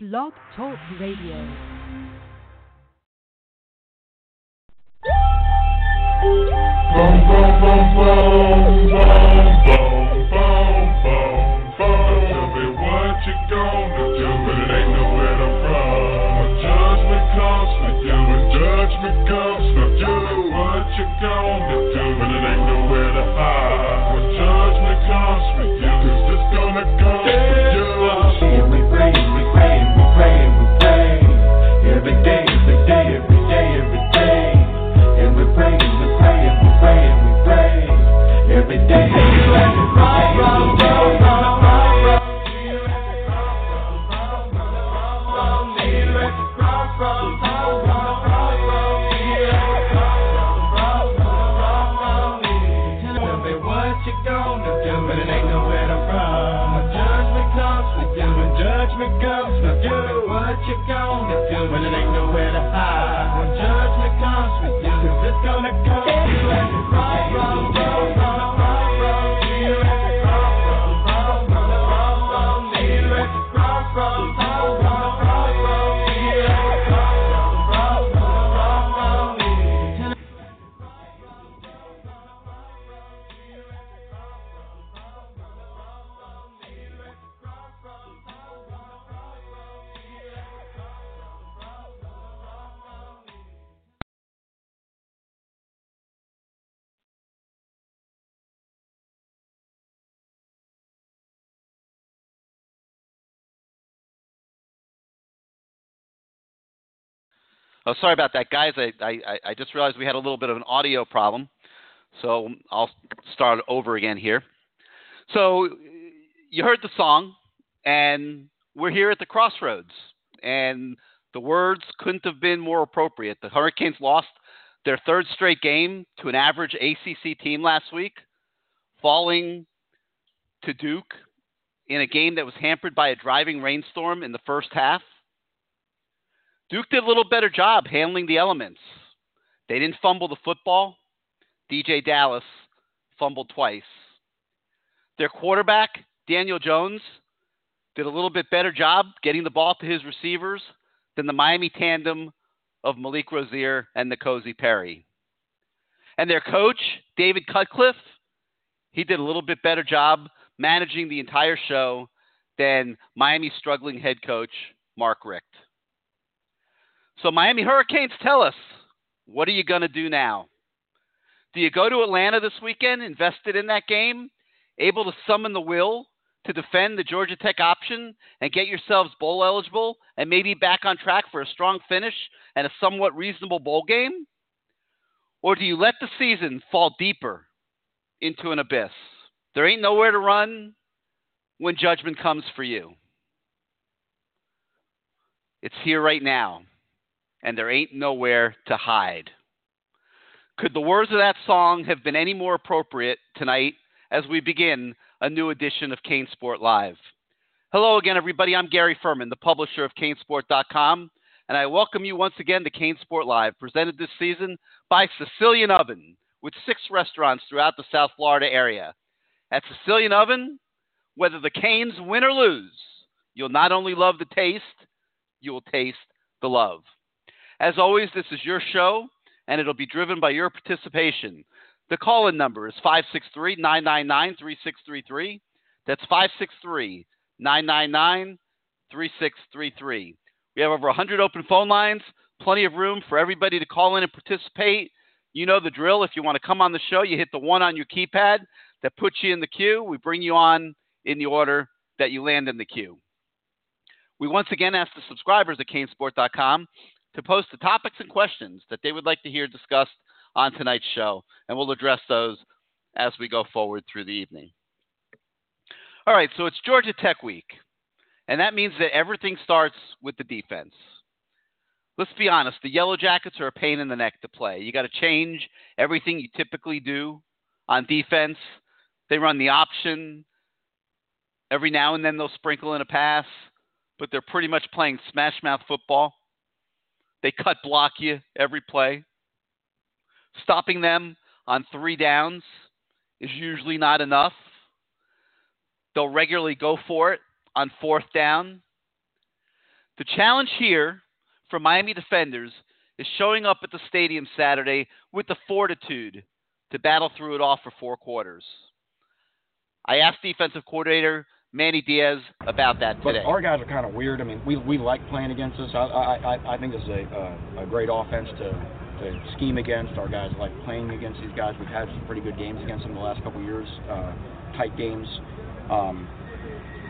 Blog Talk Radio. Boom, Oh, sorry about that, guys. I, I, I just realized we had a little bit of an audio problem. So I'll start over again here. So you heard the song, and we're here at the crossroads. And the words couldn't have been more appropriate. The Hurricanes lost their third straight game to an average ACC team last week, falling to Duke in a game that was hampered by a driving rainstorm in the first half. Duke did a little better job handling the elements. They didn't fumble the football. DJ Dallas fumbled twice. Their quarterback, Daniel Jones, did a little bit better job getting the ball to his receivers than the Miami tandem of Malik Rosier and N'Kosi Perry. And their coach, David Cutcliffe, he did a little bit better job managing the entire show than Miami's struggling head coach, Mark Richt. So, Miami Hurricanes, tell us, what are you going to do now? Do you go to Atlanta this weekend, invested in that game, able to summon the will to defend the Georgia Tech option and get yourselves bowl eligible and maybe back on track for a strong finish and a somewhat reasonable bowl game? Or do you let the season fall deeper into an abyss? There ain't nowhere to run when judgment comes for you. It's here right now and there ain't nowhere to hide. Could the words of that song have been any more appropriate tonight as we begin a new edition of CaneSport Live? Hello again, everybody. I'm Gary Ferman, the publisher of CaneSport.com, and I welcome you once again to CaneSport Live, presented this season by Sicilian Oven, with six restaurants throughout the South Florida area. At Sicilian Oven, whether the Canes win or lose, you'll not only love the taste, you will taste the love. As always, this is your show, and it'll be driven by your participation. The call in number is 563 999 3633. That's 563 999 3633. We have over 100 open phone lines, plenty of room for everybody to call in and participate. You know the drill. If you want to come on the show, you hit the one on your keypad that puts you in the queue. We bring you on in the order that you land in the queue. We once again ask the subscribers at canesport.com to post the topics and questions that they would like to hear discussed on tonight's show, and we'll address those as we go forward through the evening. All right, so it's Georgia Tech week, and that means that everything starts with the defense. Let's be honest, the Yellow Jackets are a pain in the neck to play. You got to change everything you typically do on defense. They run the option. Every now and then they'll sprinkle in a pass, but they're pretty much playing smash mouth football. They cut block you every play. Stopping them on three downs is usually not enough. They'll regularly go for it on fourth down. The challenge here for Miami defenders is showing up at the stadium Saturday with the fortitude to battle through it all for four quarters. I asked defensive coordinator Manny Diaz about that But today. our guys are kind of weird. I mean, we, we like playing against us. I I, I, I think this is a, a, a great offense to, to scheme against. Our guys like playing against these guys. We've had some pretty good games against them the last couple of years, uh, tight games. Um,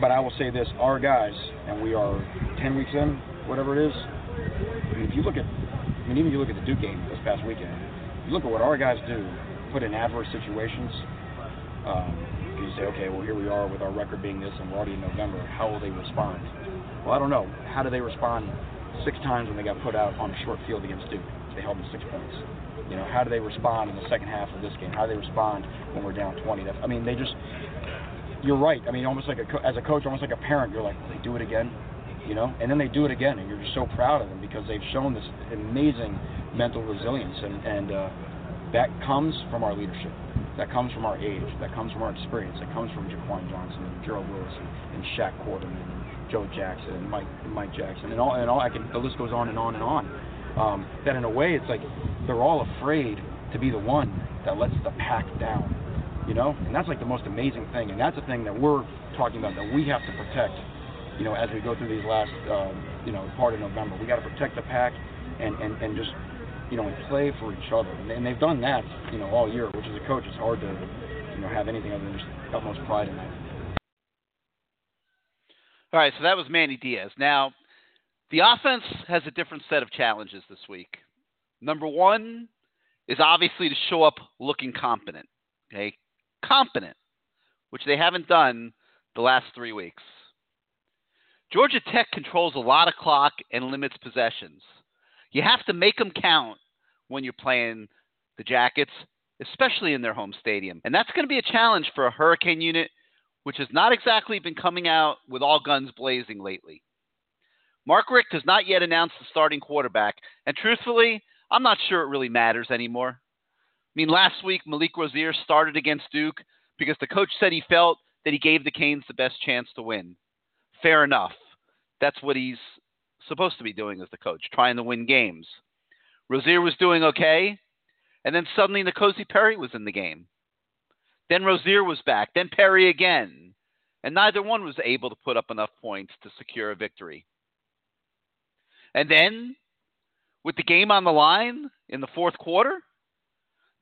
but I will say this: our guys, and we are 10 weeks in, whatever it is. I mean, if you look at, I mean, even if you look at the Duke game this past weekend, you look at what our guys do, put in adverse situations. Um, you say, okay, well, here we are with our record being this, and we're already in November. How will they respond? Well, I don't know. How do they respond six times when they got put out on a short field against Duke? They held them six points. You know, how do they respond in the second half of this game? How do they respond when we're down 20? That's, I mean, they just. You're right. I mean, almost like a as a coach, almost like a parent. You're like, will they do it again? You know, and then they do it again, and you're just so proud of them because they've shown this amazing mental resilience, and and uh, that comes from our leadership. That comes from our age. That comes from our experience. That comes from Jaquan Johnson and Gerald Willis and, and Shaq Quarterman and Joe Jackson and Mike and Mike Jackson and all and all. I can the list goes on and on and on. Um, that in a way, it's like they're all afraid to be the one that lets the pack down. You know, and that's like the most amazing thing. And that's the thing that we're talking about that we have to protect. You know, as we go through these last, um, you know, part of November, we got to protect the pack and, and, and just you know, and play for each other. And, they've done that, you know, all year, which as a coach, it's hard to, you know, have anything other than just utmost pride in that. All right, so that was Manny Diaz. Now, the offense has a different set of challenges this week. Number one is obviously to show up looking competent. Okay, competent, which they haven't done the last three weeks. Georgia Tech controls a lot of clock and limits possessions. You have to make them count when you're playing the Jackets, especially in their home stadium. And that's going to be a challenge for a Hurricane unit, which has not exactly been coming out with all guns blazing lately. Mark Richt has not yet announced the starting quarterback, and truthfully, I'm not sure it really matters anymore. I mean, last week, Malik Rosier started against Duke because the coach said he felt that he gave the Canes the best chance to win. Fair enough. That's what he's supposed to be doing as the coach, trying to win games. Rosier was doing okay, and then suddenly N'Kosi Perry was in the game. Then Rosier was back, then Perry again, and neither one was able to put up enough points to secure a victory. And then, with the game on the line in the fourth quarter,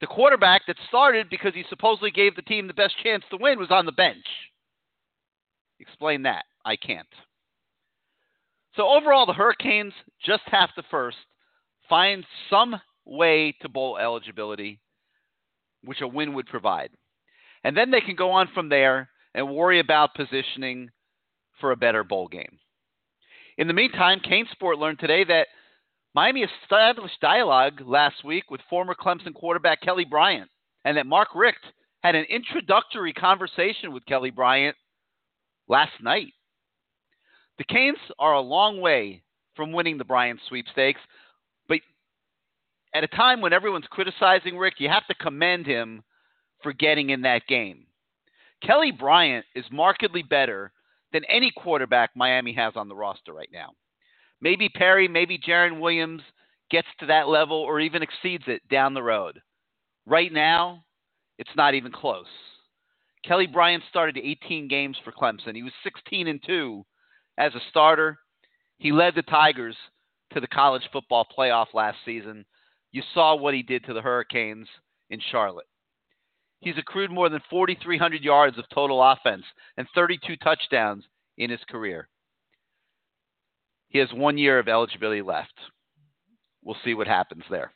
the quarterback that started because he supposedly gave the team the best chance to win was on the bench. Explain that. I can't. So overall, the Hurricanes just have to first find some way to bowl eligibility, which a win would provide. And then they can go on from there and worry about positioning for a better bowl game. In the meantime, CaneSport learned today that Miami established dialogue last week with former Clemson quarterback Kelly Bryant, and that Mark Richt had an introductory conversation with Kelly Bryant last night. The Canes are a long way from winning the Bryant sweepstakes, but at a time when everyone's criticizing Richt, you have to commend him for getting in that game. Kelly Bryant is markedly better than any quarterback Miami has on the roster right now. Maybe Perry, maybe Jarren Williams gets to that level or even exceeds it down the road. Right now, it's not even close. Kelly Bryant started 18 games for Clemson. He was 16 and 2 as a starter. He led the Tigers to the college football playoff last season. You saw what he did to the Hurricanes in Charlotte. He's accrued more than 4,300 yards of total offense and 32 touchdowns in his career. He has one year of eligibility left. We'll see what happens there.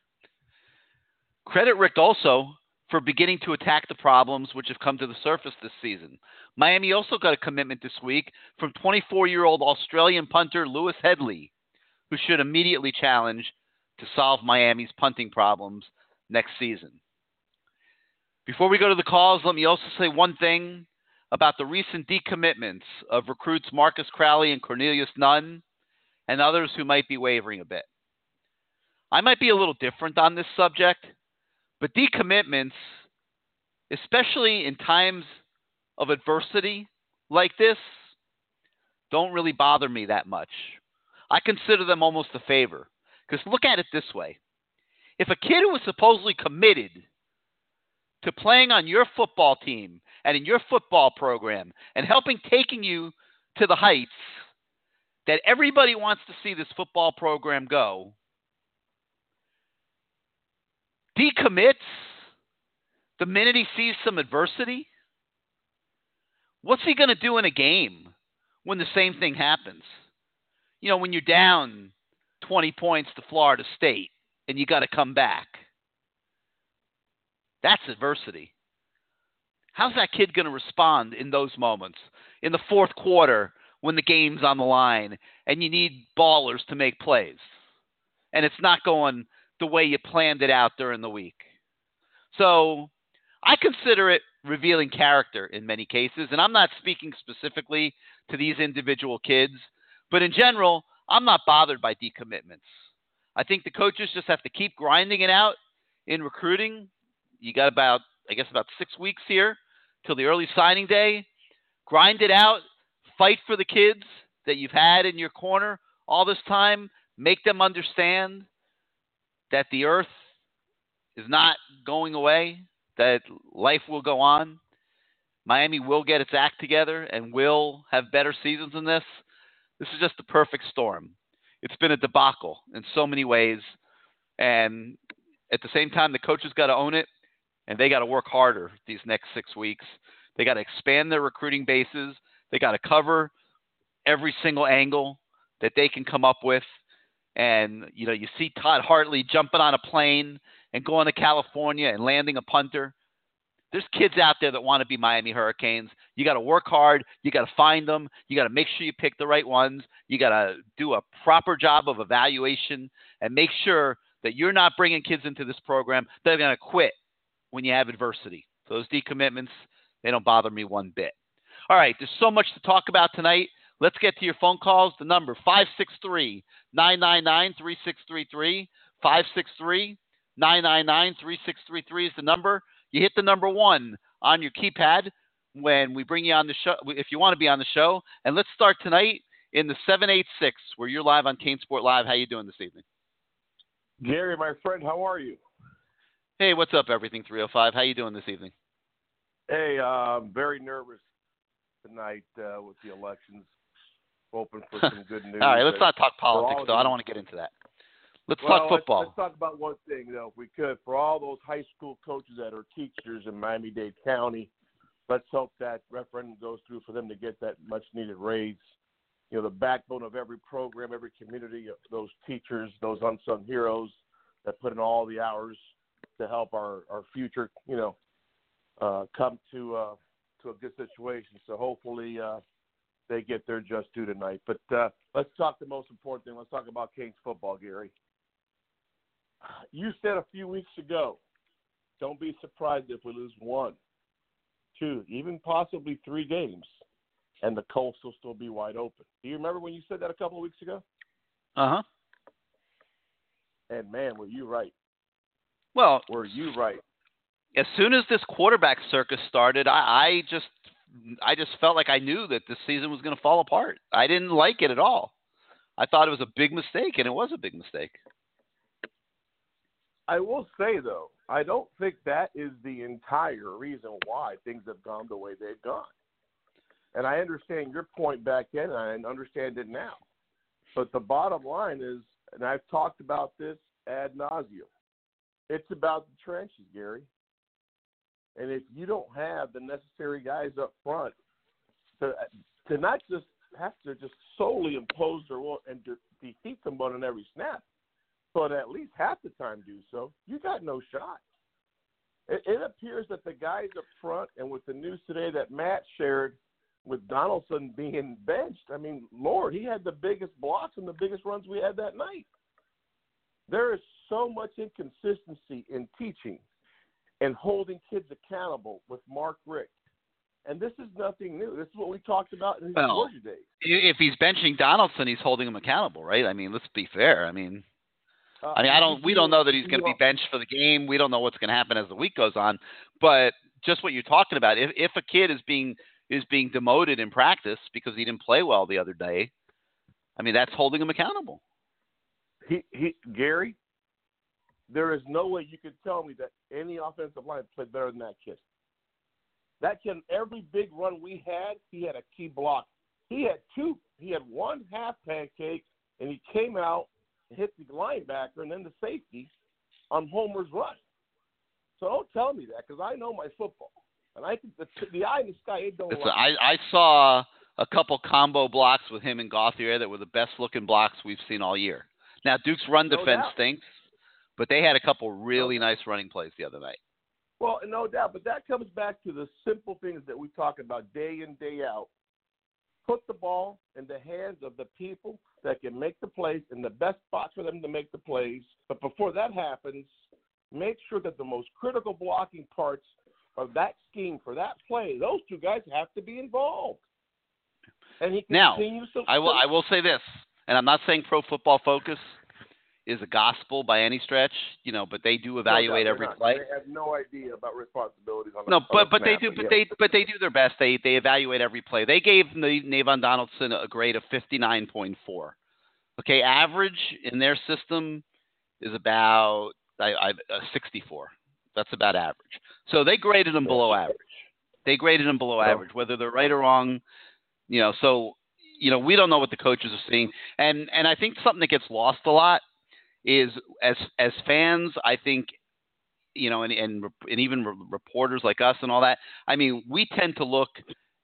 Credit Richt also for beginning to attack the problems which have come to the surface this season. Miami also got a commitment this week from 24 year old Australian punter Lewis Hedley, who should immediately challenge to solve Miami's punting problems next season. Before we go to the calls, let me also say one thing about the recent decommitments of recruits Marcus Crowley and Cornelius Nunn and others who might be wavering a bit. I might be a little different on this subject, but decommitments, especially in times of adversity like this, don't really bother me that much. I consider them almost a favor. Because look at it this way if a kid who was supposedly committed to playing on your football team and in your football program and helping taking you to the heights that everybody wants to see this football program go decommits the minute he sees some adversity? What's he going to do in a game when the same thing happens? You know when you're down 20 points to Florida State and you got to come back. That's adversity. How's that kid going to respond in those moments? In the fourth quarter, when the game's on the line and you need ballers to make plays, and it's not going the way you planned it out during the week. So I consider it revealing character in many cases, and I'm not speaking specifically to these individual kids, but in general, I'm not bothered by decommitments. I think the coaches just have to keep grinding it out in recruiting. You got about I guess about six weeks here till the early signing day. Grind it out. Fight for the kids that you've had in your corner all this time. Make them understand that the earth is not going away, that life will go on. Miami will get its act together and will have better seasons than this. This is just the perfect storm. It's been a debacle in so many ways. And at the same time, the coaches got to own it and they got to work harder these next six weeks. They got to expand their recruiting bases. They got to cover every single angle that they can come up with. And you know, you see Todd Hartley jumping on a plane and going to California and landing a punter. There's kids out there that want to be Miami Hurricanes. You got to work hard. You got to find them. You got to make sure you pick the right ones. You got to do a proper job of evaluation and make sure that you're not bringing kids into this program that are going to quit when you have adversity. Those decommitments, they don't bother me one bit. All right, there's so much to talk about tonight. Let's get to your phone calls. The number 563 999 3633. 563 999 3633 is the number. You hit the number one on your keypad when we bring you on the show, if you want to be on the show. And let's start tonight in the 786 where you're live on CaneSport Live. How you doing this evening? Gary, my friend, how are you? Hey, what's up, Everything 305? How you doing this evening? Hey, uh, I'm very nervous tonight uh, with the elections. Hoping for some good news. all right, let's not talk politics, though. I don't want to get into that. Let's well, talk football. Let's, let's, talk about one thing, though, if we could. For all those high school coaches that are teachers in Miami-Dade County, let's hope that referendum goes through for them to get that much-needed raise. You know, the backbone of every program, every community, those teachers, those unsung heroes that put in all the hours – to help our our future, you know, uh, come to uh, to a good situation. So hopefully uh, they get their just due tonight. But uh, let's talk the most important thing. Let's talk about Kings football, Gary. You said a few weeks ago, don't be surprised if we lose one, two, even possibly three games, and the Coastal will still be wide open. Do you remember when you said that a couple of weeks ago? Uh huh. And man, were you right? Well, were you right? As soon as this quarterback circus started, I, I just I just felt like I knew that this season was going to fall apart. I didn't like it at all. I thought it was a big mistake, and it was a big mistake. I will say though, I don't think that is the entire reason why things have gone the way they've gone. And I understand your point back then, and I understand it now. But the bottom line is, and I've talked about this ad nauseum. It's about the trenches, Gary. And if you don't have the necessary guys up front to to not just have to just solely impose their will and to defeat someone on every snap, but at least half the time do so, you got no shot. It, it appears that the guys up front, and with the news today that Matt shared with Donaldson being benched, I mean, Lord, he had the biggest blocks and the biggest runs we had that night. There is so much inconsistency in teaching and holding kids accountable with Mark Richt. And this is nothing new. This is what we talked about in his well, Georgia days. If he's benching Donaldson, he's holding him accountable, right? I mean, let's be fair. I mean, uh, I mean, I don't. We don't know that he's going to be benched for the game. We don't know what's going to happen as the week goes on. But just what you're talking about, if if a kid is being is being demoted in practice because he didn't play well the other day, I mean, that's holding him accountable. He, he, Gary, there is no way you could tell me that any offensive line played better than that kid. That kid, every big run we had, he had a key block. He had two. He had one half pancake, and he came out and hit the linebacker and then the safety on Homer's run. So don't tell me that because I know my football, and I think the the eye in the sky it don't. Listen, lie. I I saw a couple combo blocks with him and Gauthier that were the best looking blocks we've seen all year. Now Duke's run No defense doubt. stinks, but they had a couple really nice running plays the other night. Well, no doubt, but that comes back to the simple things that we talk about day in, day out. Put the ball in the hands of the people that can make the plays in the best spots for them to make the plays. But before that happens, make sure that the most critical blocking parts of that scheme for that play, those two guys have to be involved. And he Now, continues to. I will I will say this, and I'm not saying Pro Football Focus is a gospel by any stretch, you know, but they do evaluate No, every not. play. They have no idea about responsibilities on the No, on but but they do, but yeah. they but they do their best. They they evaluate every play. They gave Na- Navaughn Donaldson a grade of fifty nine point four. Okay, average in their system is about I, I uh, sixty four. That's about average. So they graded him below average. They graded him below average, whether they're right or wrong. You know, so you know we don't know what the coaches are seeing, and and I think something that gets lost a lot is as as fans, I think you know, and and, and even reporters like us and all that. I mean, we tend to look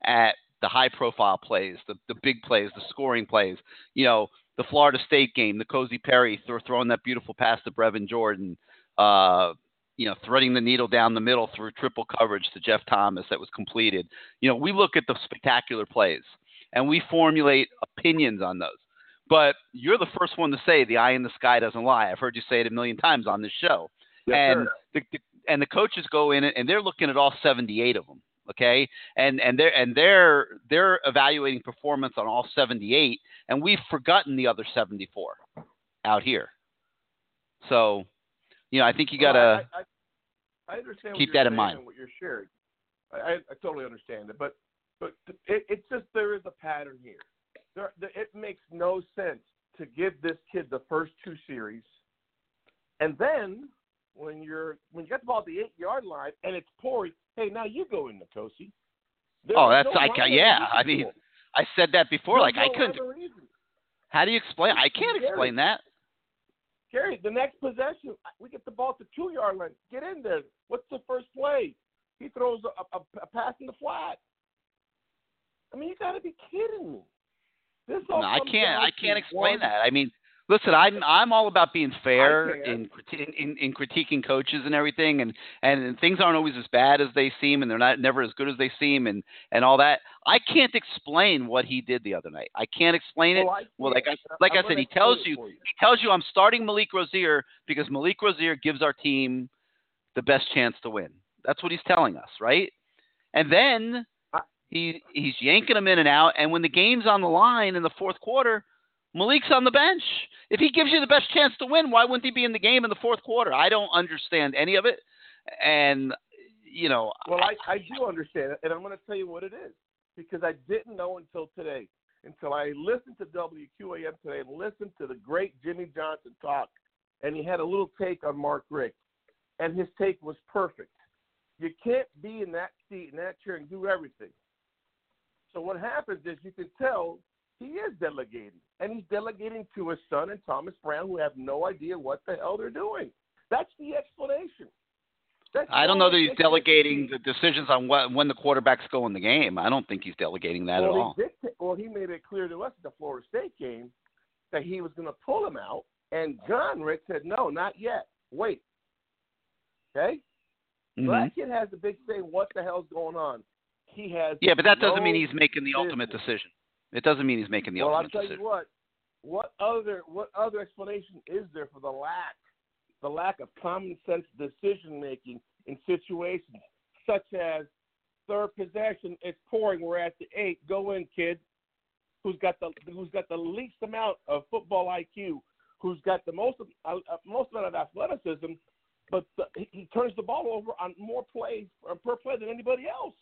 at the high profile plays, the the big plays, the scoring plays. You know, the Florida State game, the N'Kosi Perry throw, throwing that beautiful pass to Brevin Jordan. Uh, you know, threading the needle down the middle through triple coverage to Jeff Thomas that was completed. You know, we look at the spectacular plays and we formulate opinions on those. But you're the first one to say the eye in the sky doesn't lie. I've heard you say it a million times on this show Yes, and the, the and the coaches go in and they're looking at all 78 of them okay and and they're and they're they're evaluating performance on all 78 and we've forgotten the other 74 out here so you know i think you got Well, to I, I, I understand keep that in mind. what you're sharing. I, I, I totally understand it, but but it, it's just there is a pattern here. There, it makes no sense to give this kid the first two series, and then when you're when you get the ball at the eight yard line and it's pouring, hey, now you go in N'Kosi. Oh, that's no like, yeah, I mean, i said that before There's like i couldn't rhyme or reason. how do you explain i can't Gary. explain that Gary, the next possession, we get the ball at the two yard line. Get in there. What's the first play? He throws a, a, a pass in the flat. I mean, you got to be kidding me. This all No, I can't. I can't explain one- that. I mean, listen, I'm I'm all about being fair I in, in in critiquing coaches and everything, and and and things aren't always as bad as they seem, and they're not never as good as they seem, and and all that. I can't explain what he did the other night. I can't explain it. Well, I Well, like I like I'm I said, he tells explain you he tells you I'm starting Malik Rosier because Malik Rosier gives our team the best chance to win. That's what he's telling us, right? And then I- he he's yanking him in and out. And when the game's on the line in the fourth quarter, Malik's on the bench. If he gives you the best chance to win, why wouldn't he be in the game in the fourth quarter? I don't understand any of it. And you know, Well, I, I do understand it, and I'm going to tell you what it is because I didn't know until today, until I listened to WQAM today and listened to the great Jimmy Johnson talk, and he had a little take on Mark Richt, and his take was perfect. You can't be in that seat in that chair and do everything. So what happens is you can tell he is delegating, and he's delegating to his son and Thomas Brown, who have no idea what the hell they're doing. That's the explanation. That's I don't know that he's delegating the decisions on what, when the quarterbacks go in the game. I don't think he's delegating that well, at all. Did, well, he made it clear to us at the Florida State game that he was going to pull him out, and Jon Richt said, "No, not yet. Wait." Okay. Mhm. that kid has a big say. What the hell's going on? He has. Yeah, but that doesn't no mean he's making the ultimate business. decision. It doesn't mean he's making the well, ultimate decision. Well, I'll tell decision. you what. What other what other explanation is there for the lack the lack of common sense decision making in situations such as third possession, it's pouring, we're at the eight, go in, kid. Who's got the who's got the least amount of football IQ, who's got the most of, uh, uh, most amount of athleticism, but the, he, he turns the ball over on more plays uh, per play than anybody else.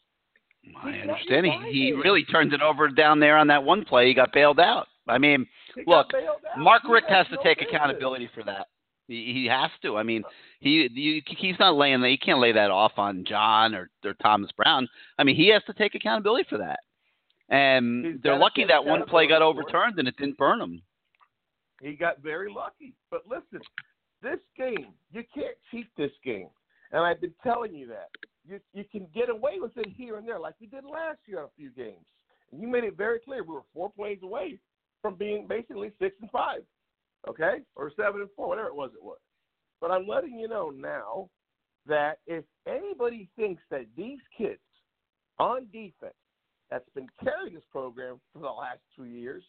I He's not understand. your He, really turned it over down there on that one play. He got bailed out. I mean, He Look, got bailed out. Mark He Richt has has to no take business. accountability for that. He, he has to. I mean, uh-huh. he you, he's not laying that. He can't lay that off on John or, or Thomas Brown. I mean, he has to take accountability for that. And He's they're lucky that one play got accountability for it. overturned and it didn't burn him. He got very lucky. But listen, this game, you can't cheat this game. And I've been telling you that. You you can get away with it here and there, like we did last year on a few games. And you made it very clear we were four plays away from being basically six and five. Okay? Or seven and four, whatever it was it was. But I'm letting you know now that if anybody thinks that these kids on defense that's been carrying this program for the last two years,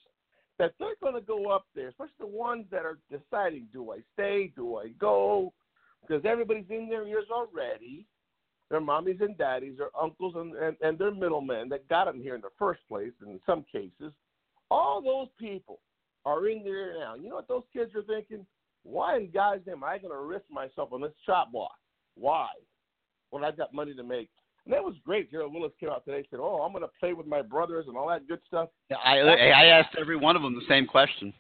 that they're going to go up there, especially the ones that are deciding, do I stay, do I go? Because everybody's in their ears already. Their mommies and daddies, their uncles and, and, and their middlemen that got them here in the first place, in some cases. All those people are in there now. You know what those kids are thinking? Why in God's name am I going to risk myself on this chop block? Why? When I've got money to make. And that was great. Gerald Willis came out today and said, "Oh, I'm going to play with my brothers and all that good stuff." Yeah, I I asked every one of them the same question.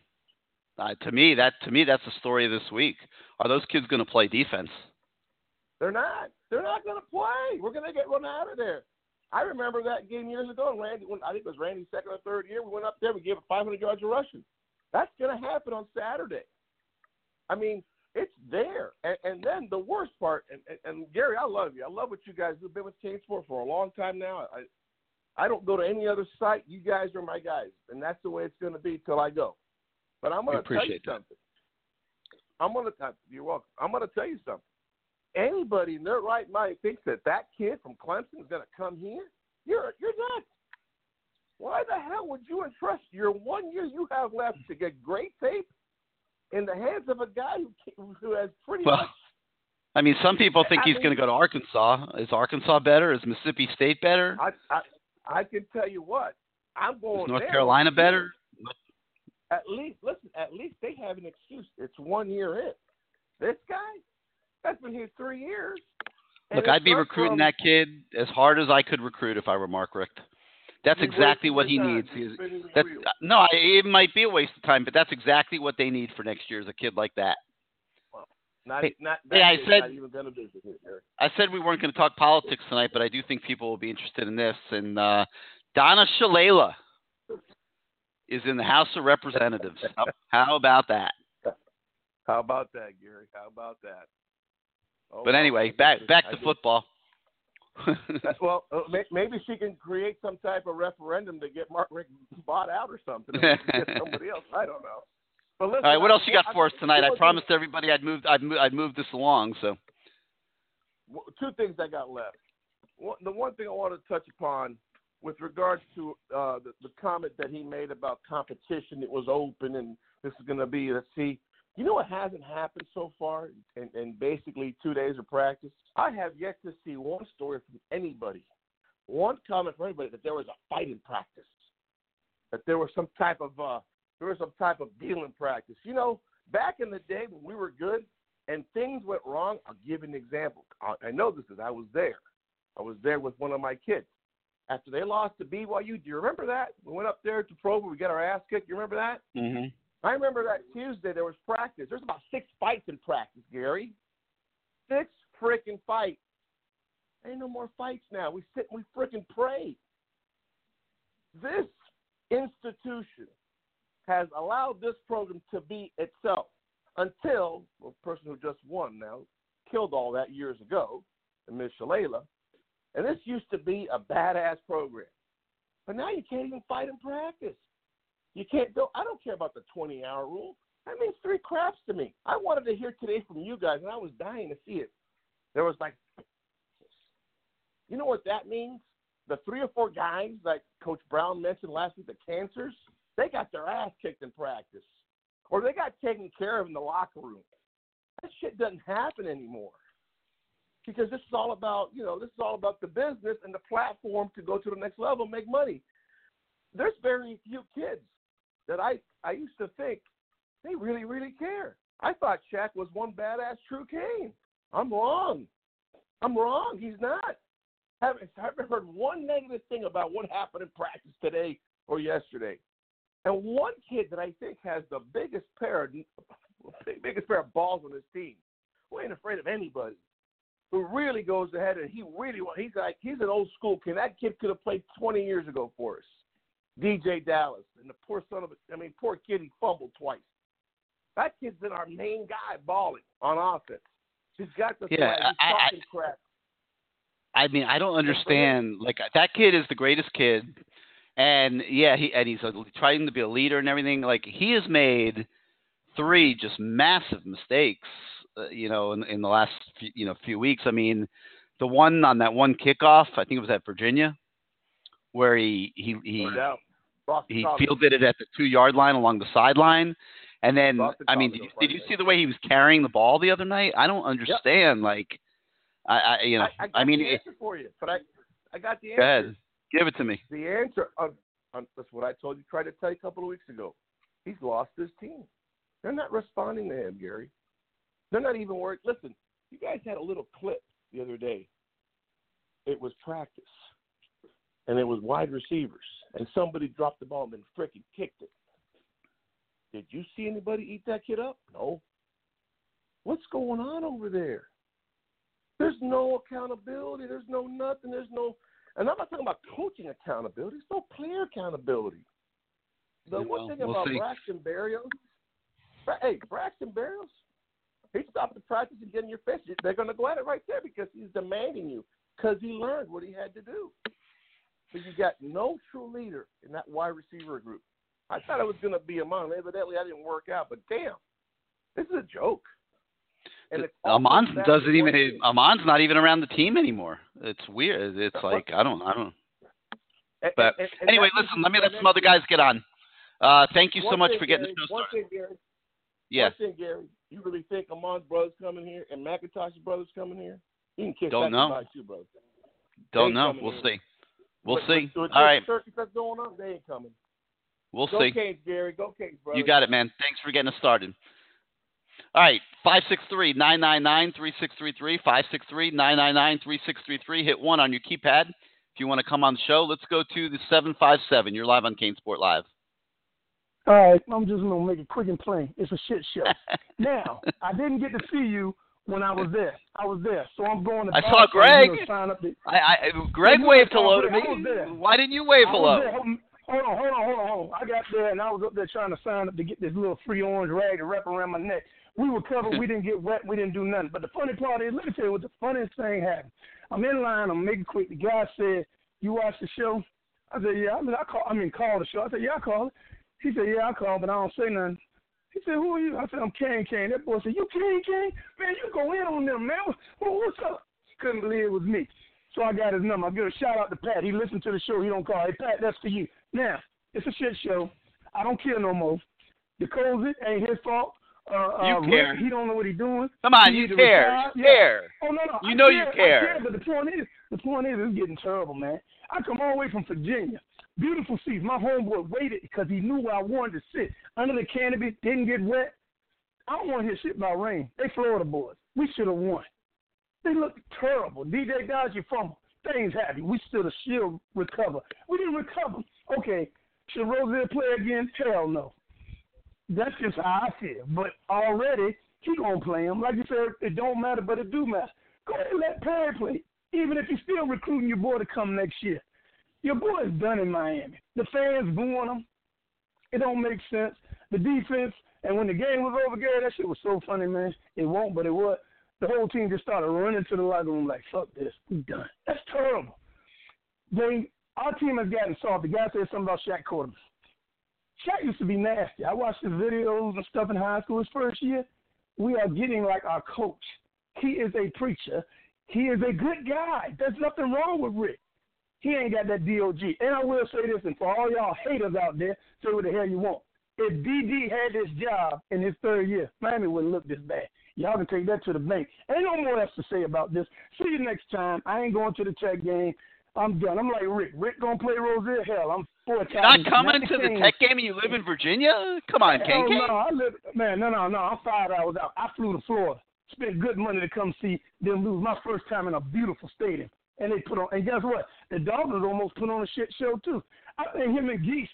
Uh, to me, that to me that's the story of this week. Are those kids going to play defense? They're not. They're not going to play. We're going to get run out of there. I remember that game years ago. And Randy, when I think it was Randy's second or third year, we went up there. We gave it 500 yards of rushing. That's going to happen on Saturday. I mean, it's there. And, and then the worst part, and, and, and Gary, I love you. I love what you guys have been with Cane Sport for a long time now. I I don't go to any other site. You guys are my guys, and that's the way it's going to be till I go. But I'm going to tell you that. something. I'm going to. Uh, you're welcome. I'm going to tell you something. Anybody in their right mind thinks that that kid from Clemson is going to come here. You're you're nuts. Why the hell would you entrust your one year you have left to get great tape in the hands of a guy who who has pretty Well, much I mean, some people think I he's going to go to Arkansas. Is Arkansas better? Is Mississippi State better? I, I I can tell you what I'm going. Is North there. Carolina better? At least listen. At least they have an excuse. It's one year in. This guy, that's been here three years. And Look, I'd be recruiting that kid as hard as I could recruit if I were Mark Richt. That's exactly what he time. needs. He's, that's no, I- it might be a waste of time, but that's exactly what they need for next year is a kid like that. Not, Hey, not, hey, I said- not even gonna visit here, I said we weren't going to talk politics tonight, but I do think people will be interested in this. And uh, Donna Shalala is in the House of Representatives. How, how about that? How about that, Gary? How about that? Oh, But anyway, back back to football. Well, uh, maybe she can create some type of referendum to get Mark Richt bought out or something. Or get somebody else. I don't know. But listen, All right, what else you got for us tonight? I promised everybody I'd moved I'd, mo- I'd moved this along. So two things I got left. The one thing I want to touch upon with regards to uh, the, the comment that he made about competition, it was open and this is going to be, let's see. You know what hasn't happened so far in, in basically two days of practice? I have yet to see one story from anybody, one comment from anybody that there was a fight in practice, that there was some type of uh, there was some type of deal in practice. You know, back in the day when we were good, and things went wrong, I'll give an example. I, I know this because I was there. I was there with one of my kids. After they lost to BYU, do you remember that? We went up there to Provo, we got our ass kicked. You remember that? mm-hmm. I remember that Tuesday there was practice. There's about six fights in practice, Gary. Six freaking fights. Ain't no more fights now. We sit and we freaking pray. This institution has allowed this program to be itself until well, the person who just won now killed all that years ago, Ms. Shalala. And this used to be a badass program. But now you can't even fight in practice. You can't go. I don't care about the 20 hour rule. That means three craps to me. I wanted to hear today from you guys, and I was dying to see it. There was like, you know what that means? The three or four guys like Coach Brown mentioned last week, the cancers, they got their ass kicked in practice, or they got taken care of in the locker room. That shit doesn't happen anymore because this is all about you know this is all about the business and the platform to go to the next level, and make money. There's very few kids that I I used to think they really really care. I thought Shaq was one badass true Cane. I'm wrong. I'm wrong. He's not. Haven't haven't heard one negative thing about what happened in practice today or yesterday. And one kid that I think has the biggest pair of biggest pair of balls on his team, who ain't afraid of anybody, who really goes ahead and he really he's like he's an old school kid. That kid could have played 20 years ago for us. DJ Dallas and the poor son of a I mean poor kid he fumbled twice. That kid's been our main guy balling on offense. He's got the Yeah. He's I- I- crap. I mean, I don't understand. Like that kid is the greatest kid, and yeah, he and he's a, trying to be a leader and everything. Like he has made three just massive mistakes, uh, you know, in, in the last few, you know few weeks. I mean, the one on that one kickoff, I think it was at Virginia, where he he he No doubt. Boston he fielded it at the two yard line along the sideline. And then, Boston I mean, did you, did you see the way he was carrying the ball the other night? I don't understand. Like, I, I, you know, I, I, got mean, the it, answer for you, but I, I got the answer. go ahead, give it to me. The answer on, on that's what I told you. Tried to tell you a couple of weeks ago. He's lost his team. They're not responding to him, Gary. They're not even worried. Listen, you guys had a little clip the other day. It was practice, and it was wide receivers, and somebody dropped the ball and then freaking kicked it. Did you see anybody eat that kid up? No. What's going on over there? There's no accountability. There's no nothing. There's no and I'm not talking about coaching accountability. There's no player accountability. The Yeah, one thing we'll about see. Braxton Berrios, hey, Braxton Berrios, he stopped the practice and get in your face. They're going to go at it right there because he's demanding you because he learned what he had to do. But you got no true leader in that wide receiver group. I thought it was going to be Ahmmon. Evidently, I didn't work out. But damn, this is a joke. And it's all Ahmmon comes back to doesn't even. Ahmmon's not even around the team anymore. It's weird. It's like I don't. I don't. And- But and- and anyway, listen. Let me let some other guys get on. Uh, thank you so much thing, for getting Gary, the show One started. thing, Gary. Yes. One thing, Gary. You really think Ahmmon's brothers coming here and McIntosh's brothers coming here? You can kiss Don't know. too, brother. Don't ain't know. We'll here. see. We'll But- see. but with All circus that's going on, they ain't coming. We'll see. Go see. Canes, Gary. Go Canes, brother. You got it, man. Thanks for getting us started. All right, 563-999-3633, 563-999-3633. Hit 1 on your keypad if you want to come on the show. Let's go to the 757. You're live on CaneSport Live. All right, I'm just gonna make it quick and plain. It's a shit show. now, I didn't get to see you when I was there. I was there, so I'm going to. I saw Greg. you know, sign up to, I, I, Greg Yeah, waved hello to there. I was me. Why didn't you wave hello? Hold hold on, hold on, hold on, hold on. I got there and I was up there trying to sign up to get this little free orange rag to wrap around my neck. We were covered. we didn't get wet. We didn't do nothing. But the funny part is, let me tell you what the funniest thing happened. I'm in line. I'm making quick. The guy said, "You watch the show?" I said, "Yeah." I mean, I call. I mean, call the show. I said, "Yeah, I call it." He said, "Yeah, I call, but I don't say nothing." He said, "Who are you?" I said, "I'm Kane Kane." That boy said, "You Kane Kane? Man, you go in on them, man. What, what's up?" Couldn't believe it was me. So I got his number. I give a shout out to Pat. He listened to the show. He don't call. Hey Pat, that's for you. Now it's a shit show. I don't care no more. The COVID ain't his fault. Uh, You uh, Richt, care. he don't know what he's doing. Come on, you care. You Yeah. care. Oh no, no. You I know you care, care. I care. But the point is, the point is, it's getting terrible, man. I come all the way from Virginia. Beautiful seats. My homeboy waited because he knew where I wanted to sit under the canopy. Didn't get wet. I don't want to hear shit about rain. They Florida boys. We should have won. They look terrible. DJ Dodge, you fumble. Things happen. We still still recover. We didn't recover. Okay. Should Rosier play again? Hell no. That's just how I feel. But already he gonna play him. Like you said, it don't matter, but it do matter. Go ahead and let Perry play. Even if you're still recruiting your boy to come next year. Your boy is done in Miami. The fans booing him. It don't make sense. The defense, and when the game was over, Gary, that shit was so funny, man. It won't, but it was. The whole team just started running to the locker room like, fuck this, we done. That's terrible. They, our team has gotten soft. The guy said something about Shaq Quarterman. Shaq used to be nasty. I watched his videos and stuff in high school his first year. We are getting like our coach. He is a preacher. He is a good guy. There's nothing wrong with Richt. He ain't got that DOG. And I will say this, and for all y'all haters out there, say what the hell you want. If DD had this job in his third year, Miami wouldn't look this bad. Y'all can take that to the bank. Ain't no more else to say about this. See you next time. I ain't going to the tech game. I'm done. I'm like Richt. Richt gonna play Rosier. Hell, I'm four You're not coming to the Tech game and you live in Virginia? Come on, Hell Kane. no, I live, man, no, no, no. I'm five hours out. I flew to Florida, spent good money to come see them lose. My first time in a beautiful stadium, and they put on. And guess what? The Dolphins almost put on a shit show too. I think him and Geese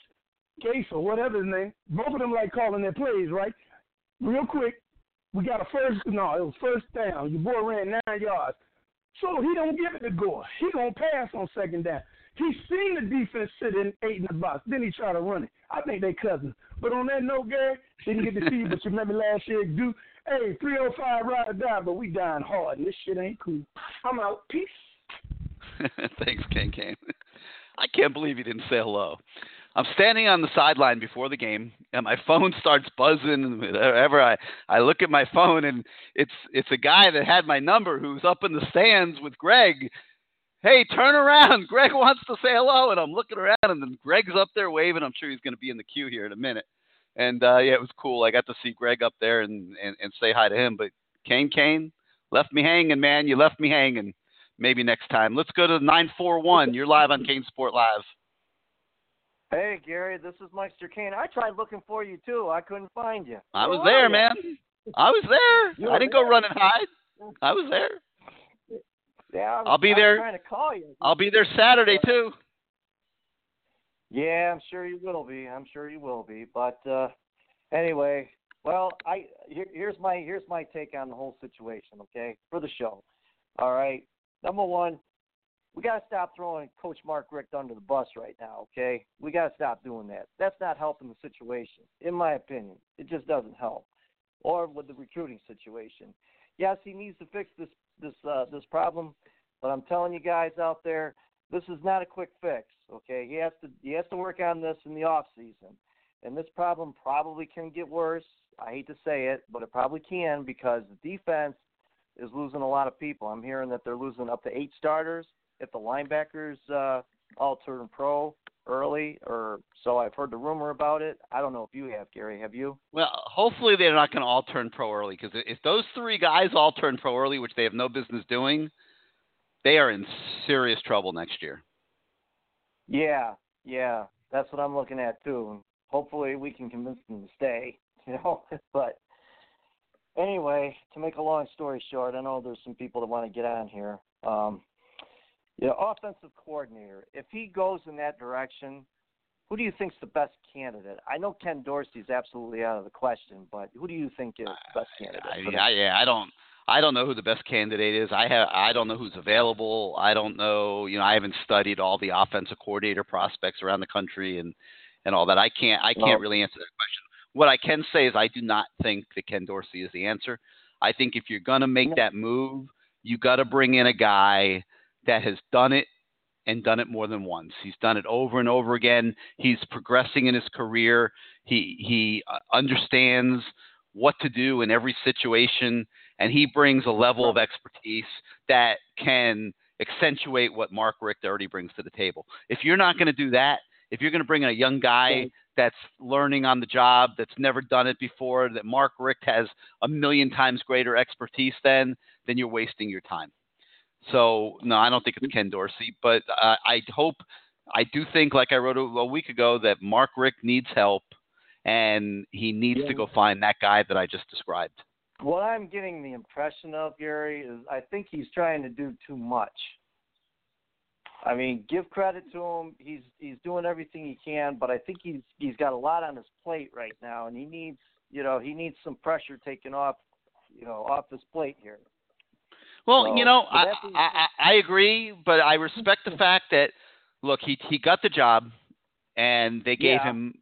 Case or whatever his name. Both of them like calling their plays, right? Real quick, we got a first. No, it was first down. Your boy ran nine yards, so he don't give it to Gore. He gonna pass on second down. He seen the defense sitting eight in the box. Then he tried to run it. I think they cousins. But on that note, Gary, didn't get to see you, but you remember last year, do hey, 305 ride or die, but we dying hard, and this shit ain't cool. I'm out. Peace. Thanks, Ken Kane. I can't believe you didn't say hello. I'm standing on the sideline before the game, and my phone starts buzzing. And whenever I, I look at my phone, and it's it's a guy that had my number who's up in the stands with Greg. Hey, turn around! Greg wants to say hello, and I'm looking around, and then Greg's up there waving. I'm sure he's going to be in the queue here in a minute. And uh, yeah, it was cool. I got to see Greg up there and, and and say hi to him. But Kane Kane left me hanging, man. You left me hanging. Maybe next time. Let's go to 941. You're live on CaneSport Live. Hey, Gary, this is Meister Kane. I tried looking for you too. I couldn't find you. I was Where there, man. I was there. I didn't go there? run and hide. I was there. Yeah, I was, I'll be I there. Trying to call you. I'll be there Saturday too. Yeah, I'm sure you will be. I'm sure you will be. But uh anyway, well, I here, here's my here's my take on the whole situation. Okay, for the show. All right. Number one, we got to stop throwing Coach Mark Richt under the bus right now. Okay, we got to stop doing that. That's not helping the situation, in my opinion. It just doesn't help. Or with the recruiting situation. Yes, he needs to fix this this uh, this problem, but I'm telling you guys out there, this is not a quick fix. Okay, he has to he has to work on this in the off season, and this problem probably can get worse. I hate to say it, but it probably can because the defense is losing a lot of people. I'm hearing that they're losing up to eight starters. If the linebackers uh, all turn pro early, or so I've heard the rumor about it. I don't know if you have, Gary. Have you? Well, hopefully they're not going to all turn pro early because if those three guys all turn pro early, which they have no business doing, they are in serious trouble next year. Yeah, yeah, that's what I'm looking at too. And hopefully we can convince them to stay. You know, but anyway, to make a long story short, I know there's some people that want to get on here. Um, you know, offensive coordinator. If he goes in that direction, who do you think's the best candidate? I know Ken Dorsey's absolutely out of the question, but who do you think is the best candidate? I, I, yeah, I don't. I don't know who the best candidate is. I have. I don't know who's available. I don't know. You know, I haven't studied all the offensive coordinator prospects around the country and and all that. I can't. I can't Well- really answer that question. What I can say is I do not think that Ken Dorsey is the answer. I think if you're gonna make that move, you got to bring in a guy that has done it and done it more than once. He's done it over and over again. He's progressing in his career. He he uh, understands what to do in every situation, and he brings a level of expertise that can accentuate what Mark Richt already brings to the table. If you're not going to do that, if you're going to bring in a young guy that's learning on the job, that's never done it before, that Mark Richt has a million times greater expertise than, then you're wasting your time. So no, I don't think it's Ken Dorsey, but uh, I hope, I do think, like I wrote a, a week ago, that Mark Richt needs help, and he needs to go find that guy that I just described. What I'm getting the impression of, Gary, is I think he's trying to do too much. I mean, give credit to him. He's he's doing everything he can, but I think he's he's got a lot on his plate right now, and he needs you know he needs some pressure taken off you know off his plate here. Well, So, you know, I, being I I agree, but I respect the fact that look, he he got the job, and they gave Yeah. him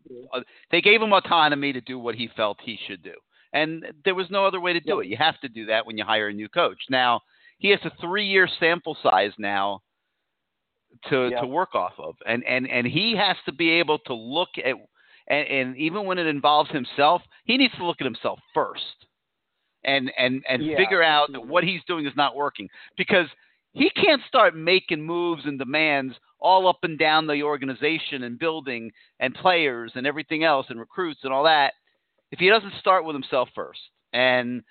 they gave him autonomy to do what he felt he should do, and there was no other way to do it. You have to do that when you hire a new coach. Now he has a three year sample size now to Yeah. to work off of, and and and he has to be able to look at. And, and even when it involves himself, he needs to look at himself first and and and Yeah, figure out that what he's doing is not working because he can't start making moves and demands all up and down the organization and building and players and everything else and recruits and all that if he doesn't start with himself first and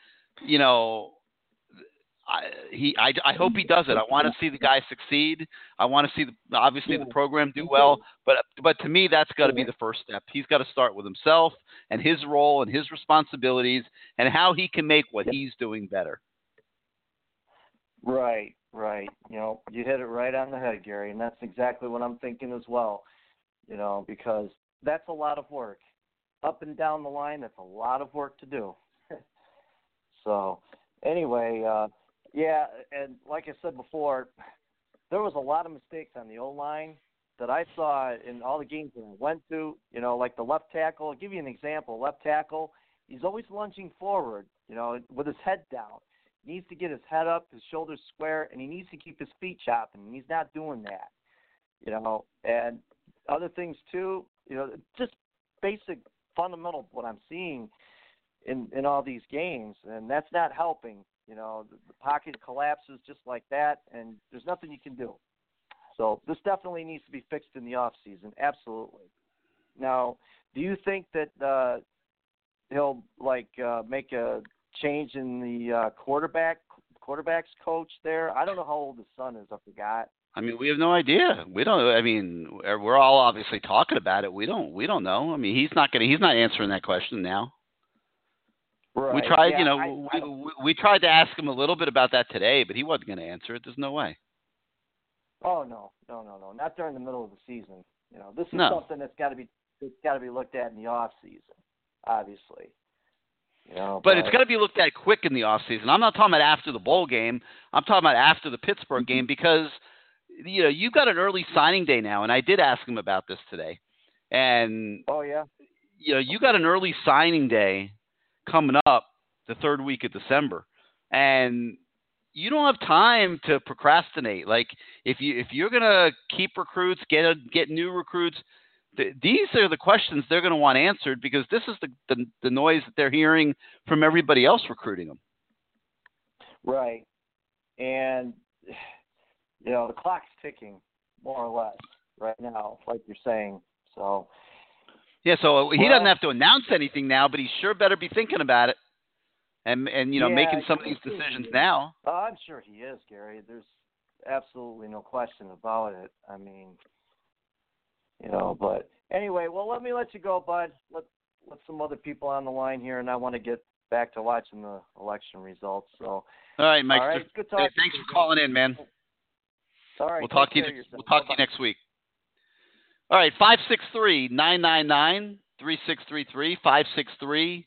you know I, he I, I hope he does it. I want to see the guy succeed. I want to see the, obviously the program do well, but but to me that's got to be the first step. He's got to start with himself and his role and his responsibilities and how he can make what he's doing better. Right, right. You know, you hit it right on the head, Gary, and that's exactly what I'm thinking as well. You know, because that's a lot of work. Up and down the line, that's a lot of work to do. so, anyway, uh, yeah, and like I said before, there was a lot of mistakes on the O line that I saw in all the games that I went to. You know, like the left tackle. I'll give you an example. Left tackle, he's always lunging forward. You know, with his head down. He needs to get his head up, his shoulders square, and he needs to keep his feet chopping. And he's not doing that. You know, and other things too. You know, just basic fundamental what I'm seeing in in all these games, and that's not helping. You know, the, the pocket collapses just like that, and there's nothing you can do. So this definitely needs to be fixed in the off season. Absolutely. Now, do you think that uh, he'll like uh, make a change in the uh, quarterback quarterbacks coach there? I don't know how old his son is. I forgot. I mean, we have no idea. We don't. I mean, we're all obviously talking about it. We don't. We don't know. I mean, he's not to. He's not answering that question now. Right. We tried. Yeah, you know, I, we, I, we we tried to ask him a little bit about that today, but he wasn't going to answer it. There's no way. Oh no, no, no, no! Not during the middle of the season. You know, this is No. something that's got to be it's got to be looked at in the off season, obviously. You know, But it's got to be looked at quick in the off season. I'm not talking about after the bowl game. I'm talking about after the Pittsburgh game mm-hmm. because you know you've got an early signing day now, and I did ask him about this today. And Oh yeah. you know you got an early signing day coming up the third week of December, and you don't have time to procrastinate. Like if you if you're gonna keep recruits, get a, get new recruits, th- these are the questions they're gonna want answered because this is the, the the noise that they're hearing from everybody else recruiting them. Right. And you know, the clock's ticking more or less right now, like you're saying. So Yeah, so he Well- doesn't have to announce anything now, but he sure better be thinking about it, and and you know Yeah, making some of these decisions now. uh, I'm sure he is, Gary. There's absolutely no question about it. I mean, you know, but anyway, well, let me let you go, bud. Let let some other people on the line here, and I want to get back to watching the election results. So, All right, Mike. all right, so- good hey, thanks for calling in, man. All right, we'll talk to you. Next, we'll talk to you next week. All right, five six three nine nine nine three six three three five six three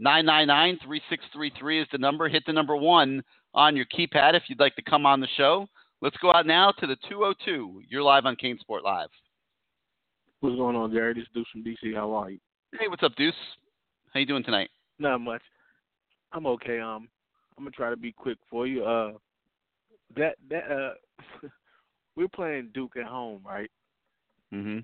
nine nine nine three six three three is the number. Hit the number one on your keypad if you'd like to come on the show. Let's go out now to the 202. You're live on CaneSport Live. What's going on, Gary? This is Deuce from DC. How are you? Hey, what's up, Deuce? How you doing tonight? Not much. I'm okay. Um, I'm gonna try to be quick for you. Uh, that that uh, we're playing Duke at home, right? Mm-hmm.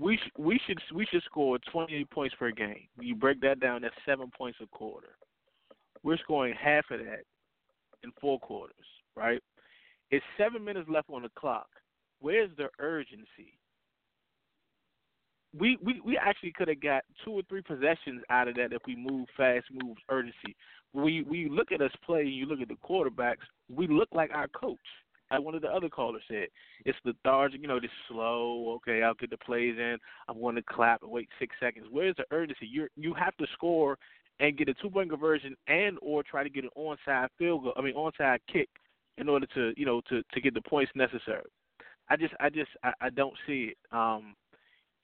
We sh- we should we should score 28 points per game. You break that down, that's seven points a quarter. We're scoring half of that in four quarters, right? It's seven minutes left on the clock. Where's the urgency? We we we actually could have got two or three possessions out of that if we move fast, move urgency. We we look at us play. You look at the quarterbacks. We look like our coach. Like one of the other callers said, it's lethargic. You know, just slow. Okay, I'll get the plays in. I'm going to clap and wait six seconds. Where's the urgency? You you have to score and get a two point conversion and or try to get an onside field goal. I mean onside kick in order to you know to to get the points necessary. I just I just I, I don't see it. Um,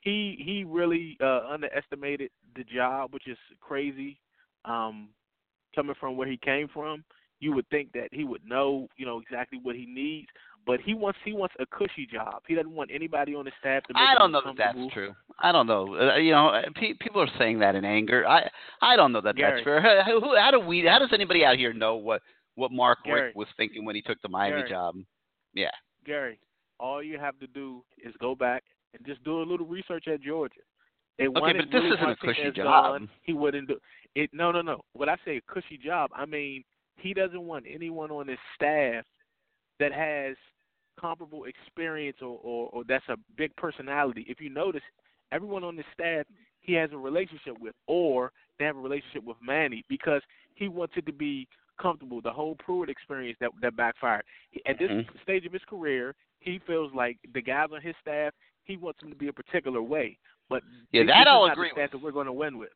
he he really uh, underestimated the job, which is crazy. Um, coming from where he came from, you would think that he would know you know exactly what he needs. But he wants he wants a cushy job. He doesn't want anybody on his staff to. Make I don't know that that's true. I don't know. Uh, you know, uh, pe- people are saying that in anger. I I don't know that Gary. that's fair. How, how do we? How does anybody out here know what what Mark Gary. Richt was thinking when he took the Miami Gary. job? Yeah. Gary, all you have to do is go back and just do a little research at Georgia. They Okay, but this isn't a cushy gone. job. He wouldn't do it. No, no, no. When I say a cushy job, I mean he doesn't want anyone on his staff that has comparable experience or, or, or that's a big personality. If you notice, everyone on his staff he has a relationship with, or they have a relationship with Manny because he wants it to be comfortable. The whole Pruitt experience that that backfired. At this Mhm. stage of his career, he feels like the guys on his staff, he wants them to be a particular way. But Yeah, that I'll agree the staff with. that we're going to win with.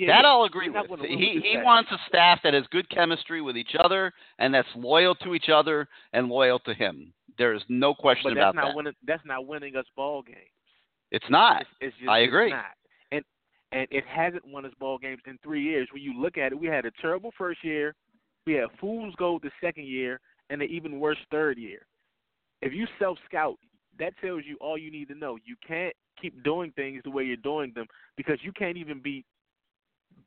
Yeah, that yeah. I'll agree with. He he wants a staff that has good chemistry with each other and that's loyal to each other and loyal to him. There is no question but about that's not that. winning. That's not winning us ball games. It's not. It's, it's just, I agree. not. And and it hasn't won us ball games in three years. When you look at it, we had a terrible first year, we had fool's gold the second year, and an even worse third year. If you self scout, that tells you all you need to know. You can't keep doing things the way you're doing them because you can't even beat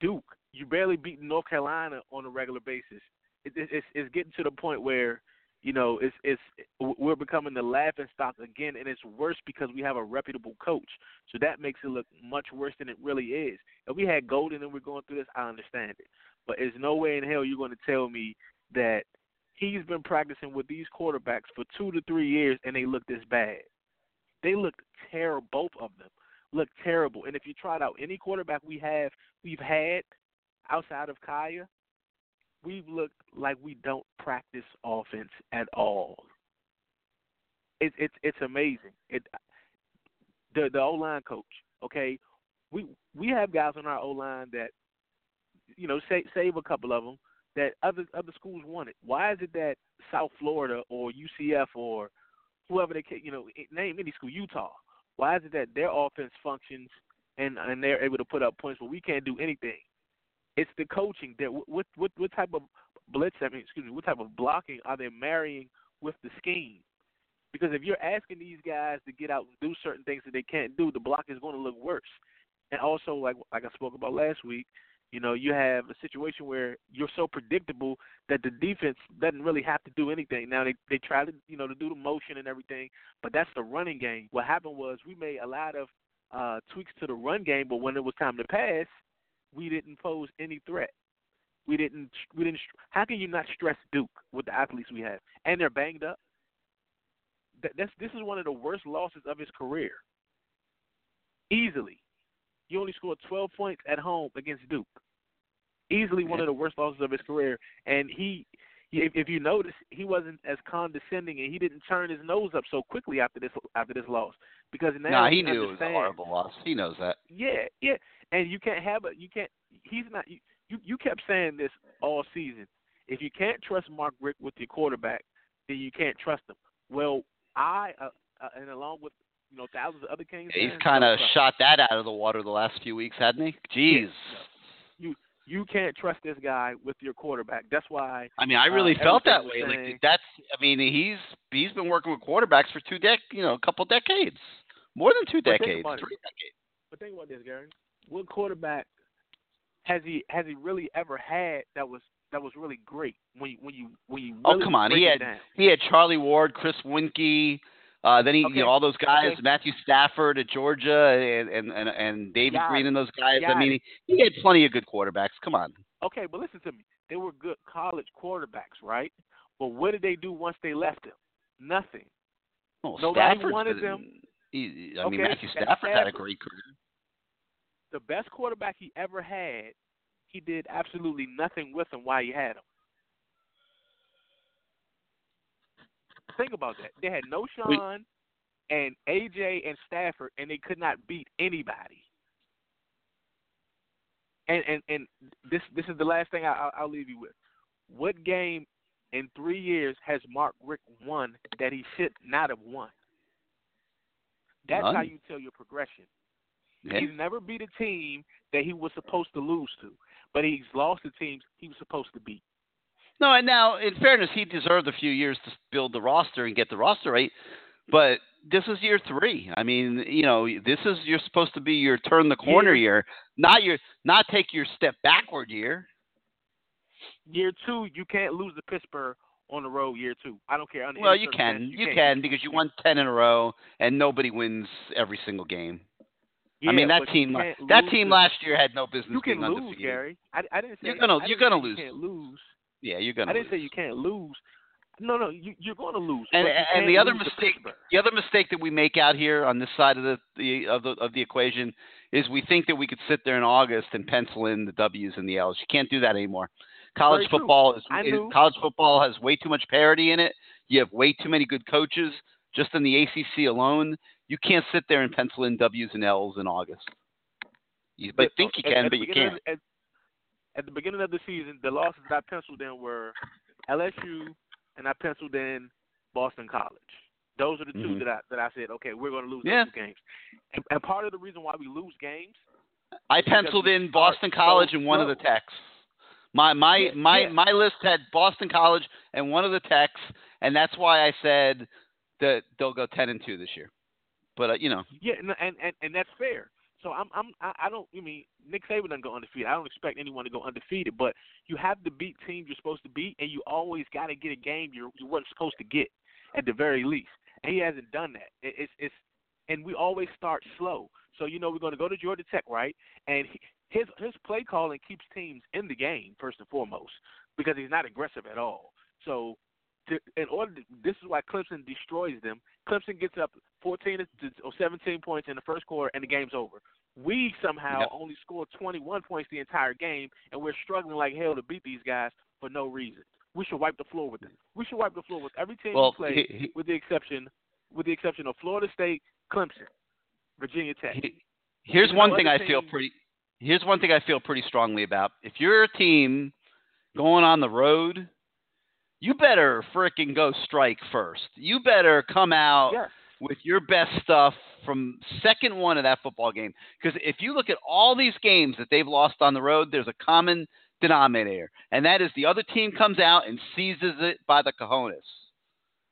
Duke. You barely beat North Carolina on a regular basis. It, it, it's it's getting to the point where you know it's it's we're becoming the laughing stock again, and it's worse because we have a reputable coach. So that makes it look much worse than it really is. If we had Golden and we're going through this, I understand it. But there's no way in hell you're going to tell me that he's been practicing with these quarterbacks for two to three years and they look this bad. They look terrible. Both of them look terrible. And if you tried out any quarterback we have, we've had outside of Kaaya, we've looked like we don't practice offense at all. It's it's it's amazing. It the the O line coach, okay, we we have guys on our O line that you know save save a couple of them that other other schools wanted. Why is it that South Florida or UCF or whoever they you know name any school Utah? Why is it that their offense functions and and they're able to put up points, but we can't do anything? It's the coaching. That what what what type of blitz? I mean, excuse me. What type of blocking are they marrying with the scheme? Because if you're asking these guys to get out and do certain things that they can't do, the block is going to look worse. And also, like like I spoke about last week, you know, you have a situation where you're so predictable that the defense doesn't really have to do anything. Now they they try to you know to do the motion and everything, but that's the running game. What happened was we made a lot of uh tweaks to the run game, but when it was time to pass, we didn't pose any threat. We didn't we didn't. How can you not stress Duke with the athletes we have and they're banged up? That, that's this is one of the worst losses of his career. Easily, he only scored 12 points at home against Duke. Easily one of the worst losses of his career. And he, if, if you notice, he wasn't as condescending and he didn't turn his nose up so quickly after this after this loss because now nah, he he knew it was a horrible loss. He knows that. Yeah, yeah. And you can't have a you can't. He's not. You you, you kept saying this all season. If you can't trust Mark Richt with your quarterback, then you can't trust him. Well, I uh, uh, and along with you know thousands of other Kings. He's fans, kind of shot that out of the water the last few weeks, hadn't he? Jeez. you you can't trust this guy with your quarterback. That's why. I mean, I really uh, felt that way. saying- Like that's. I mean, he's he's been working with quarterbacks for two dec, you know, a couple decades, more than two decades, three decades. But think about this, Gary. What quarterback has he has he really ever had that was that was really great when you when you when you Oh come on, he had down? he had Charlie Ward, Chris Weinke, uh, then he Okay. you know all those guys, Okay. Matthew Stafford at Georgia, and and and, and David Got Greene and those guys. I mean, he, he had plenty of good quarterbacks. Come on. Okay, but listen to me. They were good college quarterbacks, right? But what did they do once they left him? Nothing. Well, Nobody Stafford's wanted been- them. He, I mean, Okay, Matthew Stafford- Stafford had a great career. The best quarterback he ever had, he did absolutely nothing with him while he had him. Think about that. They had no We- Sean and AJ and Stafford, and they could not beat anybody. And and and this this is the last thing I, I'll, I'll leave you with. What game in three years has Mark Richt won that he should not have won? That's how you tell your progression. Yeah. He's never beat a team that he was supposed to lose to, but he's lost the teams he was supposed to beat. No, and now in fairness, he deserved a few years to build the roster and get the roster right. But this is year three. I mean, you know, this is you're supposed to be your turn the corner year, not your not take your step backward year. Year two, you can't lose to Pittsburgh on the road. Year two, I don't care. Well, you can, you can't. can because you won ten in a row, and nobody wins every single game. Yeah, I mean, that team that team last year had no business You can being lose, undefeated. Gary. I, I didn't say You're gonna- I you're gonna lose. You can't lose. Yeah, you're gonna. I didn't lose. say you can't lose. No, no, you, you're going to lose. And and the other mistake, the other mistake that we make out here on this side of the, the of the of the equation is we think that we could sit there in August and pencil in the W's and the L's. You can't do that anymore. College Very football is, is college football has way too much parity in it. You have way too many good coaches just in the ACC alone. You can't sit there and pencil in W's and L's in August. You but think you can, at but the you can't. of- At, at the beginning of the season, the losses that I penciled in were LSU and I penciled in Boston College. Those are the 2 Mhm. that I that I said, okay, we're going to lose Yeah. those two games. And, and part of the reason why we lose games, I penciled in Boston so College and one of the techs. My my Yeah, my yeah. my list had Boston College and one of the techs, and that's why I said that they'll go ten and two this year. But uh, you know, yeah, and and, and that's fair. So I'm I'm I don't. I mean, Nick Saban doesn't go undefeated. I don't expect anyone to go undefeated, but you have to beat teams you're supposed to beat, and you always got to get a game you you weren't supposed to get at the very least. And he hasn't done that. It, it's it's and we always start slow. So you know we're going to go to Georgia Tech, right? And he, his his play calling keeps teams in the game first and foremost because he's not aggressive at all. So to, in order, to, this is why Clemson destroys them. Clemson gets up 14 to, or 17 points in the first quarter, and the game's over. We somehow Yep. only score 21 points the entire game, and we're struggling like hell to beat these guys for no reason. We should wipe the floor with them. We should wipe the floor with every team well, we play, he- he- with the exception, with the exception of Florida State, Clemson, Virginia Tech. he- here's You know, one thing I feel pretty. Here's one thing I feel pretty strongly about. If you're a team going on the road, you better frickin' go strike first. You better come out yes. with your best stuff from second one of that football game. Because if you look at all these games that they've lost on the road, there's a common denominator, and that is the other team comes out and seizes it by the cojones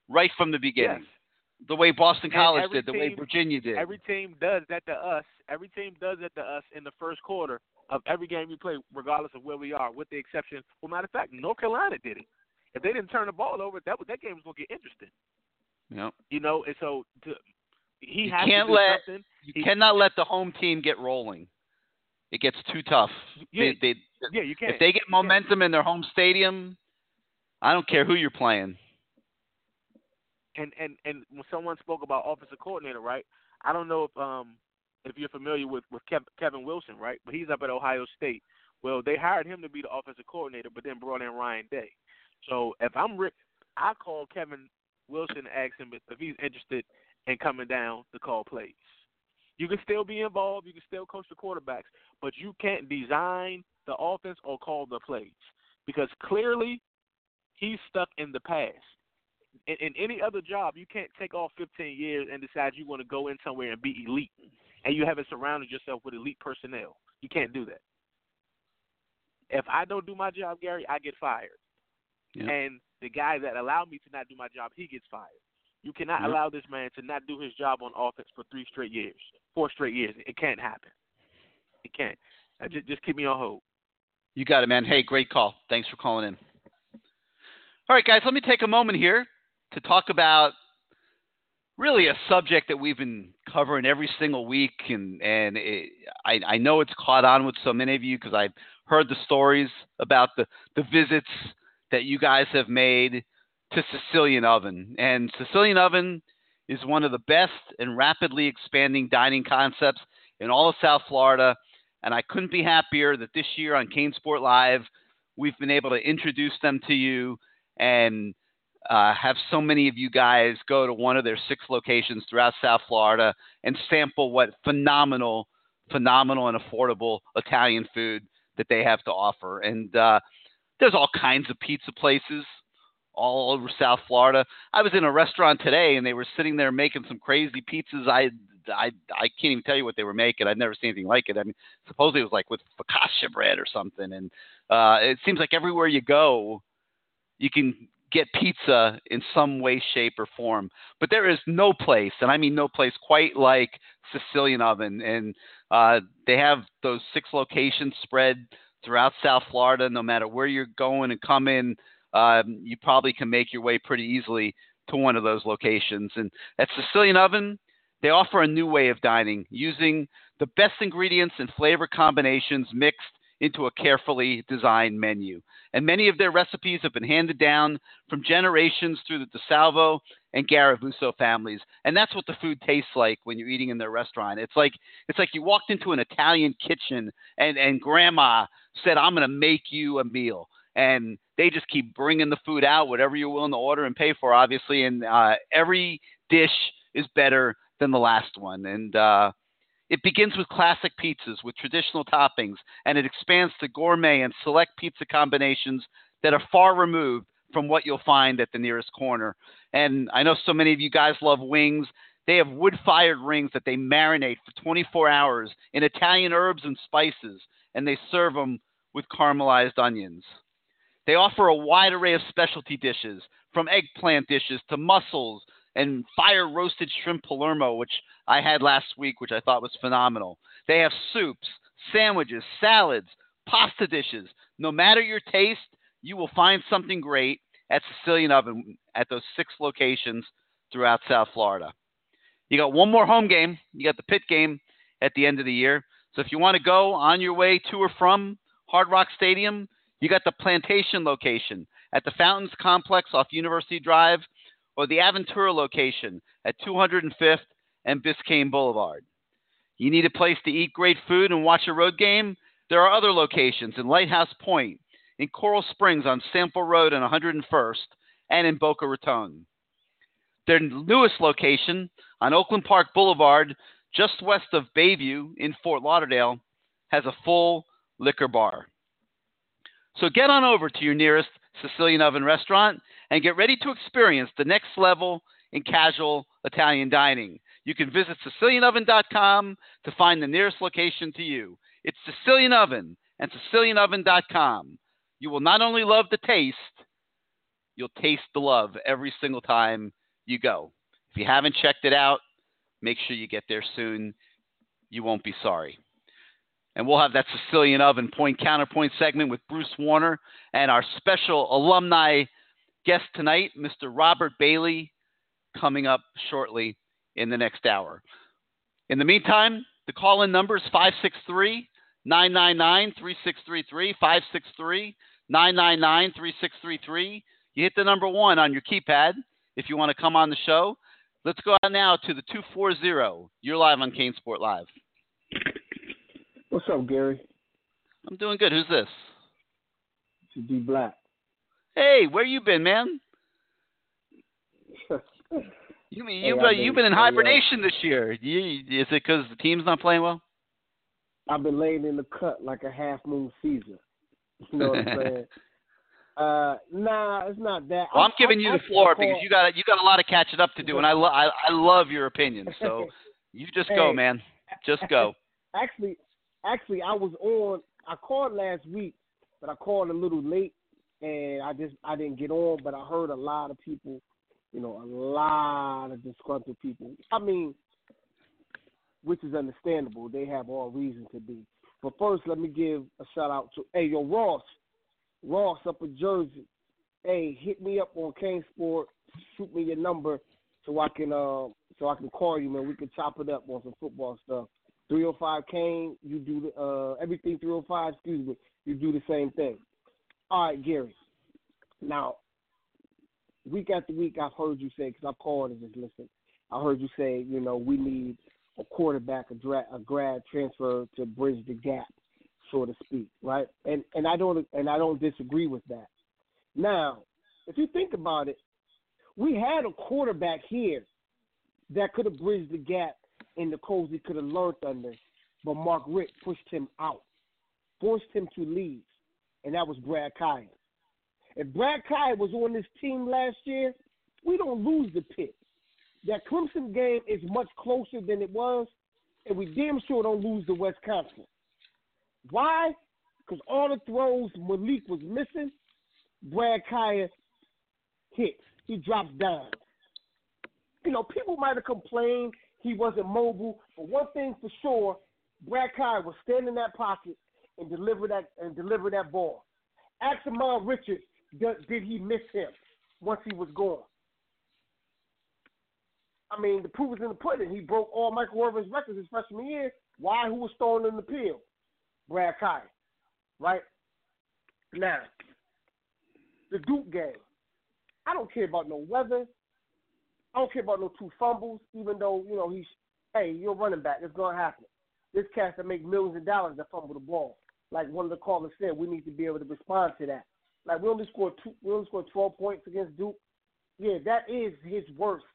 right from the beginning. Yes. The way Boston College did, the way Virginia did. Every team does that to us. Every team does that to us in the first quarter of every game we play, regardless of where we are, with the exception. Well, matter of fact, North Carolina did it. If they didn't turn the ball over, that was- that game was going to get interesting. Yep. You know, and so to, he You has can't let- something. You He- cannot let the home team get rolling. It gets too tough. Yeah, They, they, yeah, you can't. if they get momentum in their home stadium, I don't care who you're playing. and and and when someone spoke about offensive coordinator, right? I don't know if um if you're familiar with with Kev, Kevin Wilson, right? But he's up at Ohio State. Well, they hired him to be the offensive coordinator, but then brought in Ryan Day. So if I'm Richt, I call Kevin Wilson and ask him if, he's interested in coming down to call plays. You can still be involved. You can still coach the quarterbacks, but you can't design the offense or call the plays because clearly he's stuck in the past in, in any other job, you can't take off 15 years and decide you want to go in somewhere and be elite, and you haven't surrounded yourself with elite personnel. You can't do that. If I don't do my job, Gary, I get fired. Yeah. And the guy that allowed me to not do my job, he gets fired. You cannot Yeah. allow this man to not do his job on offense for three straight years, four straight years. It can't happen. It can't. Just, just keep me on hold. You got it, man. Hey, great call. Thanks for calling in. All right, guys, let me take a moment here to talk about really a subject that we've been covering every single week, and and it, I I know it's caught on with so many of you because I've heard the stories about the the visits that you guys have made to Sicilian Oven, and Sicilian Oven is one of the best and rapidly expanding dining concepts in all of South Florida and I couldn't be happier that this year on CaneSport Live, we've been able to introduce them to you and uh, have so many of you guys go to one of their six locations throughout South Florida and sample what phenomenal, phenomenal and affordable Italian food that they have to offer. And uh, there's all kinds of pizza places all over South Florida. I was in a restaurant today and they were sitting there making some crazy pizzas. I I I can't even tell you what they were making. I've never seen anything like it. I mean, supposedly it was like with focaccia bread or something. And uh, it seems like everywhere you go, you can get pizza in some way, shape, or form. But there is no place, and I mean no place, quite like Sicilian Oven. And uh, they have those six locations spread throughout South Florida. No matter where you're going and coming, um, you probably can make your way pretty easily to one of those locations. And at Sicilian Oven, they offer a new way of dining using the best ingredients and flavor combinations mixed into a carefully designed menu. And many of their recipes have been handed down from generations through the DeSalvo and Garavuso families. And that's what the food tastes like when you're eating in their restaurant. It's like it's like you walked into an Italian kitchen and, and grandma said, I'm going to make you a meal. And they just keep bringing the food out, whatever you're willing to order and pay for, obviously. And uh, every dish is better than the last one. And uh, it begins with classic pizzas with traditional toppings, and it expands to gourmet and select pizza combinations that are far removed from what you'll find at the nearest corner. And I know so many of you guys love wings. They have wood fired rings that they marinate for 24 hours in Italian herbs and spices, and they serve them with caramelized onions. They offer a wide array of specialty dishes, from eggplant dishes to mussels and fire roasted shrimp palermo, which I had last week, which I thought was phenomenal. They have soups, sandwiches, salads, pasta dishes. No matter your taste, you will find something great at Sicilian Oven at those six locations throughout South Florida. You got one more home game. You got the pit game at the end of the year. So if you want to go on your way to or from Hard Rock Stadium, you got the Plantation location at the Fountains Complex off University Drive or the Aventura location at 205th and Biscayne Boulevard. You need a place to eat great food and watch a road game? There are other locations in Lighthouse Point, in Coral Springs on Sample Road and 101st, and in Boca Raton. Their newest location on Oakland Park Boulevard, just west of Bayview in Fort Lauderdale, has a full liquor bar. So get on over to your nearest Sicilian Oven restaurant and get ready to experience the next level in casual Italian dining. You can visit SicilianOven.com to find the nearest location to you. It's Sicilian Oven and SicilianOven.com. You will not only love the taste, you'll taste the love every single time you go. If you haven't checked it out, make sure you get there soon. You won't be sorry. And we'll have that Sicilian Oven point counterpoint segment with Bruce Warner and our special alumni guest tonight, Mr. Robert Bailey, coming up shortly in the next hour. In the meantime, the call in number is 563 999 3633. 563 999 3633. You hit the number one on your keypad if you want to come on the show. Let's go out now to the 240. You're live on CaneSport Live. What's up, Gary? I'm doing good. Who's this? It's D Black. Hey, where you been, man? You mean you've, I've you've been- been in hey, uh, hibernation this year? You, is it because the team's not playing well? I've been laying in the cut like a half moon Caesar. You know what I'm saying? Uh, nah, it's not that. Well, I'm giving you the floor because you got you got a lot of catching up to do, and I lo- I, I love your opinion. So you just go, man. Just go. actually, actually, I was on. I called last week, but I called a little late, and I just I didn't get on. But I heard a lot of people, you know, a lot of disgruntled people. I mean, which is understandable. They have all reason to be. But first, let me give a shout out to hey yo Ross, Ross up in Jersey. Hey, hit me up on Kane Sport. Shoot me your number so I can uh so I can call you, man. We can chop it up on some football stuff. 305 Kane, you do uh, everything 305, excuse me, you do the same thing. All right, Gary. Now, week after week, I've heard you say, because I've called and just listened, I heard you say, you know, we need a quarterback, a, dra- a grad transfer to bridge the gap, so to speak, right? And and I don't and I don't disagree with that. Now, if you think about it, we had a quarterback here that could have bridged the gap and N'Kosi could have learned under, but Mark Richt pushed him out, forced him to leave, and that was Brad Kaaya. If Brad Kaaya was on this team last year, we don't lose the pit. That Clemson game is much closer than it was, and we damn sure don't lose the West Wisconsin. Why? Because all the throws Malik was missing, Brad Kaaya hits. He drops down. You know, people might have complained he wasn't mobile, but one thing for sure, Brad Kaaya was standing in that pocket and deliver that and deliver that ball. Ask Ahmmon Richards, did, did he miss him once he was gone? I mean, the proof is in the pudding. He broke all Michael Irvin's records his freshman year. Why? Who was throwing in the peel? Brad Kaaya, right? Now, the Duke game. I don't care about no weather. I don't care about no two fumbles, even though, you know, he's, hey, you're running back. It's to happen. This cat that make millions of dollars that fumble the ball. Like one of the callers said, we need to be able to respond to that. Like we only scored two, we only scored 12 points against Duke. Yeah, that is his worst,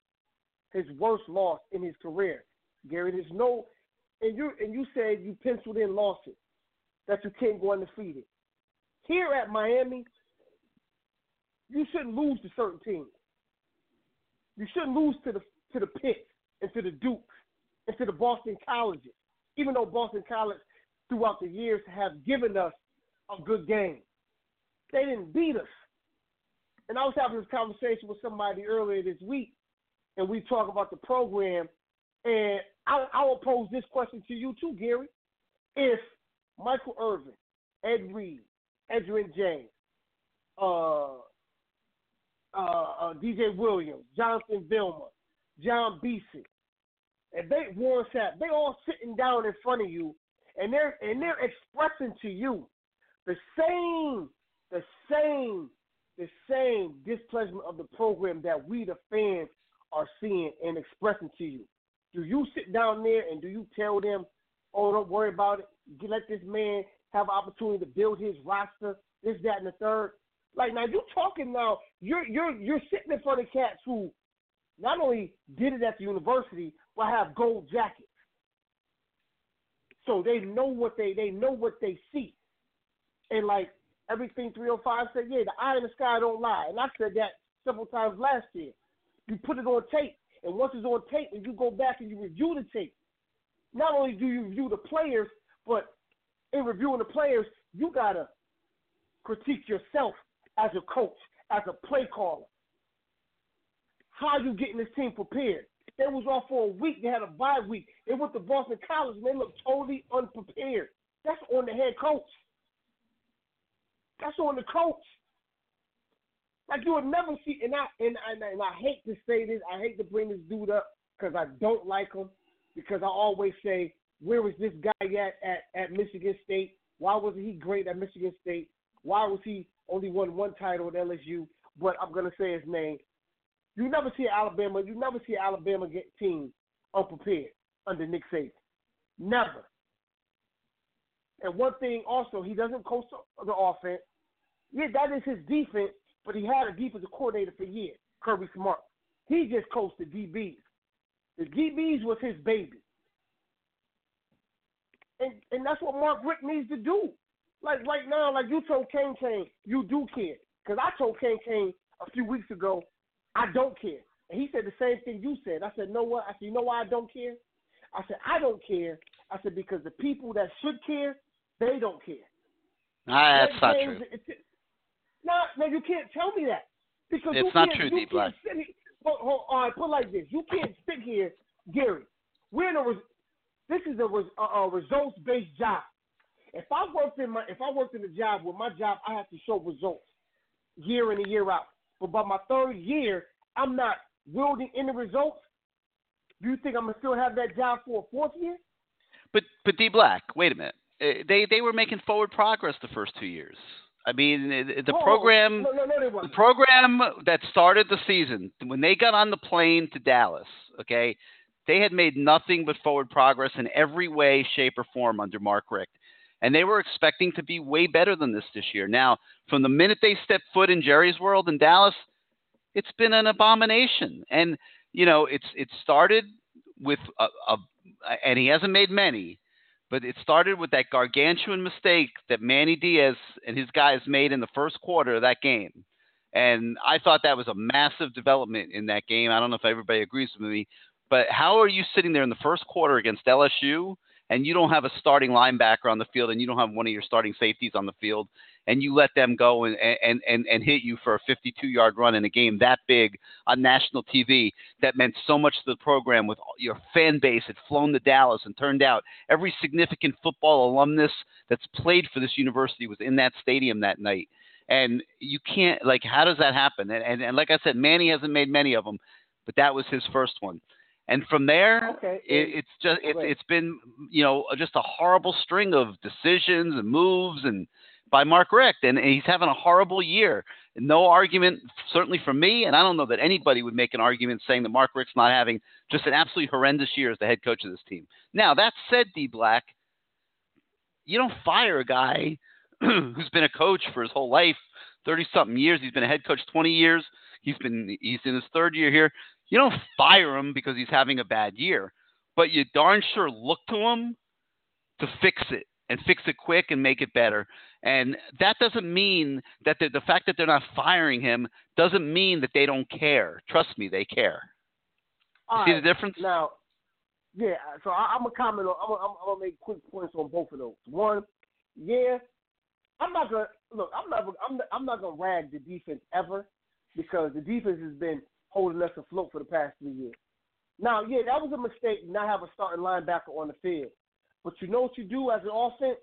his worst loss in his career. Gary, there's no, and you and you said you penciled in losses that you can't go undefeated. Here at Miami, you shouldn't lose to certain teams. You shouldn't lose to the to the Pitt and to the Duke and to the Boston colleges, even though Boston College throughout the years have given us a good game. They didn't beat us. And I was having this conversation with somebody earlier this week, and we talk about the program. And I, I will pose this question to you too, Gary. If Michael Irvin, Ed Reed, Edgerrin James, uh, uh, uh, DJ Williams, Jonathan Vilma, Jon Beason, and they Warren Sapp, they all sitting down in front of you, and they're and they're expressing to you the same, the same, the same displeasure of the program that we the fans are seeing and expressing to you. Do you sit down there and do you tell them, "Oh, don't worry about it. Let this man have opportunity to build his roster, this, that, and the third. Like now, you're talking now. You're you're you're sitting in front of cats who not only did it at the university, but have gold jackets. So they know what they they know what they see, and like everything 305 said, yeah, the eye in the sky don't lie, and I said that several times last year. You put it on tape, and once it's on tape, and you go back and you review the tape, not only do you review the players, but in reviewing the players, you gotta critique yourself as a coach, as a play caller. How you getting this team prepared? They was off for a week. They had a bye week. They went to Boston College and they looked totally unprepared. That's on the head coach. That's on the coach. Like you would never see, and I and, and, and I hate to say this. I hate to bring this dude up because I don't like him. Because I always say, where was this guy at, at at Michigan State? Why wasn't he great at Michigan State? Why was he only won one title at LSU? But I'm gonna say his name. You never see Alabama. You never see Alabama get team unprepared under Nick Saban. Never. And one thing also, he doesn't coach the offense. Yeah, that is his defense, but he had a defensive coordinator for years, Kirby Smart. He just coached the DBs. The DBs was his baby. And and that's what Mark Richt needs to do. Like right now, like you told Kane Kane, you do care. Because I told Kane Kane a few weeks ago, I don't care. And he said the same thing you said. I said, know what? I said, you know why I don't care? I said, I don't care. I said, because the people that should care, they don't care. Nah, that's not James, true. It's, no, no, you can't tell me that. Because It's you not can't- true, D. Black. can't sit here- Hold, hold, all right, put it like this. You can't sit here, Gary. We're in a, this is a, a, a uh, uh, results-based job. If I worked in my, if I worked in a job where my job I have to show results year in and year out, but by my third year I'm not wielding any results. Do you think I'm gonna still have that job for a fourth year? But but D Black, wait a minute. Uh, They they were making forward progress the first two years. I mean, the Oh, program No, no, no, the program that started the season when they got on the plane to Dallas. Okay, they had made nothing but forward progress in every way, shape, or form under Mark Richt, and they were expecting to be way better than this this year. Now, from the minute they stepped foot in Jerry's world in Dallas, it's been an abomination. And you know, it's it started with a, a and he hasn't made many, but it started with that gargantuan mistake that Manny Diaz and his guys made in the first quarter of that game. And I thought that was a massive development in that game. I don't know if everybody agrees with me, but how are you sitting there in the first quarter against LSU and you don't have a starting linebacker on the field and you don't have one of your starting safeties on the field and you let them go and, and, and, and hit you for a 52 yard run in a game that big on national TV that meant so much to the program with your fan base had flown to Dallas and turned out every significant football alumnus that's played for this university was in that stadium that night. And you can't like how does that happen? And, and, and like I said, Manny hasn't made many of them, but that was his first one. And from there, Okay. it, it's just it's it's been you know just a horrible string of decisions and moves and by Mark Richt, and he's having a horrible year. No argument, certainly from me, and I don't know that anybody would make an argument saying that Mark Richt's not having just an absolutely horrendous year as the head coach of this team. Now that said, D Black, you don't fire a guy who's been a coach for his whole life, thirty something years. He's been a head coach twenty years. He's been he's in his third year here. You don't fire him because he's having a bad year, but you darn sure look to him to fix it. and fix it quick and make it better. And that doesn't mean that the, the fact that they're not firing him doesn't mean that they don't care. Trust me, they care. See right, the difference? Now, yeah. So I, I'm gonna comment on. I'm gonna, I'm gonna make quick points on both of those. One, yeah, I'm not gonna look. I'm not. I'm not, I'm not gonna rag the defense ever because the defense has been holding us afloat for the past three years. Now, yeah, that was a mistake not have a starting linebacker on the field. But you know what you do as an offense?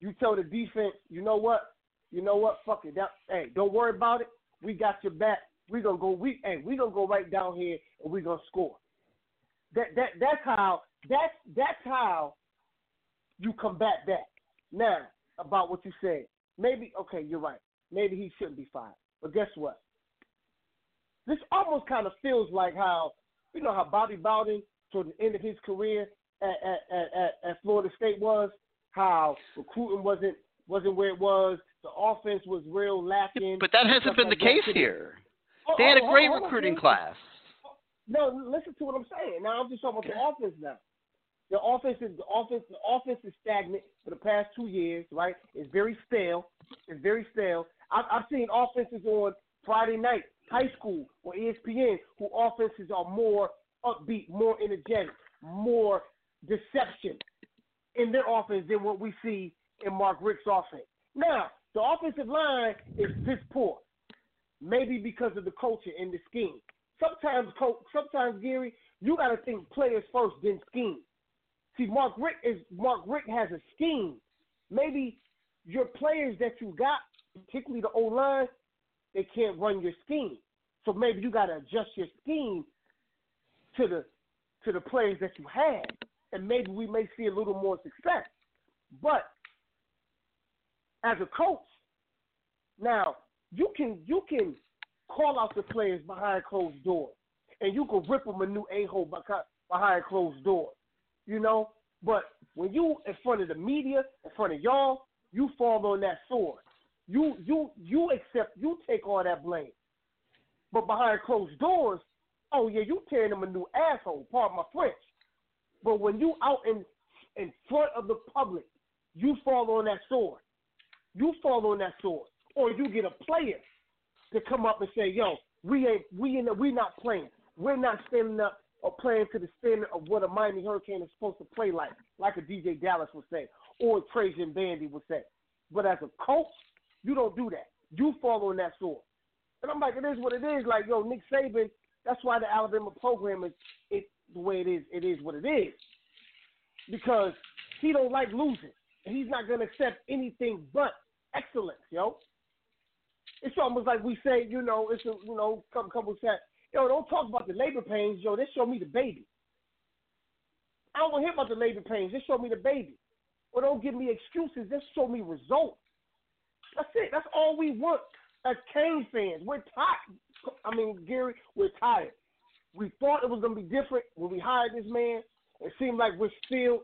You tell the defense, you know what? You know what? Fuck it. That, hey, don't worry about it. We got your back. We gonna go. We hey, we gonna go right down here and we gonna score. That that that's how that's that's how you combat that. Now about what you said, maybe okay, you're right. Maybe he shouldn't be fired. But guess what? This almost kind of feels like how you know how Bobby Bowden toward the end of his career at at, at, at, Florida State was, how recruiting wasn't wasn't where it was, the offense was real lacking. But that hasn't been the like case here. Oh, They had a great recruiting class. No, listen to what I'm saying. Now I'm just talking about the offense now. The offense is the offense the offense is stagnant for the past two years, right? It's very stale. It's very stale. I've, I've seen offenses on Friday night, high school or ESPN, who offenses are more upbeat, more energetic, more deception in their offense than what we see in Mark Richt's offense. Now, the offensive line is piss poor, maybe because of the culture and the scheme. Sometimes, sometimes Gary, you got to think players first, then scheme. See, Mark Richt is Mark Rick has a scheme. Maybe your players that you got, particularly the O line, they can't run your scheme. So maybe you got to adjust your scheme to the to the players that you have, and maybe we may see a little more success. But as a coach, now you can you can call out the players behind closed doors, and you can rip them a new a hole behind closed doors, you know. But when you in front of the media, in front of y'all, you fall on that sword. You you you accept you take all that blame. But behind closed doors, oh yeah, you tearing them a new asshole. Pardon my French. But when you out in in front of the public, you fall on that sword. You fall on that sword, or you get a player to come up and say, "Yo, we ain't we ain't we not playing. We're not standing up or playing to the standard of what a Miami Hurricane is supposed to play like, like a DJ Dallas would say, or Trajan Bandy would say." But as a coach, you don't do that. You fall on that sword. And I'm like, it is what it is. Like, yo, Nick Saban, that's why the Alabama program is it the way it is. It is what it is because he don't like losing, and he's not gonna accept anything but excellence, yo. It's almost like we say, you know, it's a, you know, couple couple said, yo, don't talk about the labor pains, yo. Just show me the baby. I don't want to hear about the labor pains. Just show me the baby. Or don't give me excuses. Just show me results. That's it. That's all we want as Cane fans. We're tired. I mean, Gary, we're tired. We thought it was going to be different when we hired this man. It seemed like we're still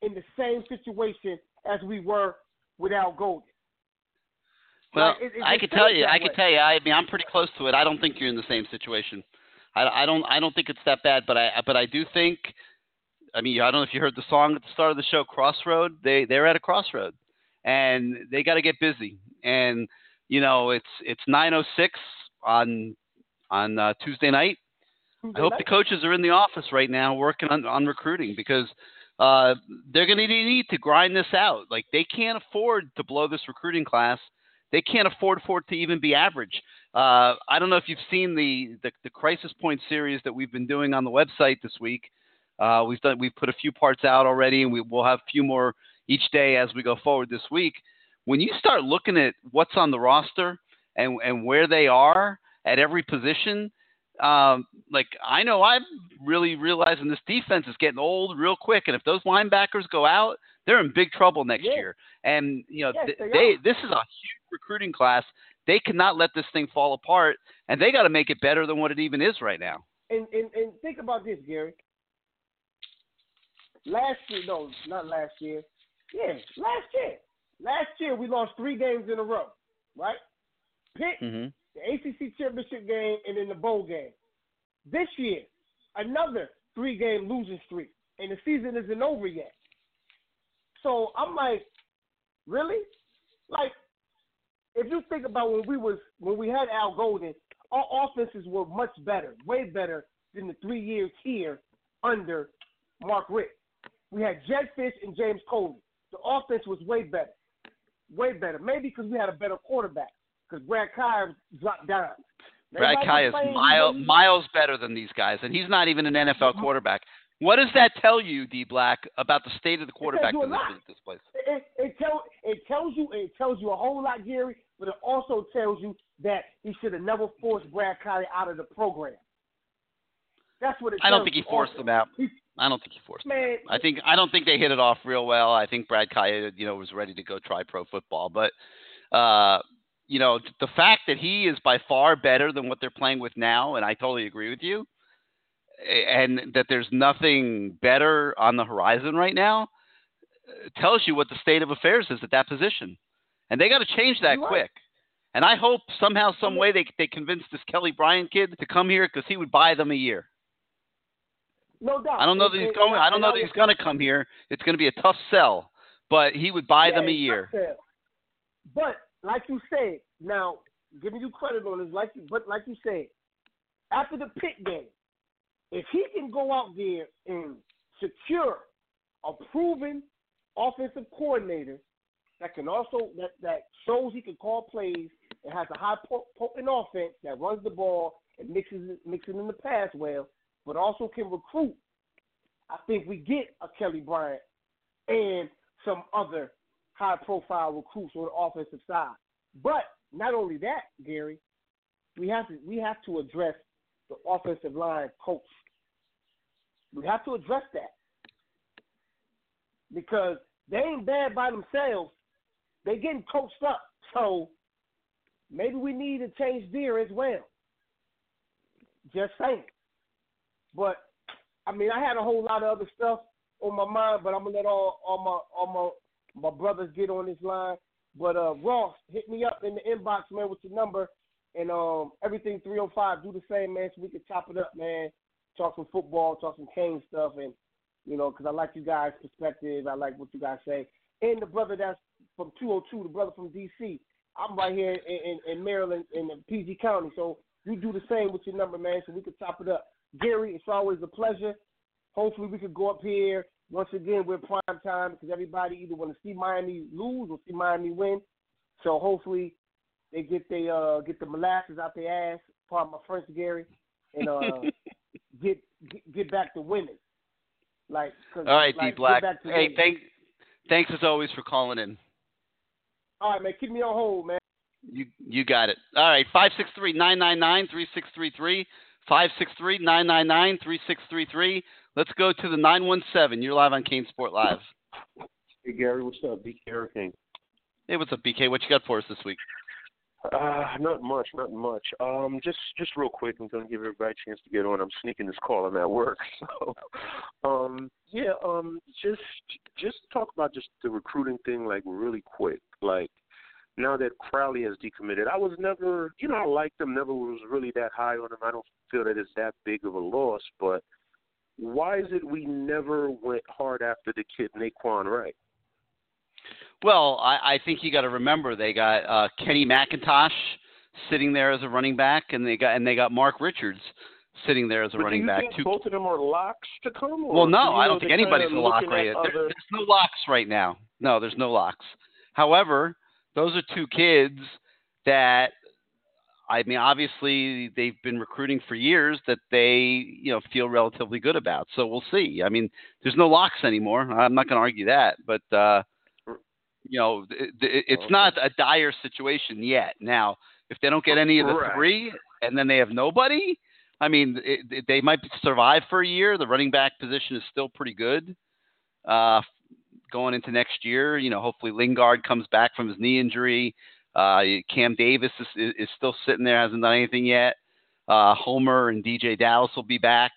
in the same situation as we were without Golden. Well, Like, it- it I could tell you, I could tell you. I mean, I'm pretty close to it. I don't think you're in the same situation. I, I don't, I don't think it's that bad. But I, but I do think. I mean, I don't know if you heard the song at the start of the show, Crossroad. They, they're at a crossroad, and they got to get busy. And you know, it's, it's 9:06 on, on uh, Tuesday night. I hope the coaches are in the office right now working on, on recruiting because uh, they're going to need to grind this out. Like they can't afford to blow this recruiting class. They can't afford for it to even be average. Uh, I don't know if you've seen the, the the crisis point series that we've been doing on the website this week. Uh, we've done we've put a few parts out already, and we will have a few more each day as we go forward this week. When you start looking at what's on the roster and and where they are at every position, um, like I know I'm really realizing this defense is getting old real quick, and if those linebackers go out, they're in big trouble next Yeah. year. And you know, Yes, they they this is a huge recruiting class. They cannot let this thing fall apart, and they got to make it better than what it even is right now. And, and and think about this, Gary. Last year, no, not last year. Yeah, last year. Last year we lost three games in a row, right? Pitt, Mm-hmm. the ACC championship game, and then the bowl game. This year, another three-game losing streak, and the season isn't over yet. So I'm like, really? Like, if you think about when we was when we had Al Golden, our offenses were much better, way better than the three years here under Mark Richt. We had Jedd Fisch and James Coley. The offense was way better, way better. Maybe because we had a better quarterback. Because Brad Kaaya dropped down. Brad Kai is mile, miles better than these guys, and he's not even an NFL quarterback. What does that tell you, D Black, about the state of the quarterback you a position at this place? It, it, tell, it tells you it tells you a whole lot, Gary, but it also tells you that he should have never forced Brad Collie out of the program. That's what it. I don't think he forced them out. He- I don't think he forced. Man, I think I don't think they hit it off real well. I think Brad Kaaya, you know, was ready to go try pro football, but uh, you know, the fact that he is by far better than what they're playing with now, and I totally agree with you, and that there's nothing better on the horizon right now, uh, tells you what the state of affairs is at that position, and they got to change that You're quick. And I hope somehow, some way, they they convince this Kelly Bryant kid to come here because he would buy them a year. No doubt. I don't know that he's going. I don't know that he's going to come here. It's going to be a tough sell, but he would buy Yeah, them a year. But like you said, now giving you credit on this, like you, but like you said, after the Pitt game, if he can go out there and secure a proven offensive coordinator that can also that that shows he can call plays and has a high po- potent offense that runs the ball and mixes it, mixes in the pass well, but also can recruit. I think we get a Kelly Bryant and some other high profile recruits on the offensive side. But not only that, Gary, we have to we have to address the offensive line coach. We have to address that. Because they ain't bad by themselves. They getting coached up. So maybe we need to change gear as well. Just saying. But I mean I had a whole lot of other stuff on my mind, but I'm gonna let all all my all my my brothers get on this line. But uh Ross, hit me up in the inbox, man, with your number and um everything three oh five. Do the same, man, so we can chop it up, man. Talk some football, talk some Cane stuff, and you know, 'cause I like you guys' perspective. I like what you guys say. And the brother that's from 202, the brother from DC. I'm right here in, in, in Maryland, in PG County. So you do the same with your number, man, so we can top it up. Gary, it's always a pleasure. Hopefully, we could go up here once again with prime time because everybody either want to see Miami lose or see Miami win. So hopefully, they get they uh get the molasses out their ass. Pardon my French, Gary, and uh get, get get back to winning. Like, 'cause, All right, like, D Black. Get back to Hey, winning. thank, thanks as always for calling in. All right, man. Keep me on hold, man. You you got it. All right, five six three nine nine nine three six three three. Five six three nine nine nine three six three three. Let's go to the nine one seven. You're live on CaneSport Live. Hey Gary, what's up? BK Hurricane. Hey, what's up, BK? What you got for us this week? Uh, not much, not much. Um, just just real quick, I'm gonna give everybody a chance to get on. I'm sneaking this call. I'm at work, so um, yeah. Um, just just talk about just the recruiting thing, like really quick. Like now that Crowley has decommitted, I was never, you know, I liked him. Never was really that high on him. I don't feel that it's that big of a loss, but why is it we never went hard after the kid Nay'Quan Wright? Well, I, I think you got to remember they got uh, Kenny McIntosh sitting there as a running back, and they got and they got Mark Richards sitting there as a But running do you back think too. both of them are locks to come? Or Well, no, I don't think anybody's a lock right now. There, there's no locks right now. No, there's no locks. However, those are two kids that I mean, obviously they've been recruiting for years that they, you know, feel relatively good about. So we'll see. I mean, there's no locks anymore. I'm not going to argue that, but uh, you know, it, it, it's not a dire situation yet. Now, if they don't get any of the Right. three, and then they have nobody, I mean, it- they might survive for a year. The running back position is still pretty good. Uh, going into next year, you know, hopefully Lingard comes back from his knee injury. Uh, Cam Davis is, is, still sitting there, hasn't done anything yet. Uh, Homer and DJ Dallas will be back.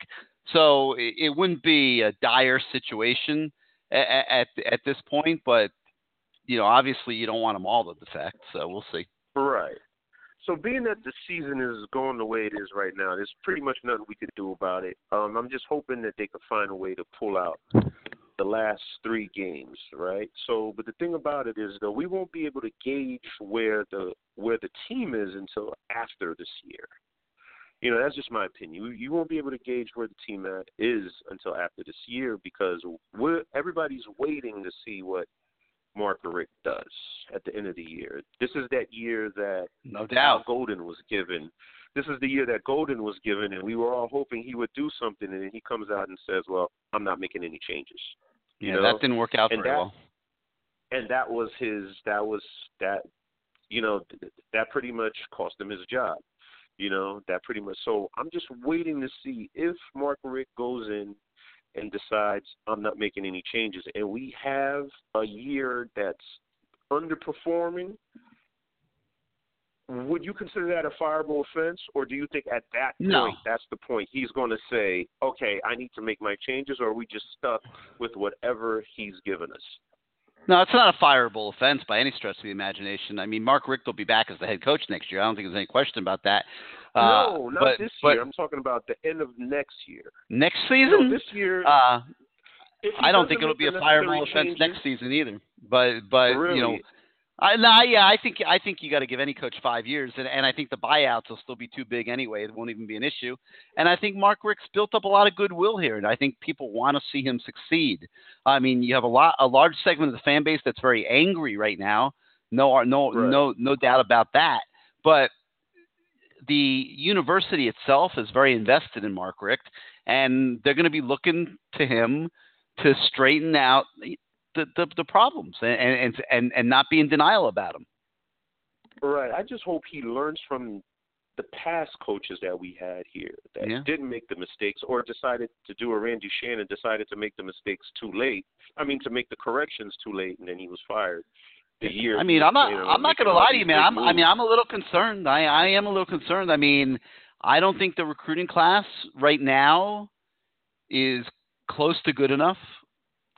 So it, it wouldn't be a dire situation at, at at this point, but you know, obviously you don't want them all to defect. So we'll see. Right. So being that the season is going the way it is right now, there's pretty much nothing we can do about it. Um, I'm just hoping that they can find a way to pull out the last three games, right? So, but the thing about it is, though, we won't be able to gauge where the where the team is until after this year. You know, that's just my opinion. You, you won't be able to gauge where the team is until after this year because we're everybody's waiting to see what Mark Richt does at the end of the year. This is that year that No doubt. Golden was given. This is the year that Golden was given, and we were all hoping he would do something, and then he comes out and says, "Well, I'm not making any changes." You Yeah, know? that didn't work out and very that, well. And that was his. That was that. You know, th- that pretty much cost him his job. You know, that pretty much. So I'm just waiting to see if Mark Richt goes in and decides I'm not making any changes, and we have a year that's underperforming. Would you consider that a fireable offense, or do you think at that point No. that's the point he's going to say, "Okay, I need to make my changes," or are we just stuck with whatever he's given us? No, it's not a fireable offense by any stretch of the imagination. I mean, Mark Richt will be back as the head coach next year. I don't think there's any question about that. Uh, no, not but, this year. I'm talking about the end of next year. next No, season, this year. uh, I don't think it'll be a fireable offense changes- next season either. But but Really? you know, I no, yeah, I think I think you got to give any coach five years, and and I think the buyouts will still be too big anyway. It won't even be an issue. And I think Mark Richt's built up a lot of goodwill here, and I think people want to see him succeed. I mean, you have a lot a large segment of the fan base that's very angry right now. No, uh, no, Right. no, no doubt about that. But the university itself is very invested in Mark Richt, and they're going to be looking to him to straighten out the the, the problems and, and and and not be in denial about them. Right. I just hope he learns from the past coaches that we had here that Yeah. didn't make the mistakes or decided to do a Randy Shannon decided to make the mistakes too late. I mean to make the corrections too late and then he was fired. The year I mean, I'm not you know, I'm not going to lie to you, man. I'm, I mean. I'm a little concerned. I I am a little concerned. I mean, I don't think the recruiting class right now is close to good enough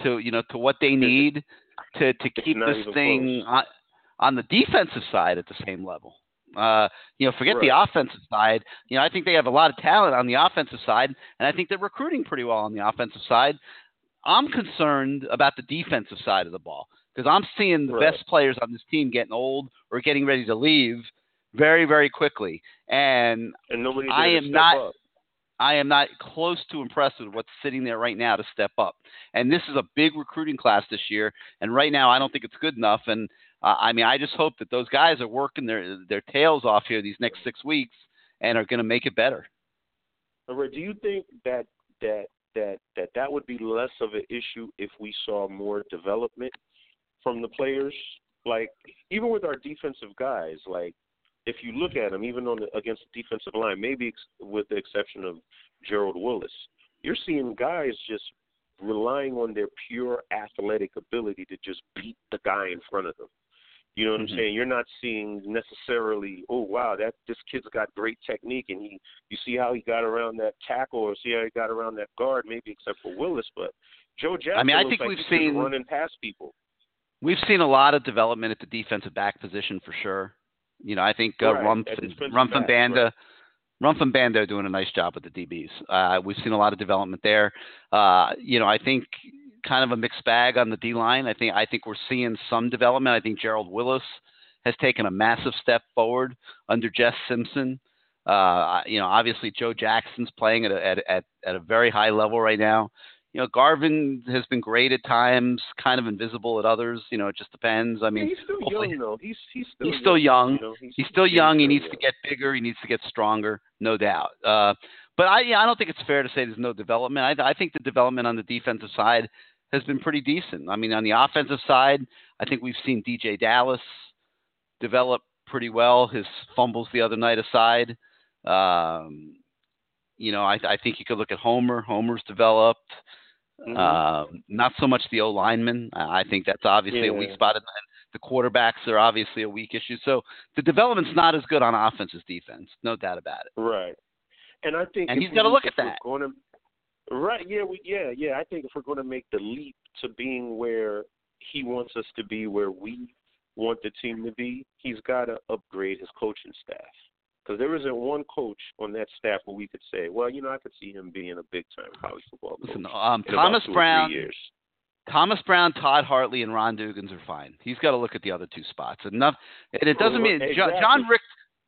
to you know to what they need to to keep this thing on, on the defensive side at the same level. Uh, you know, forget the offensive side. You know, I think they have a lot of talent on the offensive side, and I think they're recruiting pretty well on the offensive side. I'm concerned about the defensive side of the ball because I'm seeing the Right. best players on this team getting old or getting ready to leave very, very quickly, and and nobody I am not. up. I am not close to impressed with what's sitting there right now to step up. And this is a big recruiting class this year. And right now, I don't think it's good enough. And uh, I mean, I just hope that those guys are working their their tails off here these next six weeks and are going to make it better. Do you think that that that that that would be less of an issue if we saw more development from the players? Like even with our defensive guys, like if you look at them, even on the, against the defensive line, maybe ex- with the exception of Gerald Willis, you're seeing guys just relying on their pure athletic ability to just beat the guy in front of them. You know what Mhm. I'm saying? You're not seeing necessarily, oh wow, that this kid's got great technique, and he, you see how he got around that tackle, or see how he got around that guard, maybe except for Willis, but Joe Jackson I mean, I think like we've seen- running past people. We've seen a lot of development at the defensive back position for sure. You know, I think uh, Right, Rumph and Rumph and Banda, right. Rumph and Banda are doing a nice job with the DBs. Uh, we've seen a lot of development there. Uh, you know, I think kind of a mixed bag on the D line. I think I think we're seeing some development. I think Gerald Willis has taken a massive step forward under Jess Simpson. Uh, you know, obviously Joe Jackson's playing at a, at, at at a very high level right now. You know, Garvin has been great at times, kind of invisible at others. You know, it just depends. I mean, yeah, he's still young though. He's he's still he's still young. You know, he's, He's still young. He needs young. to get bigger. He needs to get stronger, no doubt. Uh, but I, yeah, I don't think it's fair to say there's no development. I, I think the development on the defensive side has been pretty decent. I mean, on the offensive side, I think we've seen DJ Dallas develop pretty well. His fumbles the other night aside, um, you know, I, I think you could look at Homer. Homer's developed. Mhm. Um, not so much the O lineman. I think that's obviously a weak spot. And the quarterbacks are obviously a weak issue. So the development's not as good on offense as defense, no doubt about it. Right. And I think And he's we gotta look at that. To, right? Yeah. We. Yeah. Yeah. I think if we're going to make the leap to being where he wants us to be, where we want the team to be, he's got to upgrade his coaching staff. Because there isn't one coach on that staff where we could say, well, you know, I could see him being a big time college football coach. Listen, um, Thomas two or three Brown. Thomas Brown, Todd Hartley, and Ron Dugans are fine. He's got to look at the other two spots. Enough, and it doesn't mean Jon, Exactly. Jon Richt.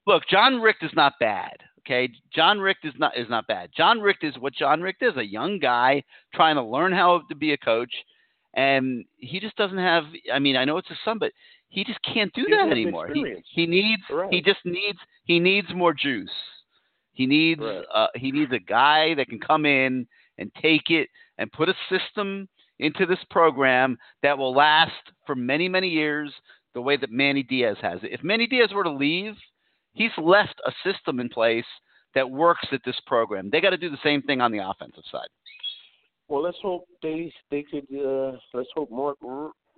Look, Jon Richt is not bad. Okay, Jon Richt is not is not bad. Jon Richt is what Jon Richt is—a young guy trying to learn how to be a coach, and he just doesn't have. I mean, I know it's a son, but he just can't do that anymore. He he needs Right. he just needs he needs more juice. He needs Right. uh, he needs a guy that can come in and take it and put a system into this program that will last for many many years the way that Manny Diaz has it. If Manny Diaz were to leave, he's left a system in place that works at this program. They got to do the same thing on the offensive side. Well, let's hope they they could. Uh, let's hope Mark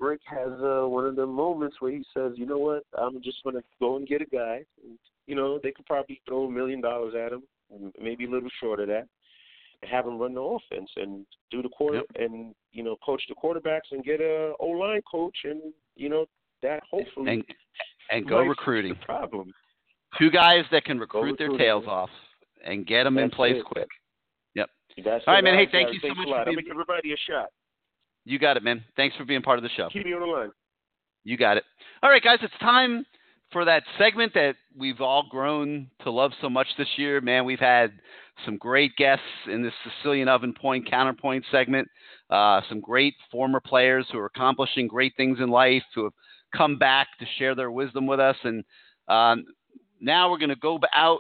Richt has uh, one of the moments where he says, "You know what? I'm just going to go and get a guy." You know, they could probably throw a million dollars at him, maybe a little short of that, and have him run the offense and do the quarter and you know coach the quarterbacks and get a O line coach and you know that hopefully And and go recruiting. the problem. Two guys that can recruit their tails off and get them in place it. quick. Yep. That's All right, man. Hey, thank you so much for I'm being- give everybody a shot. You got it, man. Thanks for being part of the show. Keep me on the line. You got it. All right, guys, it's time for that segment that we've all grown to love so much this year. Man, we've had some great guests in this Sicilian Oven Point Counterpoint segment. Uh, some great former players who are accomplishing great things in life, who have come back to share their wisdom with us. And um, now we're going to go out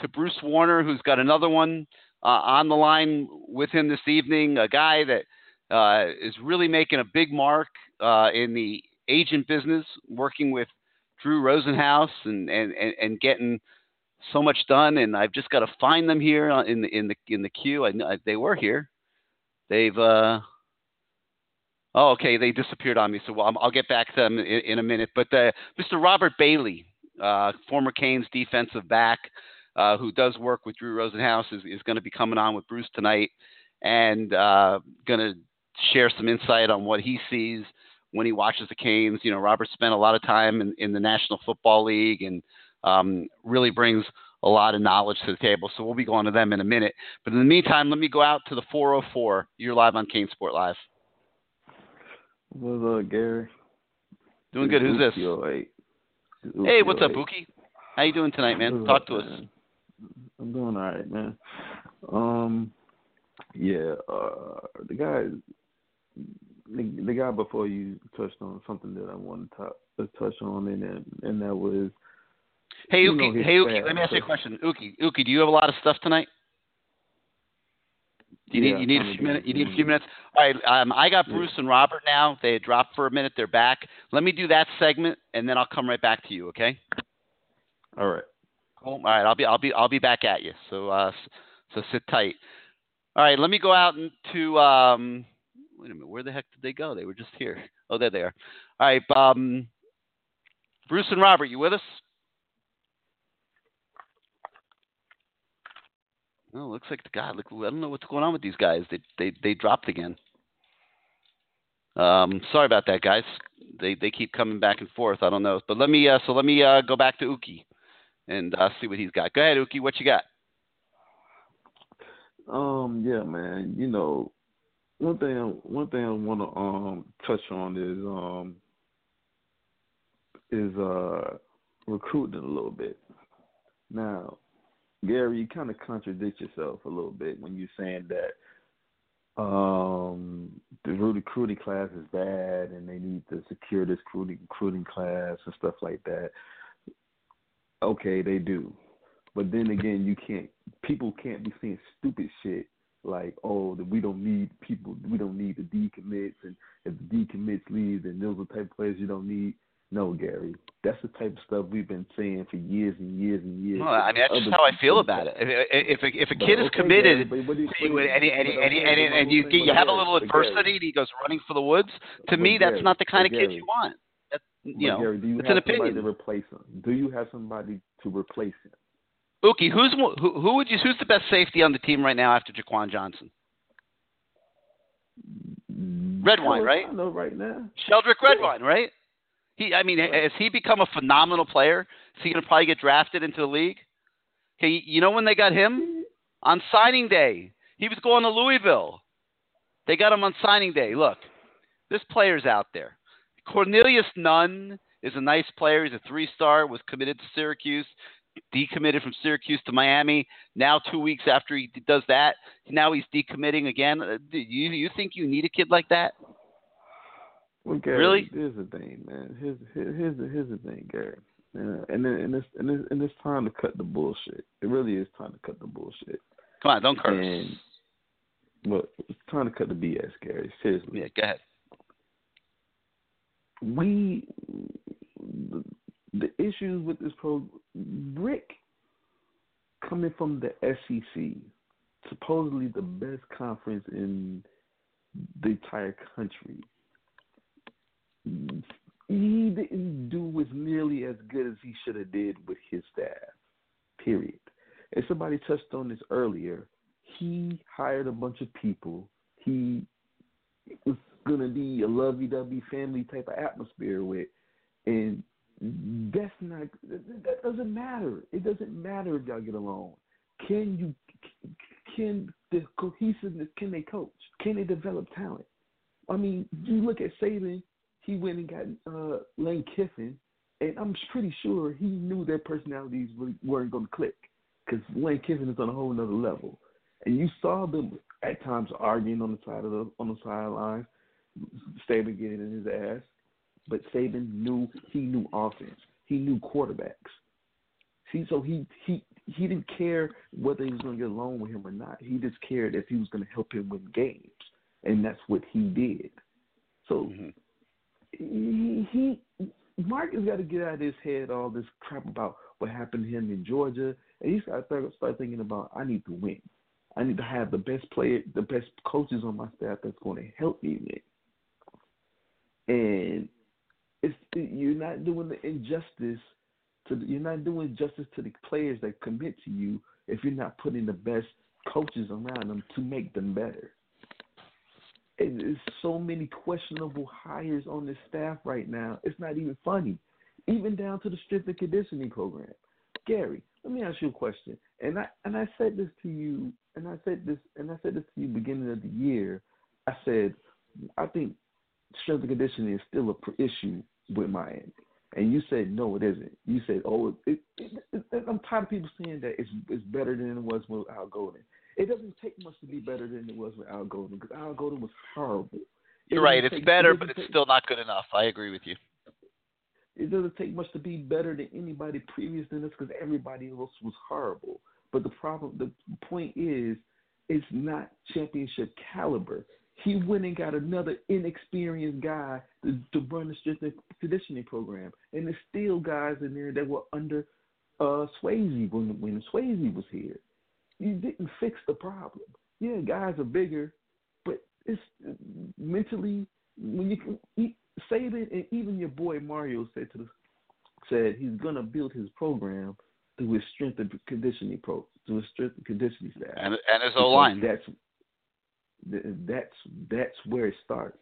to Bruce Warner, who's got another one uh, on the line with him this evening. A guy that uh, is really making a big mark uh, in the agent business, working with Drew Rosenhaus and, and, and, and getting so much done. And I've just got to find them here in the in the in the queue. I, kn- they were here. They've uh, oh okay, they disappeared on me. So I'll, I'll get back to them in, in a minute. But uh, Mr. Robert Bailey, uh, former Canes defensive back, uh, who does work with Drew Rosenhaus, is, is going to be coming on with Bruce tonight and uh, going to share some insight on what he sees when he watches the Canes. You know, Robert spent a lot of time in, in the National Football League and um, really brings a lot of knowledge to the table. So we'll be going to them in a minute. But in the meantime, let me go out to the 404. You're live on CaneSport Live. What's up, Gary? Doing good. Who's this? Hey, Hey, what's up, Buki? How you doing tonight, man? Talk to us. I'm doing all right, man. Um, yeah, uh, the guy, the, the guy before you touched on something that I wanted to, to touch on, and and, that was. Hey, you know, Hey, Uki. Let me ask you a question. Uki, Uki, do you have a lot of stuff tonight? Do you Yeah, need you need I'm a few minutes? You need a few minutes. All right. Um, I got Yeah. Bruce and Robert now. They dropped for a minute. They're back. Let me do that segment, and then I'll come right back to you. Okay. All right. Cool. All right. I'll be I'll be I'll be back at you. So uh, so sit tight. All right. Let me go out into um. Wait a minute. Where the heck did they go? They were just here. Oh, there they are. All right. Um. Bruce and Robert, you with us? Oh, looks like the guy. Look, I don't know what's going on with these guys. They they they dropped again. Um, sorry about that, guys. They they keep coming back and forth. I don't know, but let me uh, so let me uh, go back to Uki and uh, see what he's got. Go ahead, Uki. What you got? Um, yeah, man. You know, one thing one thing I want to um touch on is um is uh recruiting a little bit. Now, Gary, you kind of contradict yourself a little bit when you're saying that um the recruiting class is bad and they need to secure this recruiting recruiting class and stuff like that. Okay, they do. But then again, you can't. People can't be saying stupid shit like, "Oh, that we don't need people. We don't need the decommits, and if the decommits leave, then those are the type of players you don't need." No, Gary, that's the type of stuff we've been saying for years and years and years. Well, I mean, that's just how I feel about it. If if a, if a kid is committed Gary, but what do you- to you, and and and, and, and, you you have a little Gary, but Gary- adversity, and he goes running for the woods. To me, that's not the kind of kid you want. That, you know, Gary, do you it's have an somebody opinion. to replace him? Do you have somebody to replace him? Uki, who's who, who would you who's the best safety on the team right now after Jaquan Johnson? Redwine, right? I know right now. Sheldrick Redwine, right? He, I mean, has he become a phenomenal player? Is he going to probably get drafted into the league? Okay, you know when they got him on signing day, he was going to Louisville. They got him on signing day. Look, this players out there. Cornelius Nunn is a nice player. He's a three-star. Was committed to Syracuse, decommitted from Syracuse to Miami. Now, two weeks after he does that, now he's decommitting again. Uh, do you you think you need a kid like that? Well, Gary, Really? Here's the thing, man. Here's here- here's the here's the thing, Gary. Uh, and then and it's and it's, and it's time to cut the bullshit. It really is time to cut the bullshit. Come on, don't curse. And look, it's time to cut the BS, Gary. Seriously. Yeah, go ahead. we the, issues with this pro Richt coming from the SEC, supposedly the best conference in the entire country. He didn't do as nearly as good as he should have did with his staff. Period. And somebody touched on this earlier. He hired a bunch of people. He was gonna be a lovey-dovey family type of atmosphere with, and that's not. That doesn't matter. It doesn't matter if y'all get along. Can you? Can the cohesiveness? Can they coach? Can they develop talent? I mean, you look at Saban. He went and got uh, Lane Kiffin, and I'm pretty sure he knew their personalities really weren't going to click because Lane Kiffin is on a whole nother level. And you saw them at times arguing on the side of the on the sidelines, Saban getting in his ass. But Saban knew he knew offense. He knew quarterbacks. See, so he he he didn't care whether he was going to get along with him or not. He just cared if he was going to help him win games, and that's what he did. So mm-hmm. he, he Mark has got to get out of his head all this crap about what happened to him in Georgia, and he's got to start thinking about I need to win. I need to have the best player, the best coaches on my staff that's going to help me win. And it's you're not doing the injustice to the, you're not doing justice to the players that commit to you if you're not putting the best coaches around them to make them better. And There's so many questionable hires on this staff right now. It's not even funny, even down to the strength and conditioning program. Gary, let me ask you a question. And I and I said this to you, and I said this, and I said this to you beginning of the year. I said I think strength and conditioning is still a issue with Miami. And you said no, it isn't. You said, oh, it, it, it, I'm tired of people saying that it's it's better than it was with Al Golden. It doesn't take much to be better than it was with Al Golden because Al Golden was horrible. You're right. It's take- better, but it's take- still not good enough. I agree with you. it doesn't take much to be better than anybody previous than us because everybody else was horrible. But the problem, the point is, it's not championship caliber. He went and got another inexperienced guy to, to run the strength and conditioning program, and there's still guys in there that were under uh, Swasey when when Swasey was here. You didn't fix the problem. Yeah, guys are bigger, but it's mentally when you can eat, Saban and even your boy Mario said to the said he's gonna build his program through his strength and conditioning pro through his strength and conditioning staff And and his O line. That's th- that's that's where it starts.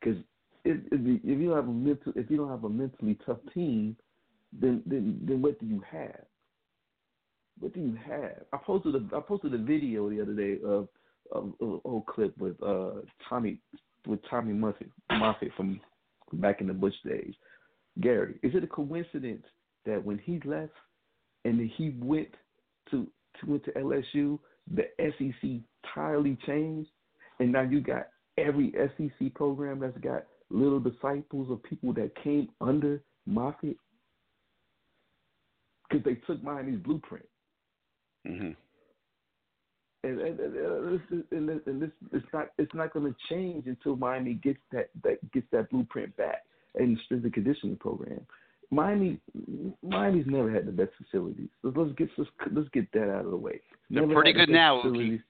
Because if, if you don't have a mental if you don't have a mentally tough team, then then then what do you have? What do you have? I posted a I posted a video the other day of of of an old clip with uh Tommy with Tommy Moffitt Moffitt from back in the Bush days. Gary, is it a coincidence that when he left and he went to to went to LSU, the SEC entirely changed, and now you got every SEC program that's got little disciples of people that came under Moffitt because they took Miami's blueprint. hmm And, and, and, this, and, this, and this it's not it's not going to change until Miami gets that that gets that blueprint back and the strength and conditioning program. Miami Miami's never had the best facilities. So let's get let's, let's get that out of the way. They're Never pretty good now, facilities.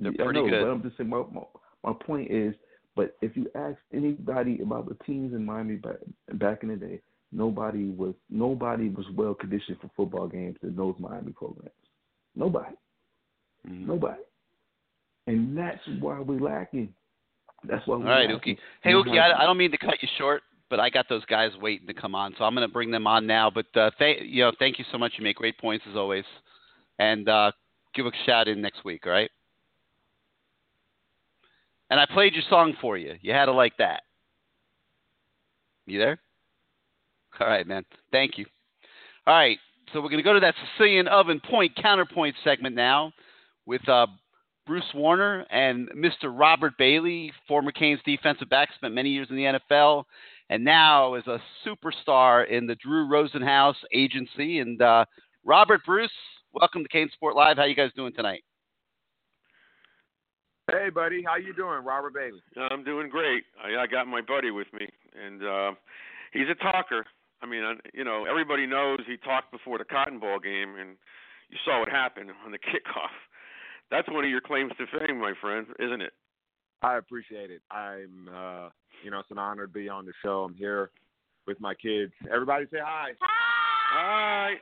They're Yeah, I know, good. But I'm just saying my, my my point is, but if you ask anybody about the teams in Miami back back in the day, nobody was nobody was well conditioned for football games in those Miami programs. Nobody. Mm-hmm. Nobody. And that's why we're lacking. That's why All right, lacking. Uki. Hey, Uki, I, I don't mean to cut you short, but I got those guys waiting to come on, so I'm going to bring them on now. But uh, th- you know, thank you so much. You make great points as always, and uh, give a shout in next week. All right. And I played your song for you. You had to like that. You there? All right, man. Thank you. All right, so we're going to go to that Sicilian oven point counterpoint segment now with uh, Bruce Warner and Mr. Robert Bailey, former Canes defensive back, spent many years in the NFL, and now is a superstar in the Drew Rosenhaus agency. And uh, Robert Bruce, welcome to CaneSport Live. How you guys doing tonight? Hey, buddy, how you doing, Robert Bailey? I'm doing great. I, I got my buddy with me, and uh, he's a talker. I mean, I, you know, everybody knows he talked before the Cotton Bowl game, and you saw what happened on the kickoff. That's one of your claims to fame, my friend, isn't it? I appreciate it. I'm, uh, you know, it's an honor to be on the show. I'm here with my kids. Everybody say hi. Hi. All right,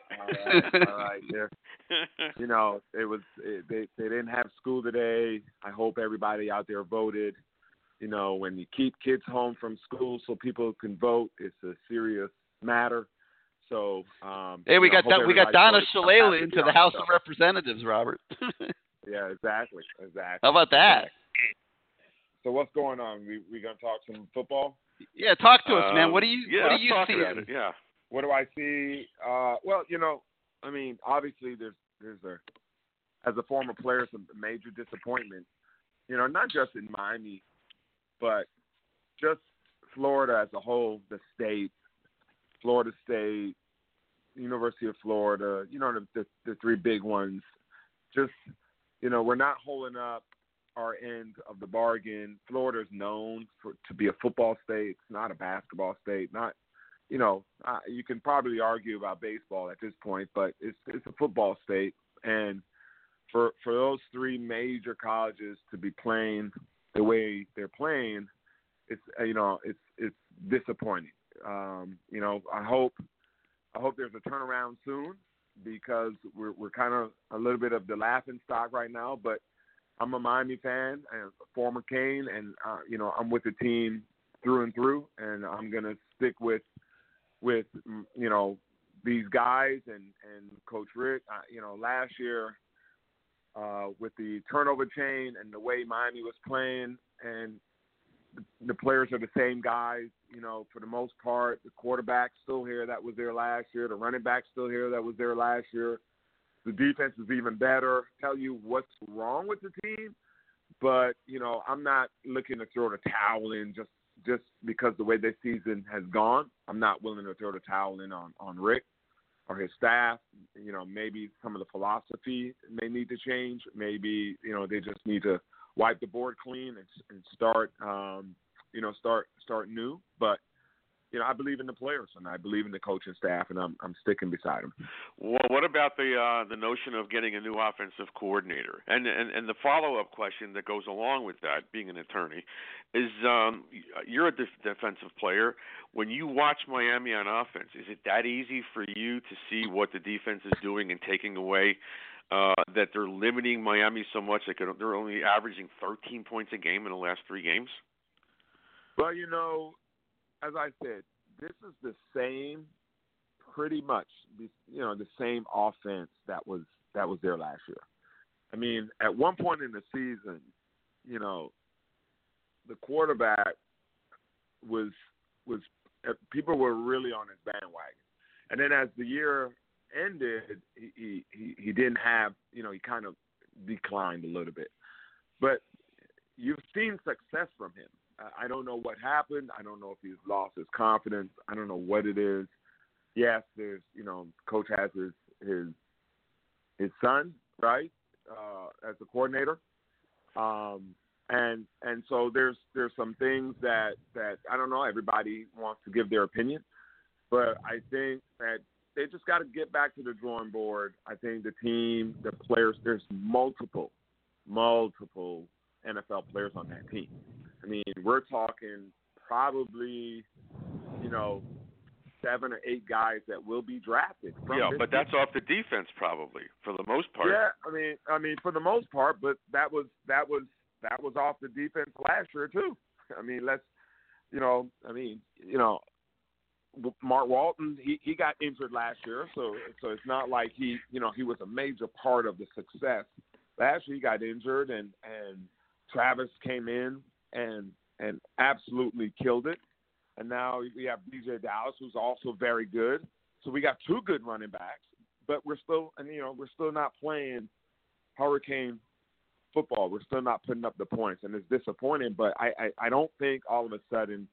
all right. They're, you know, it was it, they they didn't have school today. I hope everybody out there voted. You know, when you keep kids home from school so people can vote, it's a serious matter. So, um, Hey, we you know, got that. We got Donna voted. Shalala into the House of Representatives, Robert. Yeah, exactly, exactly. How about that? So what's going on? We we gonna talk some football? Yeah, talk to us, man. Um, What do you yeah, What do you see? Yeah. What do I see? Uh, well, you know, I mean, obviously there's there's a as a former player some major disappointment. You know, not just in Miami, but just Florida as a whole, the state, Florida State, University of Florida. You know, the the, the three big ones. Just you know, we're not holding up our end of the bargain. Florida's known for to be a football state. It's not a basketball state. Not, you know, uh, you can probably argue about baseball at this point, but it's it's a football state. And for for those three major colleges to be playing the way they're playing, it's uh, you know it's it's disappointing. Um, you know, I hope I hope there's a turnaround soon because we're we're kind of a little bit of the laughing stock right now. But I'm a Miami fan and a former Cane, and uh, you know I'm with the team through and through, and I'm gonna stick with with mm, you know these guys and and Coach Richt. Uh, you know last year uh, with the turnover chain and the way Miami was playing, and the, the players are the same guys. You know, for the most part, the quarterback's still here. That was there last year. The running back's still here. That was there last year. The defense is even better. Tell you what's wrong with the team, but you know, I'm not looking to throw the towel in just just because the way this season has gone. I'm not willing to throw the towel in on on Richt or his staff. You know, maybe some of the philosophy may need to change. Maybe you know they just need to wipe the board clean and, and start um, you know start start new. But you know, I believe in the players and I believe in the coaching staff, and I'm I'm sticking beside them. Well, what about the uh, the notion of getting a new offensive coordinator? And and, and the follow up question that goes along with that, being an attorney, is um, you're a def- defensive player. When you watch Miami on offense, is it that easy for you to see what the defense is doing and taking away? Uh, that they're limiting Miami so much that they're only averaging 13 points a game in the last three games. Well, you know, as I said, this is the same, pretty much, you know, the same offense that was that was there last year. I mean, at one point in the season, you know, the quarterback was was uh, people were really on his bandwagon, and then as the year ended, he he he, he didn't have, you know, he kind of declined a little bit, but you've seen success from him. I- don't know what happened. I don't know if he's lost his confidence. I don't know what it is. Yes, there's you know, coach has his his his son, right, uh, as a coordinator, um, and and so there's there's some things that that I don't know. Everybody wants to give their opinion, but I think that they just got to get back to the drawing board. I think the team, the players, there's multiple, multiple NFL players on that team. I mean, we're talking probably, you know, seven or eight guys that will be drafted. Yeah, but team. that's off the defense probably for the most part. Yeah, I mean, I mean, for the most part, but that was that was that was off the defense last year too. I mean, let's, you know, I mean, you know, Mark Walton, he he got injured last year, so so it's not like he, you know, he was a major part of the success. Last year he got injured, and and Travis came in and and absolutely killed it. and now we have DJ Dallas, who's also very good. So we got two good running backs, but we're still, and you know, we're still not playing Hurricane football. We're still not putting up the points, and it's disappointing. But I, I, I don't think all of a sudden,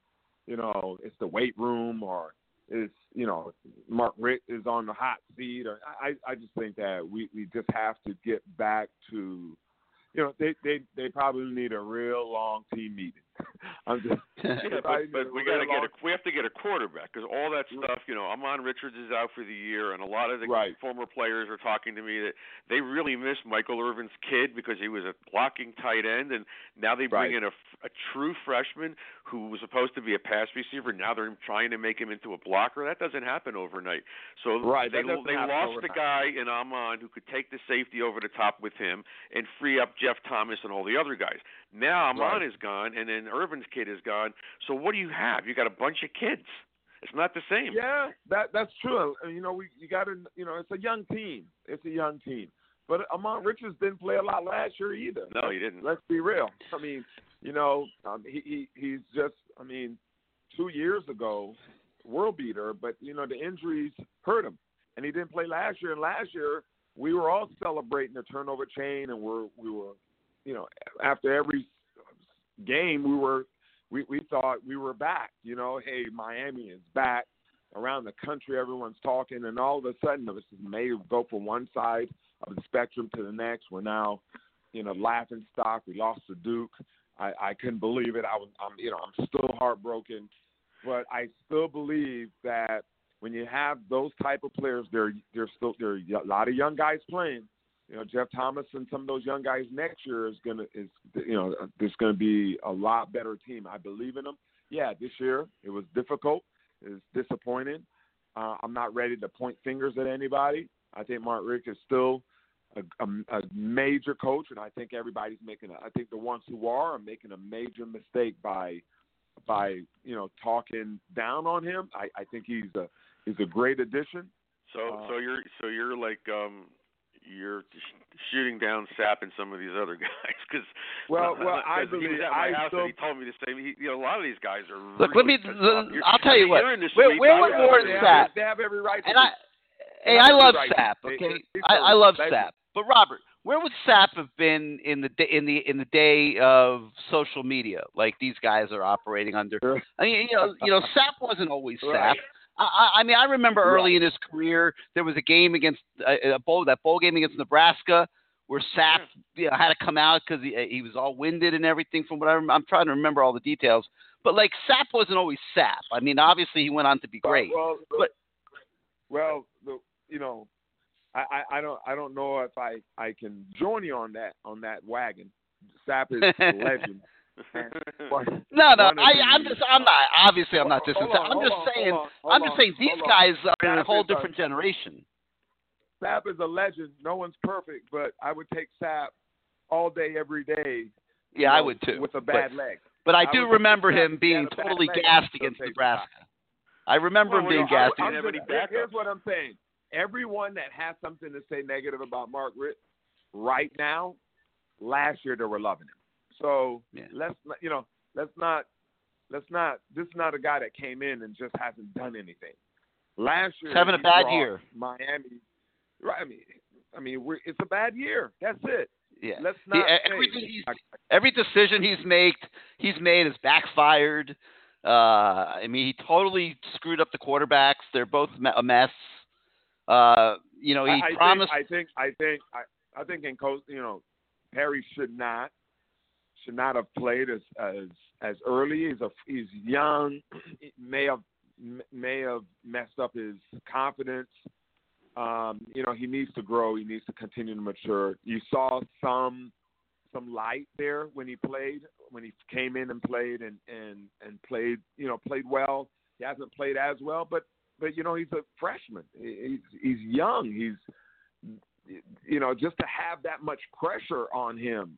you know, it's the weight room or it's you know Mark Richt is on the hot seat, or I, I just think that we, we just have to get back to, you know, they they they probably need a real long team meeting. I'm just, yeah, but, but we got to get a we have to get a quarterback because all that stuff, you know, Ahmmon Richards is out for the year, and a lot of the Right. former players are talking to me that they really miss Michael Irvin's kid because he was a blocking tight end, and now they bring Right. in a, f- a true freshman who was supposed to be a pass receiver. Now they're trying to make him into a blocker. That doesn't happen overnight. So Right, they they lost the guy in Ahmmon who could take the safety over the top with him and free up Jeff Thomas and all the other guys. Now Ahmmon Right. is gone, and then Irvin's kid is gone. So what do you have? You got a bunch of kids. It's not the same. Yeah, that that's true. You know, we you got to you know, it's a young team. It's a young team. But Ahmmon Richards didn't play a lot last year either. No, he didn't. Let's be real. I mean, you know, um, he, he he's just. I mean, two years ago, world beater. But you know, the injuries hurt him, and he didn't play last year. And last year, we were all celebrating the turnover chain, and we're we were, you know, after every game, we were we we thought we were back. You know, hey, Miami is back. Around the country, everyone's talking, and all of a sudden, was may go from one side of the spectrum to the next. We're now, you know, laughing stock. We lost to Duke. I, I couldn't believe it. I was, I'm, you know, I'm still heartbroken, but I still believe that when you have those type of players, there, there's still there are a lot of young guys playing. You know, Jeff Thomas and some of those young guys next year is gonna is you know there's gonna be a lot better team. I believe in them. Yeah, this year it was difficult. It's disappointing. Uh, I'm not ready to point fingers at anybody. I think Mark Richt is still a, a, a major coach, and I think everybody's making. A, I think the ones who are are making a major mistake by by you know talking down on him. I, I think he's a he's a great addition. So Uh, so you're so you're like um you're sh- shooting down Sapp and some of these other guys because Well, well, I he was at my I house still- and he told me the same. He, you know, a lot of these guys are. Look, let me. really pissed off. You're- I'll tell you what. You're in the Where, streets, where I'm was in the Warren streets. Sapp? They have every right to And I, hey, I love right to. Sapp. Okay, they- I, I love they- Sapp. But Robert, where would Sapp have been in the da- in the in the day of social media, like these guys are operating under? I mean, you know, you know, Sapp wasn't always Sapp. Right. I, I- I mean, I remember early in his career there was a game against a, a bowl that bowl game against Nebraska where Sapp you know, had to come out because he he was all winded and everything. From what I I'm trying to remember all the details, but like Sapp wasn't always Sapp. I mean, obviously he went on to be great. Well, but well, the, you know, I, I, I don't I don't know if I, I can join you on that on that wagon. Sapp is a legend. No, no, I, I'm just, I'm not. Obviously, I'm not on, I'm just saying. I'm just saying these guys are in a whole different generation. Sapp is a legend. No one's perfect, but I would take Sapp all day, every day. Yeah, I would too. With a But- bad leg. But I I do remember him if he had being totally gassed against Nebraska. I remember him being know, gassed against Nebraska. Here's what I'm saying. Everyone that has something to say negative about Mark Richt right now, last year they were loving him. So let's not, you know, let's not, let's not. This is not a guy that came in and just hasn't done anything. Last year, having a bad year. Miami, right? I mean, I mean, we're, it's a bad year. That's it. Yeah. Let's not everything he's, every decision he's made, he's made has backfired. Uh, I mean, he totally screwed up the quarterbacks. They're both a mess. Uh, you know, he I, I promised. Think, I think I think I, I think N'Kosi, you know, Perry should not should not have played as as as early. He's a he's young. May have may have messed up his confidence. Um, you know, he needs to grow. He needs to continue to mature. You saw some some light there when he played, when he came in and played and and and played, you know, played well. He hasn't played as well, but but you know, he's a freshman. He's he's young. He's you know, just to have that much pressure on him,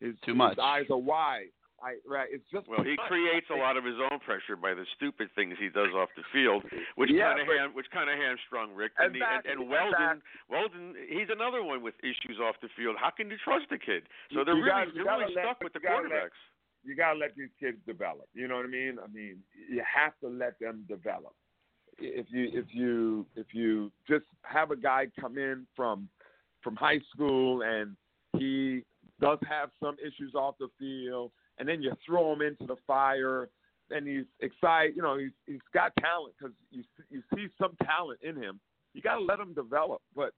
his, Too much. His eyes are wide. I right. It's just Well, he much. creates a lot of his own pressure by the stupid things he does off the field, which Yeah, kind of ham, which kind of hamstrung Richt. And, the, and, and Exactly, Weldon, Weldon, he's another one with issues off the field. How can you trust the kid? So they're You really, gotta- they're really let- stuck with the you gotta let- quarterbacks. you gotta let these kids develop. You know what I mean? I mean, you have to let them develop. If you if you if you just have a guy come in from from high school and he does have some issues off the field, and then you throw him into the fire, and he's excited. You know, he's he's got talent because you you see some talent in him. You got to let him develop. But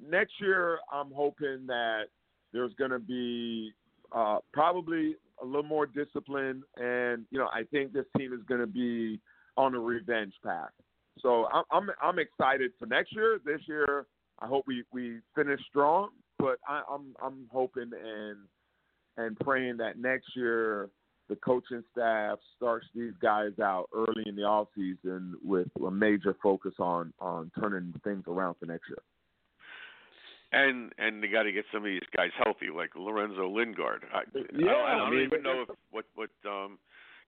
next year, I'm hoping that there's going to be uh, probably a little more discipline, and you know, I think this team is going to be on a revenge path. So I'm I'm I'm excited for next year. This year, I hope we we finish strong, but I, I'm I'm hoping and and praying that next year the coaching staff starts these guys out early in the off season with a major focus on on turning things around for next year. And and they got to get some of these guys healthy, like Lorenzo Lingard. I, Yeah, I, I don't I mean, even know if, what what um,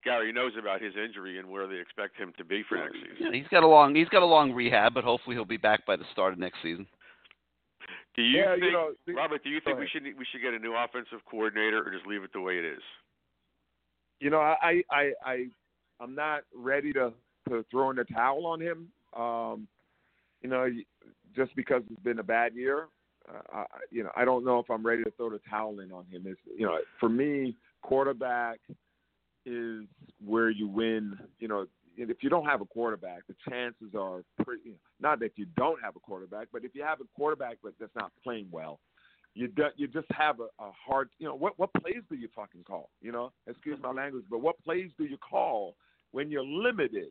Gary knows about his injury and where they expect him to be for next season. Yeah, he's got a long he's got a long rehab, but hopefully he'll be back by the start of next season. Do you Yeah, you know, the- Robert? Do you think we should we should get a new offensive coordinator or just leave it the way it is? you know, I, I, I, I'm not ready to to throw in the towel on him. Um, you know, just because it's been a bad year, uh, I, you know, I don't know if I'm ready to throw the towel in on him. It's, you know, for me, quarterback is where you win. You know, if you don't have a quarterback, the chances are pretty. Not that you don't have a quarterback, but if you have a quarterback but that's not playing well, you do, you just have a, a hard. You know, what what plays do you fucking call? You know, excuse my language, but what plays do you call when you're limited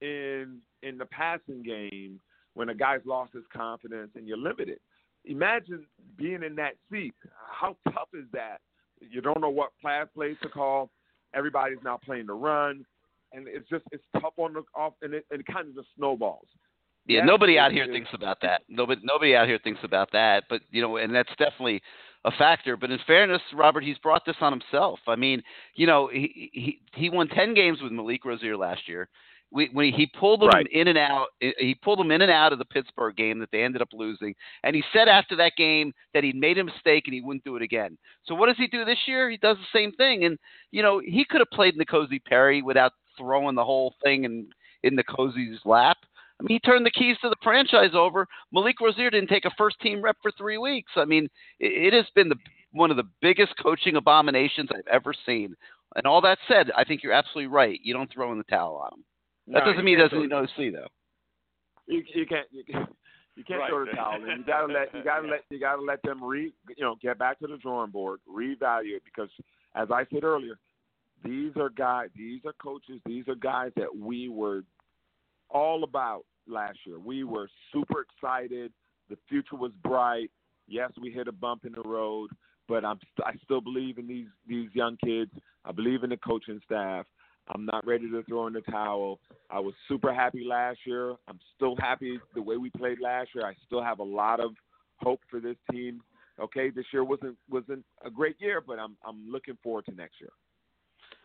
in in the passing game when a guy's lost his confidence and you're limited? Imagine being in that seat. How tough is that? You don't know what pass plays to call. Everybody's not playing the run, and it's just it's tough on the off, and it, and it kind of just snowballs. Yeah, That nobody out here is- thinks about that. Nobody nobody out here thinks about that. But you know, and that's definitely a factor. But in fairness, Robert, he's brought this on himself. I mean, you know, he he he won ten games with Malik Rosier last year. We, when he pulled them Right. in and out, he pulled them in and out of the Pittsburgh game that they ended up losing. And he said after that game that he'd made a mistake and he wouldn't do it again. So what does he do this year? He does the same thing. And you know, he could have played N'Kosi Perry without throwing the whole thing in in N'Kosi's lap. I mean, he turned the keys to the franchise over. Malik Rosier didn't take a first team rep for three weeks. I mean, it, it has been the one of the biggest coaching abominations I've ever seen. And all that said, I think you're absolutely right. You don't throw in the towel on him. That No, doesn't mean he can't doesn't throw- know see though. you, you can't you, can't- you can't Right. throw the towel in. You gotta let you gotta let you gotta let them re you know get back to the drawing board, reevaluate because as I said earlier, these are guys, these are coaches, these are guys that we were all about last year. We were super excited. The future was bright. Yes, we hit a bump in the road, but I'm I still believe in these these young kids. I believe in the coaching staff. I'm not ready to throw in the towel. I was super happy last year. I'm still happy the way we played last year. I still have a lot of hope for this team. Okay, this year wasn't wasn't a great year, but I'm I'm looking forward to next year.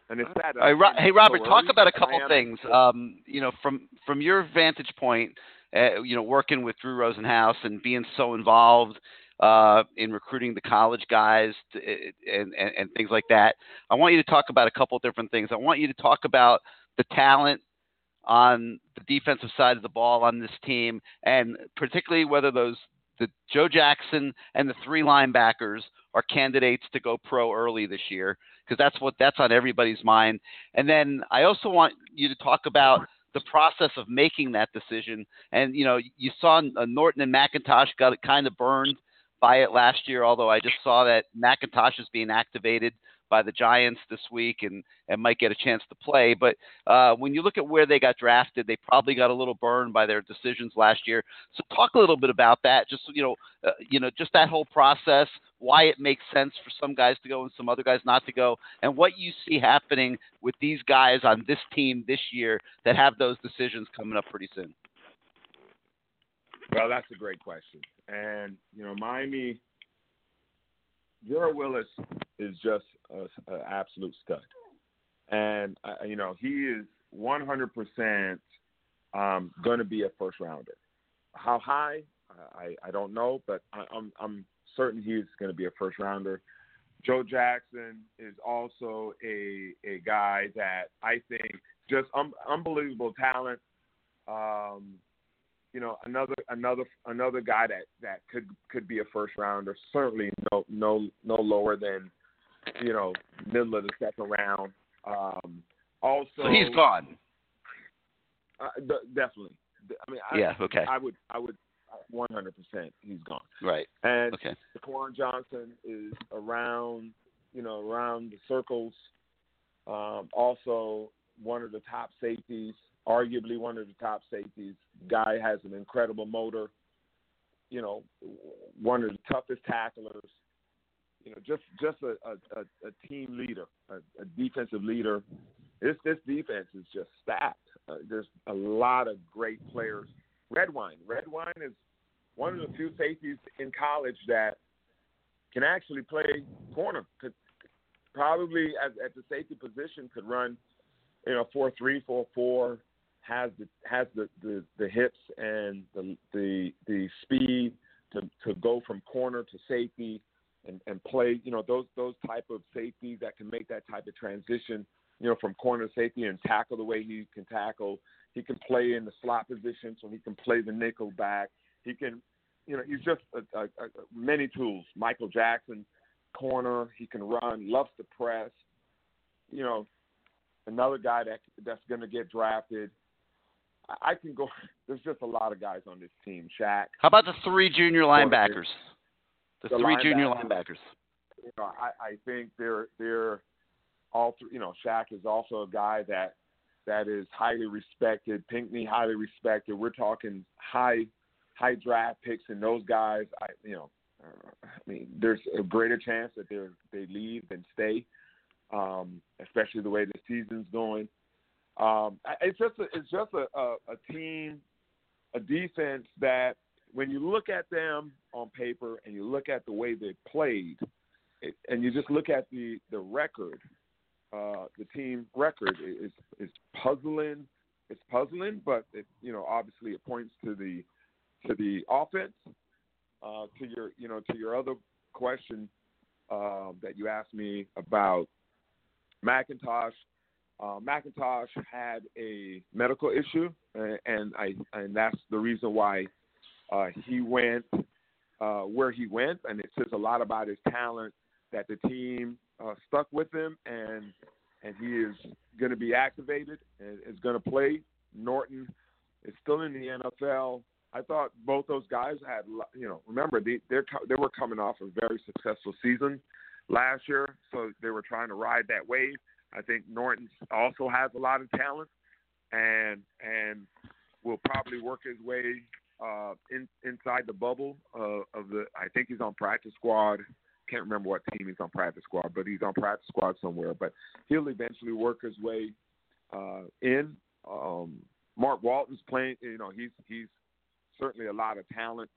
And it's that Hey, I'm Ro- saying hey Robert, talk about a couple things. Um, you know, from from your vantage point, uh, you know, working with Drew Rosenhaus and being so involved uh, in recruiting the college guys to, and, and and things like that. I want you to talk about a couple different things. I want you to talk about the talent on the defensive side of the ball on this team, and particularly whether those the Joe Jackson and the three linebackers are candidates to go pro early this year because that's what that's on everybody's mind. And then I also want you to talk about the process of making that decision. And you know, you saw uh, Norton and McIntosh got kind of burned by it last year. Although I just saw that McIntosh is being activated by the Giants this week and and might get a chance to play. But uh, when you look at where they got drafted, they probably got a little burned by their decisions last year. So talk a little bit about that. Just you know, uh, you know, just that whole process, why it makes sense for some guys to go and some other guys not to go, and what you see happening with these guys on this team this year that have those decisions coming up pretty soon. Well, that's a great question. And, you know, Miami, Gerald Willis is just an absolute stud. And, uh, you know, he is 100% um, going to be a first rounder. How high? I, I don't know, but I, I'm, I'm certain he's going to be a first rounder. Joe Jackson is also a a guy that I think just um, unbelievable talent. Um, you know, another another another guy that that could could be a first rounder. Certainly no no no lower than you know middle of the second round. Um, also, So he's gone. Uh, d- definitely. I mean, I, Yeah, okay. I would I would 100 percent he's gone. Right. And Okay. Jaquan Johnson is around, you know, around the circles. Um, also, one of the top safeties, arguably one of the top safeties. Guy has an incredible motor. You know, one of the toughest tacklers. You know, just just a a, a, team leader, a, a defensive leader. This this defense is just stacked. Uh, there's a lot of great players. Redwine, Redwine is one of the few safeties in college that can actually play corner. Could probably at, at the safety position could run, you know, four three, four four. Has the has the, the, the hips and the the the speed to to go from corner to safety and and play. You know those those type of safeties that can make that type of transition. You know from corner to safety and tackle the way he can tackle. He can play in the slot position, so he can play the nickel back. He can, you know, he's just a, a, a, many tools. Michael Jackson, corner. He can run. Loves to press. You know, another guy that that's going to get drafted. I, can go. There's just a lot of guys on this team. Shaq. How about the three junior linebackers? The, The three junior linebackers. linebackers. you know, I, I think they're they're all three. You know, Shaq is also a guy that that is highly respected. Pinkney highly respected. We're talking high high draft picks, and those guys, I you know, I mean, there's a greater chance that they they leave than stay, um, especially the way the season's going. Um, it's just a, it's just a, a, a team, a defense that when you look at them on paper and you look at the way they played, it, and you just look at the the record, uh, the team record is is puzzling. It's puzzling, but it, you know obviously it points to the to the offense. Uh, to your you know to your other question uh, that you asked me about McIntosh. Uh, McIntosh had a medical issue, and, and I and that's the reason why uh, he went uh, where he went, and it says a lot about his talent that the team uh, stuck with him, and and he is going to be activated and is going to play. Norton is still in the NFL. I thought both those guys had, you know, remember they they're they were coming off a very successful season last year, so they were trying to ride that wave. I think Norton also has a lot of talent, and and will probably work his way uh, in, inside the bubble uh, of the. I think he's on practice squad. Can't remember what team he's on practice squad, but he's on practice squad somewhere. But he'll eventually work his way uh, in. Um, Mark Walton's playing. You know, he's he's certainly a lot of talent.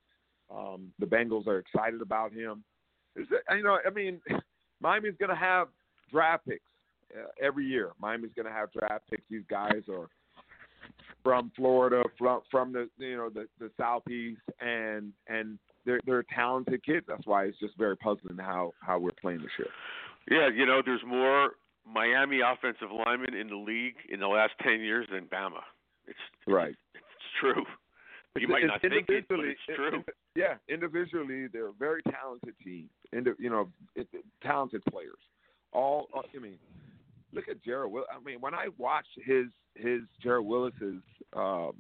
Um, the Bengals are excited about him. Is it, you know, I mean, Miami's going to have draft picks every year. Miami's going to have draft picks. These guys are from Florida, from from the you know the the southeast, and and they're they're talented kids. That's why it's just very puzzling how how we're playing this year. Yeah, you know, there's more Miami offensive linemen in the league in the last ten years than Bama. It's Right. it's true. You might not think it, but it's true. Yeah, individually they're a very talented team. Indi- you know, it, talented players. All uh, I mean, look at Jared Will. I mean, when I watch his his Gerald Willis's um,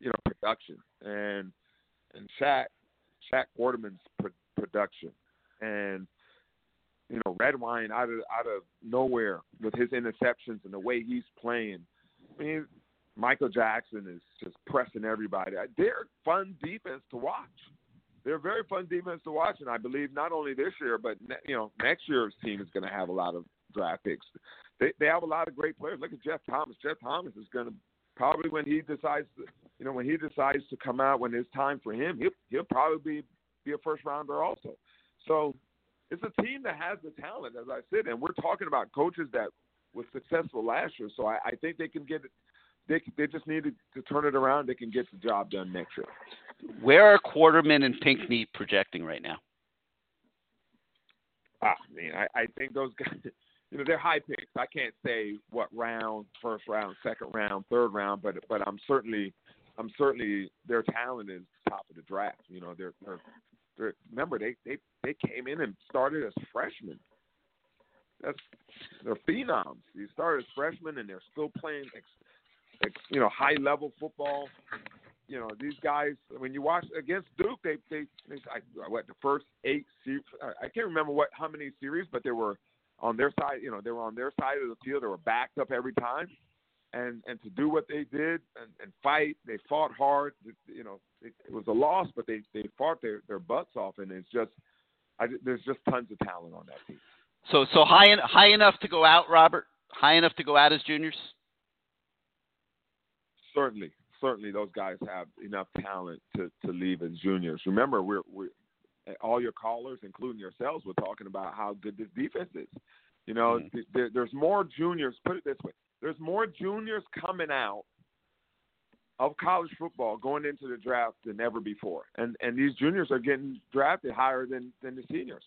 you know production and and Shaq Shaq Quarterman's pro- production and you know Redwine out of out of nowhere with his interceptions and the way he's playing. I mean, Michael Jackson is just pressing everybody. They're fun defense to watch. They're very fun defense to watch, and I believe not only this year, but ne- you know next year's team is going to have a lot of draft picks. They they have a lot of great players. Look at Jeff Thomas. Jeff Thomas is going to probably when he decides, to, you know, when he decides to come out when it's time for him, he'll he'll probably be, be a first rounder also. So it's a team that has the talent, as I said, and we're talking about coaches that was successful last year. So I, I think they can get it. They they just need to, to turn it around. They can get the job done next year. Where are Quarterman and Pinkney projecting right now? Ah, man, I, I think those guys, you know, they're high picks. I can't say what round, first round, second round, third round, but but I'm certainly, I'm certainly their talent is top of the draft. You know, they're they're, they're remember they they they came in and started as freshmen. That's they're phenoms. They started as freshmen and they're still playing, ex, ex, you know, high level football. You know, these guys. When you watch against Duke, they they, they I, what the first eight series. I can't remember what how many series, but there were on their side. You know, they were on their side of the field. They were backed up every time, and and to do what they did and, and fight, they fought hard. You know, it, it was a loss, but they they fought their their butts off, and it's just I, there's just tons of talent on that team. So so high en- high enough to go out, Robert. High enough to go out as juniors. Certainly, certainly, those guys have enough talent to to leave as juniors. Remember, we're we all your callers, including yourselves, were talking about how good this defense is. You know, Mm-hmm. th- there, there's more juniors. Put it this way: there's more juniors coming out of college football going into the draft than ever before, and and these juniors are getting drafted higher than than the seniors.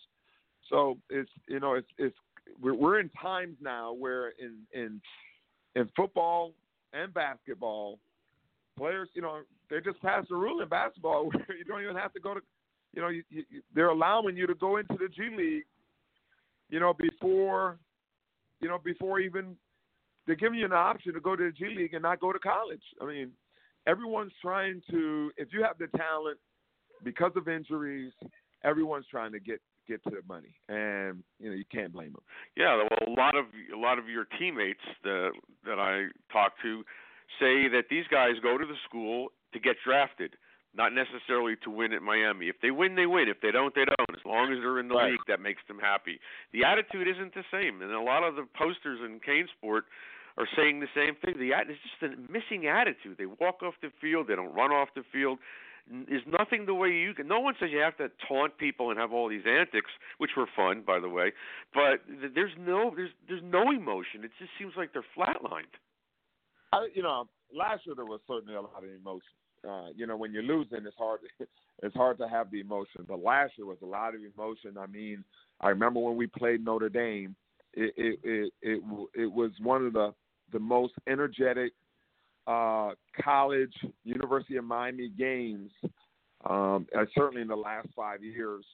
So it's you know it's it's we're we're in times now where in in in football and basketball, players you know they just passed a rule in basketball where you don't even have to go to you know you, you, they're allowing you to go into the G League, you know before you know before even they're giving you an option to go to the G League and not go to college. I mean, everyone's trying to if you have the talent because of injuries, everyone's trying to get get to the money, and you know you can't blame them. Yeah, well, a lot of a lot of your teammates that that I talk to say that these guys go to the school to get drafted, not necessarily to win at Miami. If they win, they win. If they don't, they don't. As long as they're in the Right. league, that makes them happy. The attitude isn't the same, and a lot of the posters in Kane Sport are saying the same thing. The it's just a missing attitude. They walk off the field, they don't run off the field. Is nothing the way you can. No one says you have to taunt people and have all these antics, which were fun, by the way. But there's no there's there's no emotion. It just seems like they're flatlined. I, you know, last year there was certainly a lot of emotion. Uh, you know, when you're losing, it's hard. It's hard to have the emotion. But last year was a lot of emotion. I mean, I remember when we played Notre Dame. It it it it, it was one of the the most energetic uh, college University of Miami games. Um, uh, certainly in the last five years.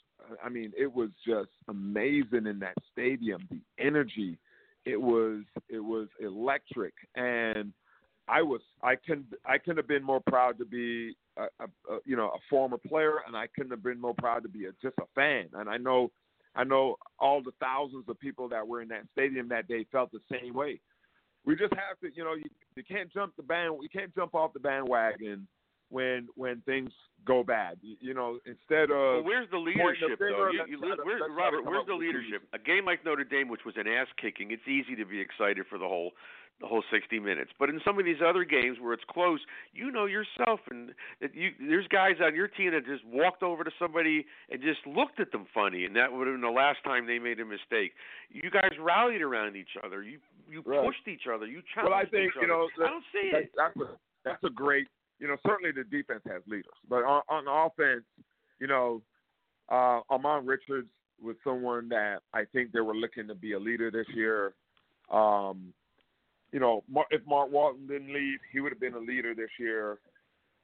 I mean, it was just amazing in that stadium. The energy, it was it was electric, and I was I couldn't I couldn't have been more proud to be a, a, a you know a former player, and I couldn't have been more proud to be a, just a fan. And I know I know all the thousands of people that were in that stadium that day felt the same way. We just have to you know you, you can't jump the band you can't jump off the bandwagon when when things go bad. You, you know instead of Well, where's the leadership finger, though? You, you, where, to Robert, where's the leadership? A game like Notre Dame, which was an ass kicking, it's easy to be excited for the whole the whole 60 minutes. But in some of these other games where it's close, you know yourself, and that you there's guys on your team that just walked over to somebody and just looked at them funny, and that would have been the last time they made a mistake. You guys rallied around each other. You you Right. pushed each other. You challenged Well, I think each other. you know I don't see that, it. That's a that's a great. You know, certainly the defense has leaders, but on, on offense, you know, uh, Ahmmon Richards was someone that I think they were looking to be a leader this year. Um, you know, if Mark Walton didn't leave, he would have been a leader this year.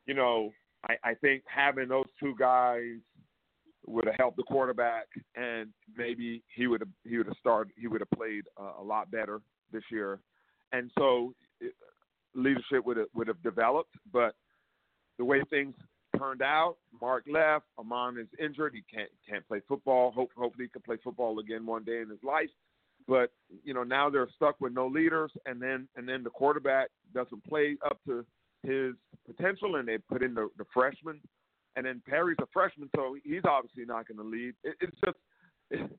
You know, I, I think having those two guys would have helped the quarterback, and maybe he would have he would have started he would have played a lot better this year, and so it, leadership would have would have developed. But the way things turned out, Mark left, Ahmmon is injured, he can't can't play football. Hope hopefully he can play football again one day in his life. But you know now they're stuck with no leaders, and then and then the quarterback doesn't play up to his potential, and they put in the, the freshman, and then Perry's a freshman, so he's obviously not going to lead. It, it's just, it,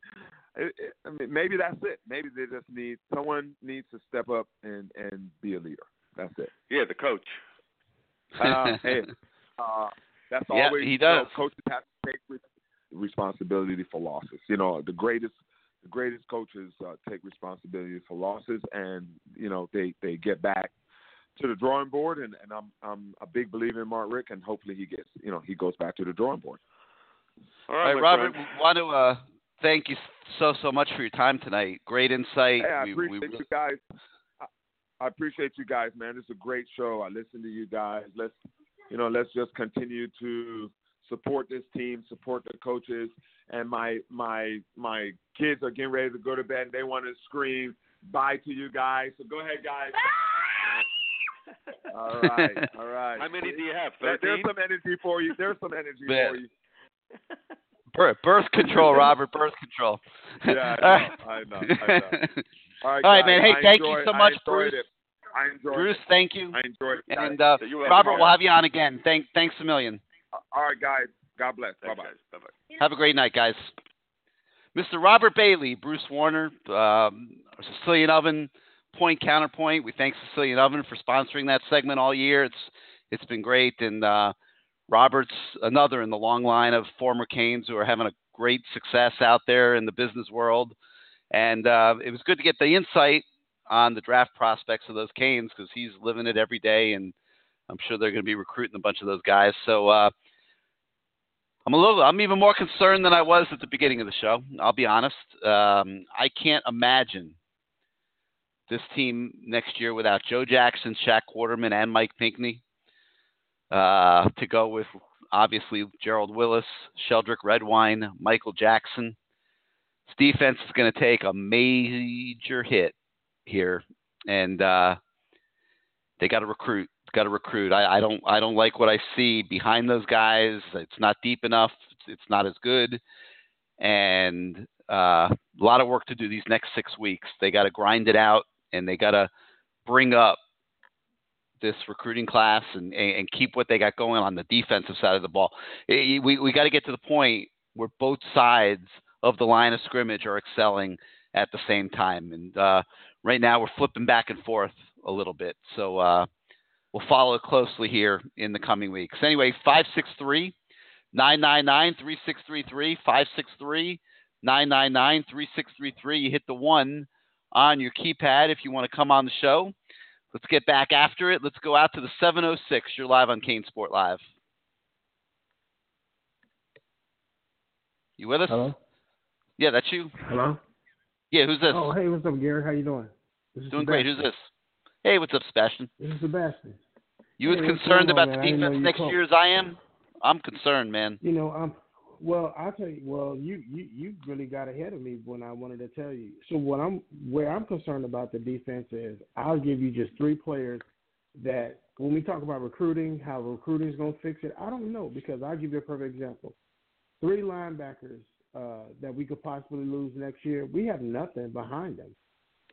it, I mean, maybe that's it. Maybe they just need someone needs to step up and and be a leader. That's it. Yeah, the coach. Uh, hey, uh, that's Yeah, always he you know, does. coaches have to take re- responsibility for losses. You know, the greatest the greatest coaches uh, take responsibility for losses, and you know they they get back to the drawing board. And, and I'm I'm a big believer in Mark Richt, and hopefully he gets you know he goes back to the drawing board. All All right, right, Robert, friend. we want to uh, thank you so so much for your time tonight. Great insight. Hey, I We- appreciate we- you guys. I, I appreciate you guys, man. It's a great show. I listen to you guys. Let's, you know, let's just continue to support this team, support the coaches. And my my my kids are getting ready to go to bed. and They want to scream bye to you guys. So go ahead, guys. all right, all right. How many do you have? There- There's some energy for you. There's some energy Man. for you. Bir- birth control, Robert. Birth control. Yeah, All I right. know, I know, I know. All right, All right, man. Hey, I thank you so much, I enjoyed Bruce. It. I enjoyed it. Bruce, it. thank you. I enjoyed it. And uh, Robert, we'll have you on again. Thank, thanks a million. All right, guys. God bless. Bye bye. Bye bye. Have a great night, guys. Mr. Robert Bailey, Bruce Warner, um, Sicilian Oven, Point Counterpoint. We thank Sicilian Oven for sponsoring that segment all year. It's it's been great, and uh, Robert's another in the long line of former Canes who are having a great success out there in the business world. And uh, it was good to get the insight on the draft prospects of those Canes because he's living it every day, and I'm sure they're going to be recruiting a bunch of those guys. So. Uh, I'm a little. I'm even more concerned than I was at the beginning of the show. I'll be honest. Um, I can't imagine this team next year without Joe Jackson, Shaq Quarterman, and Mike Pinkney. Uh, to go with obviously Gerald Willis, Sheldrick Redwine, Michael Jackson. This defense is going to take a major hit here, and uh, they got to recruit. Got to recruit. I, I don't. I don't like what I see behind those guys. It's not deep enough. It's, not as good, and uh, a lot of work to do these next six weeks. They got to grind it out, and they got to bring up this recruiting class and, and, keep what they got going on the defensive side of the ball. Eh, we we got to get to the point where both sides of the line of scrimmage are excelling at the same time. And uh, right now we're flipping back and forth a little bit. So uh, we'll follow closely here in the coming weeks. Anyway, 563 999 3633. 563 999 3633. You hit the one on your keypad if you want to come on the show. Let's get back after it. Let's go out to the 706. You're live on CaneSport Live. You with us? Hello. Yeah, that's you. Hello. Yeah, who's this? Oh, hey, what's up, Gary? How you doing? This is Doing great. Who's this? Hey, what's up, Sebastian? This is Sebastian. You as concerned about the man? I didn't know defense next year as I am? I'm concerned, man. You know, I'm. Well, I'll tell you. Well, you you you really got ahead of me when I wanted to tell you. So what I'm where I'm concerned about the defense is I'll give you just three players that when we talk about recruiting, how recruiting is going to fix it. I don't know because I'll give you a perfect example. Three linebackers uh, that we could possibly lose next year. We have nothing behind them.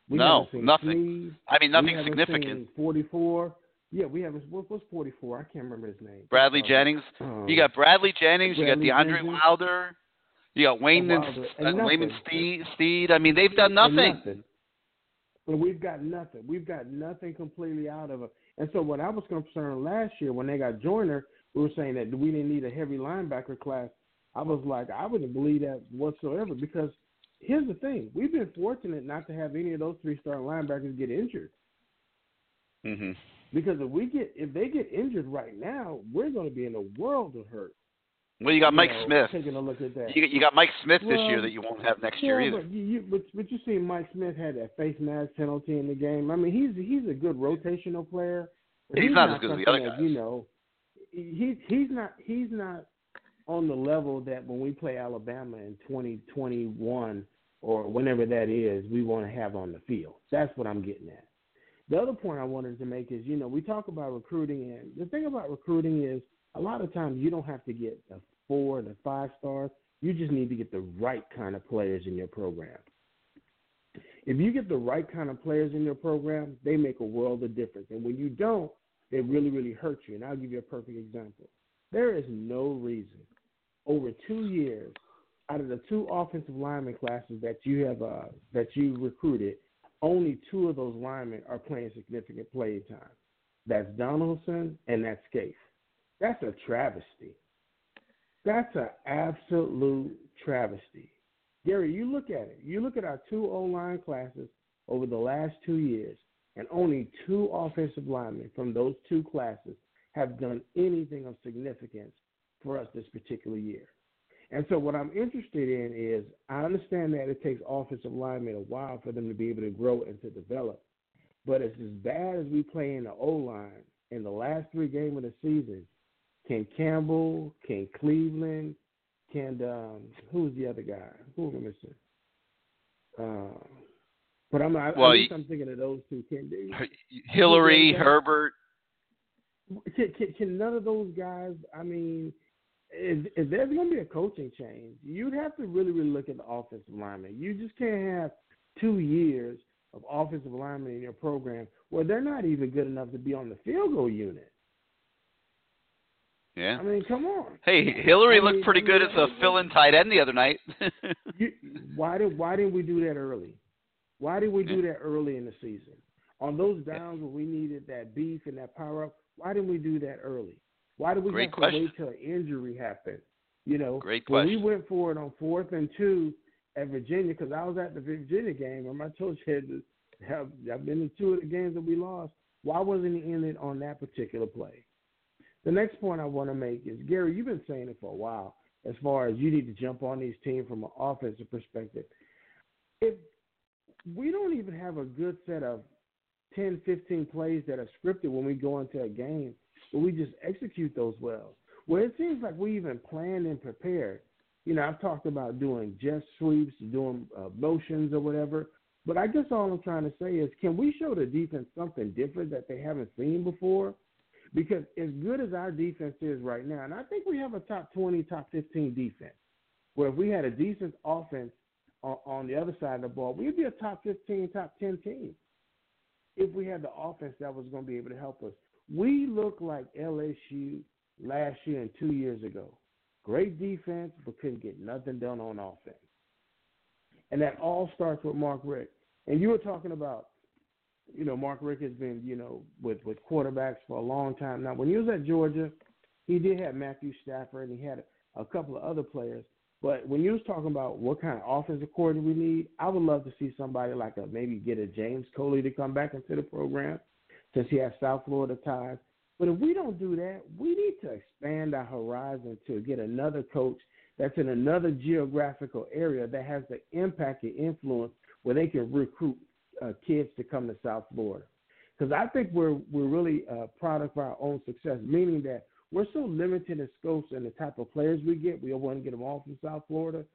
We No, nothing. I mean, nothing significant. Forty-four. Yeah, we haven't. What, what's forty-four? I can't remember his name. Bradley Uh, Jennings. um, You got Bradley Jennings. You got Bradley DeAndre Jennings. Wilder. You got Wayne and, Wilder, uh, and Wayman. Steed, Steed. I mean, they've done nothing. nothing. And we've got nothing. We've got nothing completely out of it. And so what I was concerned last year when they got Joyner, we were saying that we didn't need a heavy linebacker class. I was like, I wouldn't believe that whatsoever because here's the thing: we've been fortunate not to have any of those three star linebackers get injured. hmm Because if we get if they get injured right now, we're going to be in a world of hurt. Well, you got Mike know, Smith. Taking a look at that. You, you got Mike Smith this year that you won't have next yeah, year either. But you, you, but, but you see, Mike Smith had that face mask penalty in the game. I mean, he's he's a good rotational player. but He's not as good as the other that, You know, he's he's not he's not on the level that when we play Alabama in 2021 or whenever that is, we want to have on the field. That's what I'm getting at. The other point I wanted to make is, you know, we talk about recruiting, and the thing about recruiting is a lot of times you don't have to get the four, the five stars. You just need to get the right kind of players in your program. If you get the right kind of players in your program, they make a world of difference. And when you don't, they really, really hurt you. And I'll give you a perfect example. There is no reason over two years out of the two offensive lineman classes that you have uh, that you recruited, only two of those linemen are playing significant play time. That's Donaldson and that's Scaife. That's a travesty. That's an absolute travesty. Gary, you look at it. You look at our two O line classes over the last two years, and only two offensive linemen from those two classes have done anything of significance for us this particular year. And so what I'm interested in is I understand that it takes offensive linemen a while for them to be able to grow and to develop. But it's as bad as we play in the O line in the last three games of the season. Can Campbell, can Cleveland, can um, who's the other guy? Who am I missing? Uh, but I'm I, Well, y- I'm thinking of those two. Can Hillery. Herbert. can, can, can none of those guys? I mean, if, if there's going to be a coaching change, you'd have to really, really look at the offensive lineman. You just can't have two years of offensive linemen in your program where they're not even good enough to be on the field goal unit. Yeah. I mean, come on. Hey, Hillery I looked pretty I good mean, as a fill-in tight end the other night. You, why did why didn't we do that early? Why did we do that early in the season? On those downs where we needed that beef and that power up, why didn't we do that early? Why did we Great have question. to wait till an injury happened? You know, Great when question. we went for it on fourth and two at Virginia, because I was at the Virginia game, and my coach had to have I've been in two of the games that we lost. Why wasn't he in it on that particular play? The next point I want to make is Gary, you've been saying it for a while as far as you need to jump on these teams from an offensive perspective. If we don't even have a good set of 10, 15 plays that are scripted when we go into a game, but we just execute those well. Where it seems like we even plan and prepare. You know, I've talked about doing jet sweeps, doing uh, motions or whatever. But I guess all I'm trying to say is, can we show the defense something different that they haven't seen before? Because as good as our defense is right now, and I think we have a top 20, top 15 defense, where if we had a decent offense on, on the other side of the ball, we'd be a top 15, top 10 team if we had the offense that was going to be able to help us. We look like LSU last year and two years ago. Great defense, but couldn't get nothing done on offense. And that all starts with Mark Richt. And you were talking about, you know, Mark Richt has been, you know, with, with quarterbacks for a long time now. When he was at Georgia, he did have Matthew Stafford and he had a couple of other players. But when you was talking about what kind of offensive coordinator we need, I would love to see somebody like a maybe get a James Coley to come back into the program since he has South Florida ties. But if we don't do that, we need to expand our horizon to get another coach that's in another geographical area that has the impact and influence where they can recruit uh, kids to come to South Florida. Because I think we're we're really a product of our own success, meaning that we're so limited in scopes and the type of players we get. We want to get them all from South Florida.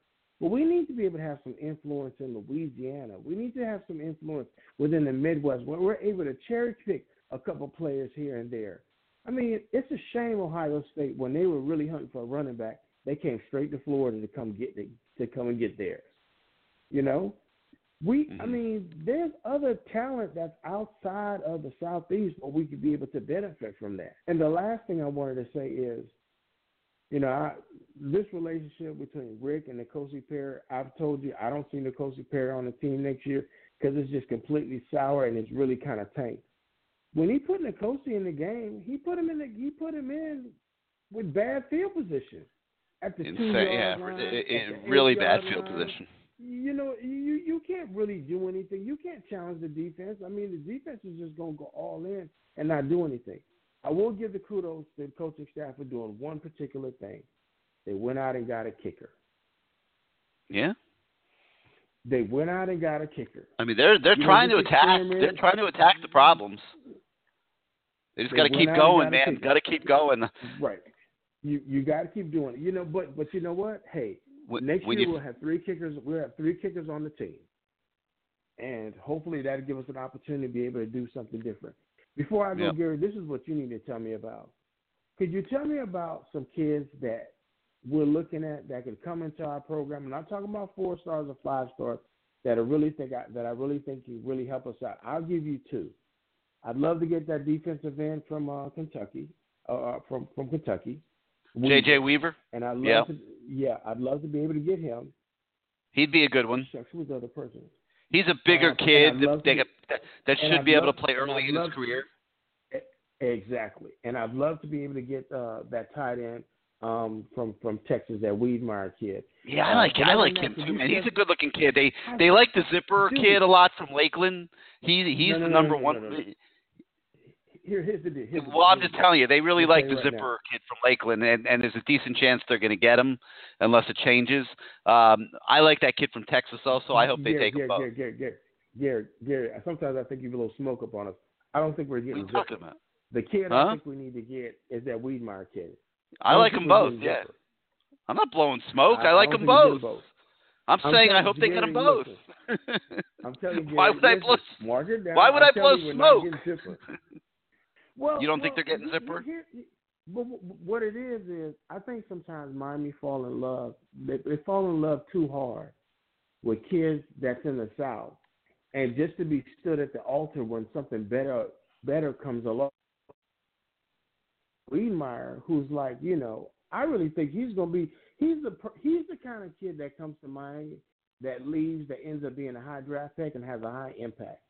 But we need to be able to have some influence in Louisiana. We need to have some influence within the Midwest where we're able to cherry pick a couple players here and there. I mean, it's a shame Ohio State when they were really hunting for a running back, they came straight to Florida to come get the, to come and get theirs. You know, we I mm-hmm. mean, there's other talent that's outside of the southeast where we could be able to benefit from that. And the last thing I wanted to say is, you know, I, this relationship between Richt and N'Kosi Perry, I've told you I don't see N'Kosi Perry on the team next year because it's just completely sour and it's really kind of tanked. When he put N'Kosi in the game, he put him in the, he put him in with bad field position at the two Insane, yard yeah, line, i- i- at the really bad field line. position. You know, you you can't really do anything. You can't challenge the defense. I mean, the defense is just going to go all in and not do anything. I will give the kudos to the coaching staff for doing one particular thing. They went out and got a kicker. Yeah. They went out and got a kicker. I mean, they're they're You know, trying to attack. They're trying to attack the problems. They just got to keep going, man. Got to keep going. Right. You you got to keep doing it. You know, but but you know what? Hey, When- next when year you- we'll have three kickers. We'll have three kickers on the team, and hopefully that'll give us an opportunity to be able to do something different. Before I go, Yeah. Gary, this is what you need to tell me about. Could you tell me about some kids that we're looking at that could come into our program? And I'm talking about four stars or five stars that I really think I, that I really think can really help us out. I'll give you two. I'd love to get that defensive end from uh, Kentucky, uh, from from Kentucky. J.J. Weaver? And I love Yeah. to, yeah, I'd love to be able to get him. He'd be a good one. Shucks, who's the other person? He's a bigger Uh, kid I'd that, that, to- that, that and should I'd be able to play early in his career. Exactly, and I'd love to be able to get uh, that tight end um, from from Texas, that Weedmeyer kid. Yeah, I Uh, like but I like him too, man. He's a good looking kid. They they like the zipper Dude. kid a lot from Lakeland. He he's No, no, the number no, one. here, here's the deal. Here's Well, I'm just telling you, they really I'll like the right zipper kid from Lakeland, and, and there's a decent chance they're going to get him unless it changes. Um, I like that kid from Texas also. I hope they take him both. Gary, Gary, sometimes I think you have a little smoke up on us. I don't think we're What are getting talking about? The kid Huh? I think we need to get is that Weedmeyer kid. I don't like them both. Yeah, Zipper. I'm not blowing smoke. I, I like them both. both. I'm, I'm saying I hope they get them both. I'm telling you, Why would I blow? Mark it down. Why would I'm I blow telling you, we're not smoke? Well, You don't think they're getting Zipper? here- but what it is is, I think sometimes Miami fall in love. They, they fall in love too hard with kids that's in the South, and just to be stood at the altar when something better better comes along. Weedmeyer, who's like, you know, I really think he's going to be. He's the he's the kind of kid that comes to mind that leaves that ends up being a high draft pick and has a high impact.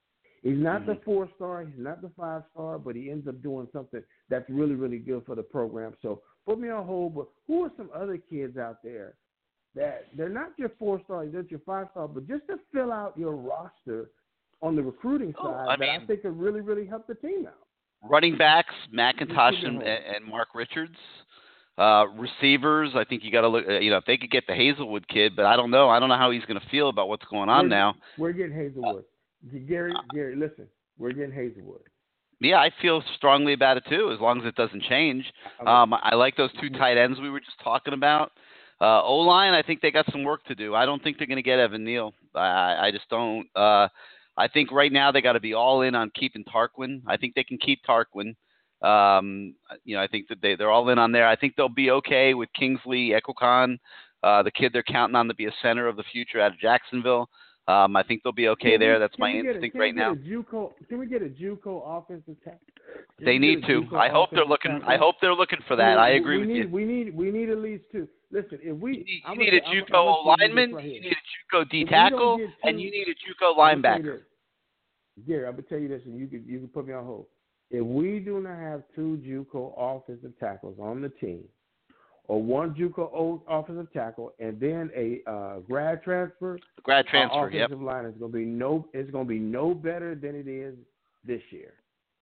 He's not the mm-hmm. four star, he's not the five star, but he ends up doing something that's really, really good for the program. So put me on hold. But who are some other kids out there that they're not your four star, they're your five star, but just to fill out your roster on the recruiting Oh, side I that I think could really, really help the team out. Running backs, McIntosh and, and Mark Richards. Uh, receivers, I think you got to look. uh, You know, if they could get the Hazelwood kid, but I don't know. I don't know how he's going to feel about what's going on We're- now. We're getting Hazelwood. Gary, Gary, listen, we're getting Hazelwood. Yeah, I feel strongly about it too, as long as it doesn't change. Um, I like those two tight ends we were just talking about. Uh, o line, I think they got some work to do. I don't think they're going to get Evan Neal. I, I just don't. Uh, I think right now they got to be all in on keeping Tarquin. I think they can keep Tarquin. Um, you know, I think that they they're all in on there. I think they'll be okay with Kingsley Ekokon, uh, the kid they're counting on to be a center of the future out of Jacksonville. Um, I think they'll be okay Can we- there. That's my a- instinct can right now. A JUCO, can we get a JUCO offensive tackle? They need to. I hope they're looking. tackle? I hope they're looking for that. We- I agree we with need, you. We need we need at least two. Listen, if we You I'm need gonna- a JUCO I'm gonna say this lineman, right you need a JUCO D If we don't tackle, and you need a JUCO I'm gonna tell you linebacker. Gary, I'm gonna tell you this, and you can you can put me on hold. If we do not have two JUCO offensive tackles on the team, or one JUCO offensive tackle, and then a uh, grad transfer, Grad our transfer, yep. offensive line is gonna be no it's gonna be no better than it is this year.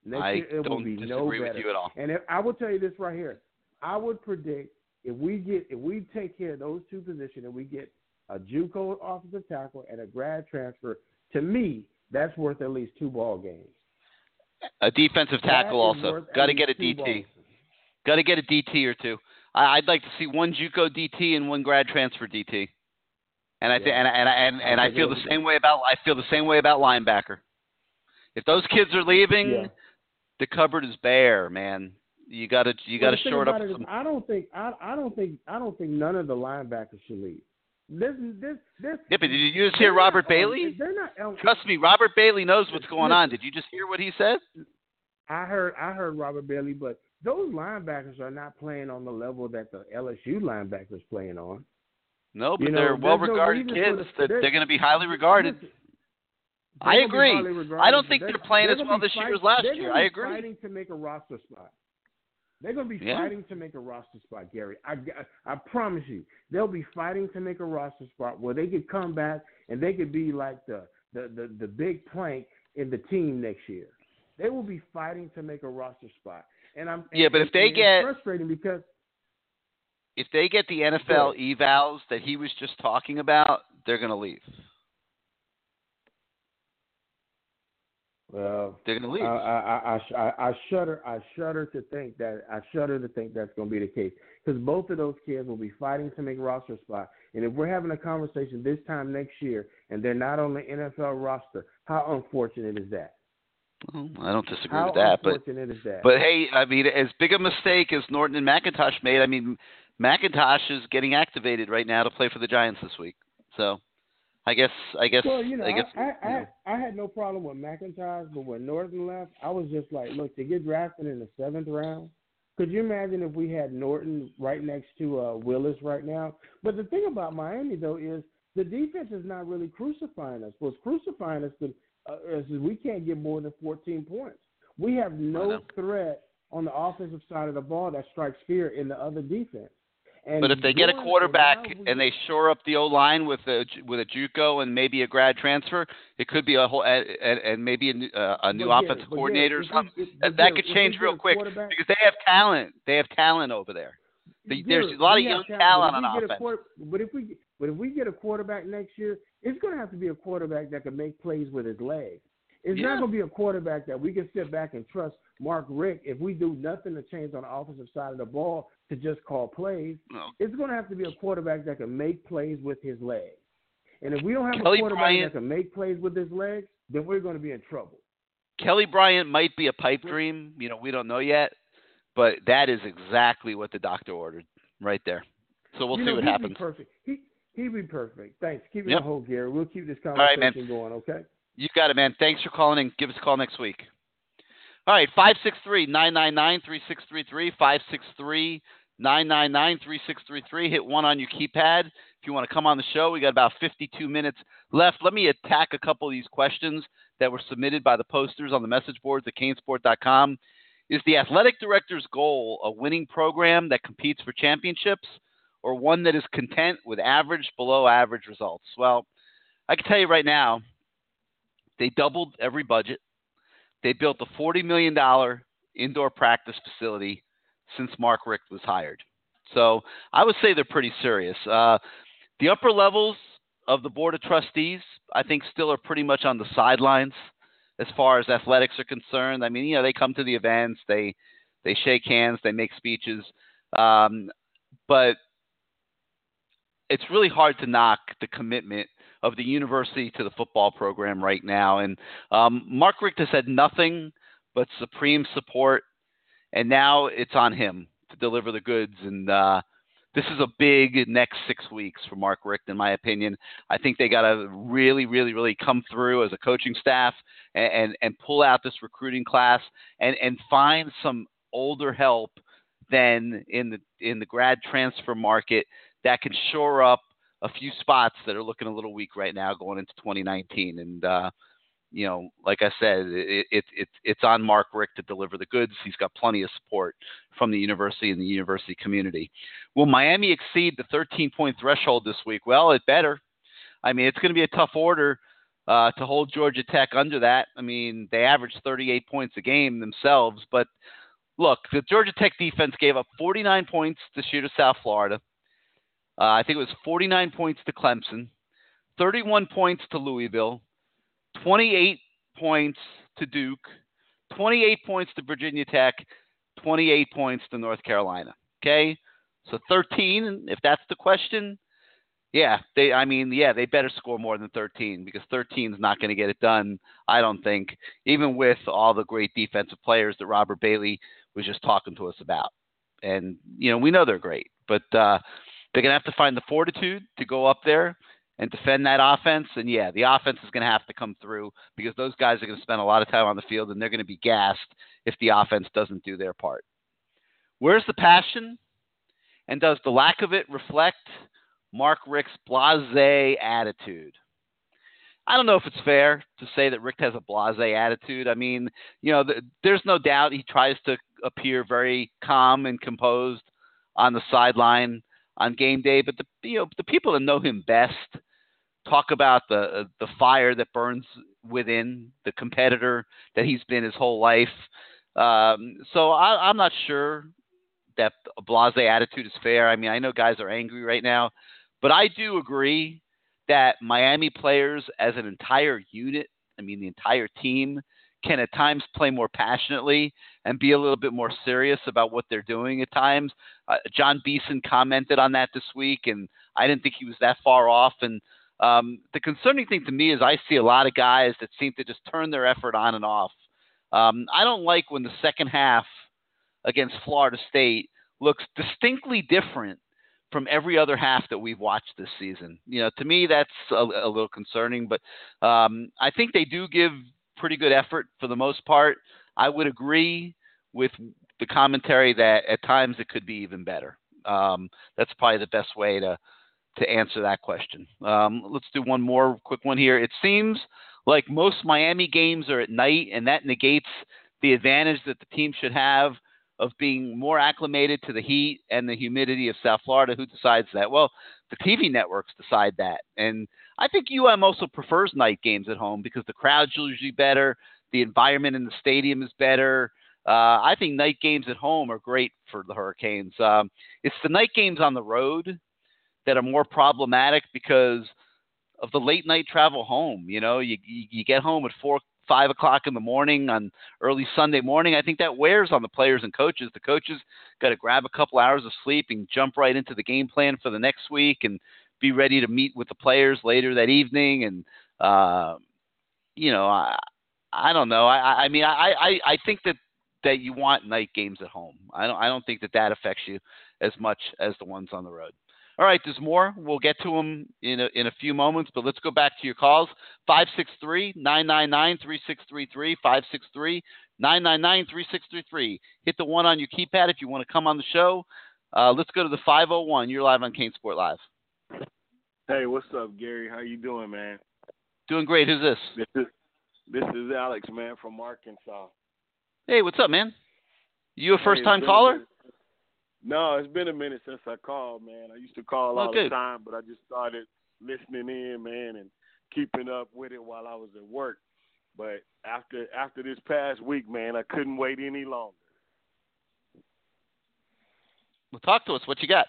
Next I year it will be disagree no with better. you at all. And if, I will tell you this right here. I would predict if we get if we take care of those two positions and we get a JUCO offensive tackle and a grad transfer, to me, that's worth at least two ball games. A defensive tackle also. Got to get a DT. Got to get a DT or two. I'd like to see one JUCO DT and one grad transfer DT. And I think, Yeah. and and and, and I feel the same way about I feel the same way about linebacker. If those kids are leaving, Yeah. the cupboard is bare, man. You got to you got to short up about it is, some. I don't think I, I don't think I don't think none of the linebackers should leave. This this this. Yeah, but did you just hear not Robert Bailey? They're not. on- Trust me, Robert Bailey knows what's going on. Did you just hear what he said? I heard I heard Robert Bailey, but those linebackers are not playing on the level that the LSU linebackers playing on. No, but You know, they're well-regarded reason for kids. the- they're- they're going to be highly regarded. Listen, I they're gonna be agree. regarded, I don't think they're- they're playing as well this year as last year. I agree. Fighting to make a roster spot. They're going to be Yeah. fighting to make a roster spot, Gary. I, I, I promise you, they'll be fighting to make a roster spot where they could come back and they could be like the the the, the big plank in the team next year. They will be fighting to make a roster spot. And I'm Yeah, but if they get- frustrating because If they get the NFL evals that he was just talking about, they're going to leave. Well, They're going to leave. I, I, I, I, I shudder. I shudder to think that. I shudder to think that's going to be the case because both of those kids will be fighting to make roster spot. And if we're having a conversation this time next year and they're not on the NFL roster, how unfortunate is that? Well, I don't disagree How with that, but is that? but hey, I mean, as big a mistake as Norton and McIntosh made, I mean, McIntosh is getting activated right now to play for the Giants this week. So, I guess I guess well, you know, I guess I, I, you know. I, had no problem with McIntyre, but when Norton left, I was just like, look, to get drafted in the seventh round, could you imagine if we had Norton right next to uh, Willis right now? But the thing about Miami though is the defense is not really crucifying us. What's crucifying us to, uh, is we can't get more than 14 points. We have no threat on the offensive side of the ball that strikes fear in the other defense. And but if they get a quarterback we- and they shore up the O line with a with a JUCO and maybe a grad transfer, it could be a whole and, and maybe a new, uh, a new offensive coordinator or something. that but that yeah, could change real quick because they have talent. They have talent over there. They, there's a lot of young talent, talent on offense. quarter- but if we but if we get a quarterback next year, it's going to have to be a quarterback that can make plays with his legs. It's Yeah. not going to be a quarterback that we can sit back and trust Mark Richt if we do nothing to change on the offensive side of the ball to just call plays. No. It's going to have to be a quarterback that can make plays with his legs. And if we don't have Kelly a quarterback Bryant- that can make plays with his legs, then we're going to be in trouble. Kelly Bryant might be a pipe dream. You know, we don't know yet, but that is exactly what the doctor ordered right there. So we'll you see know, what happens. Perfect. He he'd be perfect. Thanks. Keep it Yep. on hold, Gary. We'll keep this right, man. conversation going. Okay. You got it, man. Thanks for calling in. Give us a call next week. All right, 563 999 3633. 563 999 3633. Hit one on your keypad. If you want to come on the show, we got about 52 minutes left. Let me attack a couple of these questions that were submitted by the posters on the message boards at canesport.com. Is the athletic director's goal a winning program that competes for championships or one that is content with average, below average results? Well, I can tell you right now, they doubled every budget. They built a $40 million indoor practice facility since Mark Richt was hired. So I would say they're pretty serious. Uh, the upper levels of the Board of Trustees, I think, still are pretty much on the sidelines as far as athletics are concerned. I mean, you know, they come to the events, they they shake hands, they make speeches, um, but it's really hard to knock the commitment of the university to the football program right now. And um, Mark Richt has had nothing but supreme support, and now it's on him to deliver the goods. And uh, this is a big next six weeks for Mark Richt, in my opinion. I think they got to really, really, really come through as a coaching staff and, and, and pull out this recruiting class and, and find some older help than in the in the grad transfer market that can shore up a few spots that are looking a little weak right now going into 2019. And uh, you know, like I said, it, it, it, it's on Mark Richt to deliver the goods. He's got plenty of support from the university and the university community. Will Miami exceed the 13 point threshold this week? Well, it better. I mean, it's going to be a tough order uh, to hold Georgia Tech under that. I mean, they averaged 38 points a game themselves, but look, the Georgia Tech defense gave up 49 points to shoot at South Florida. Uh, I think it was 49 points to Clemson, 31 points to Louisville, 28 points to Duke, 28 points to Virginia Tech, 28 points to North Carolina. Okay? So 13, if that's the question, yeah, they I mean, yeah, they better score more than 13 because 13 is not going to get it done, I don't think, even with all the great defensive players that Robert Bailey was just talking to us about. And you know, we know they're great, but uh they're going to have to find the fortitude to go up there and defend that offense. And yeah, the offense is going to have to come through because those guys are going to spend a lot of time on the field and they're going to be gassed if the offense doesn't do their part. Where's the passion? And does the lack of it reflect Mark Richt's blase attitude? I don't know if it's fair to say that Richt has a blase attitude. I mean, you know, th- there's no doubt he tries to appear very calm and composed on the sideline on game day, but the you know the people that know him best talk about the the fire that burns within the competitor that he's been his whole life. Um, so I, I'm not sure that a blase attitude is fair. I mean, I know guys are angry right now, but I do agree that Miami players as an entire unit, I mean the entire team, can at times play more passionately and be a little bit more serious about what they're doing at times. Uh, Jon Beason commented on that this week, and I didn't think he was that far off. And um, the concerning thing to me is I see a lot of guys that seem to just turn their effort on and off. Um, I don't like when the second half against Florida State looks distinctly different from every other half that we've watched this season. You know, to me that's a, a little concerning, but um, I think they do give pretty good effort for the most part. I would agree with the commentary that at times it could be even better. Um, that's probably the best way to to answer that question. Um, let's do one more quick one here. It seems like most Miami games are at night, and that negates the advantage that the team should have of being more acclimated to the heat and the humidity of South Florida. Who decides that? Well, the TV networks decide that. And I think UM also prefers night games at home because the crowd's usually better, the environment in the stadium is better. Uh, I think night games at home are great for the Hurricanes. Um, it's the night games on the road that are more problematic because of the late night travel home. You know, you you, you get home at four five o'clock in the morning on early Sunday morning. I think that wears on the players and coaches. The coaches got to grab a couple hours of sleep and jump right into the game plan for the next week and be ready to meet with the players later that evening. And uh, you know, I I don't know. I I mean I I I think that that you want night games at home. I don't I don't think that that affects you as much as the ones on the road. All right, there's more. We'll get to them in a, in a few moments, but let's go back to your calls. 563 999 3633. 563 999 3633. Hit the one on your keypad if you want to come on the show. Uh, let's go to the 501. You're live on CaneSport Live. Hey, what's up, Gary? How you doing, man? Doing great. Who's this? This is this is Alex, man, from Arkansas. Hey, what's up, man? You a first time been- caller? No, it's been a minute since I called, man. I used to call Oh, all good. the time, but I just started listening in, man, and keeping up with it while I was at work. But after after this past week, man, I couldn't wait any longer. Well, talk to us. What you got?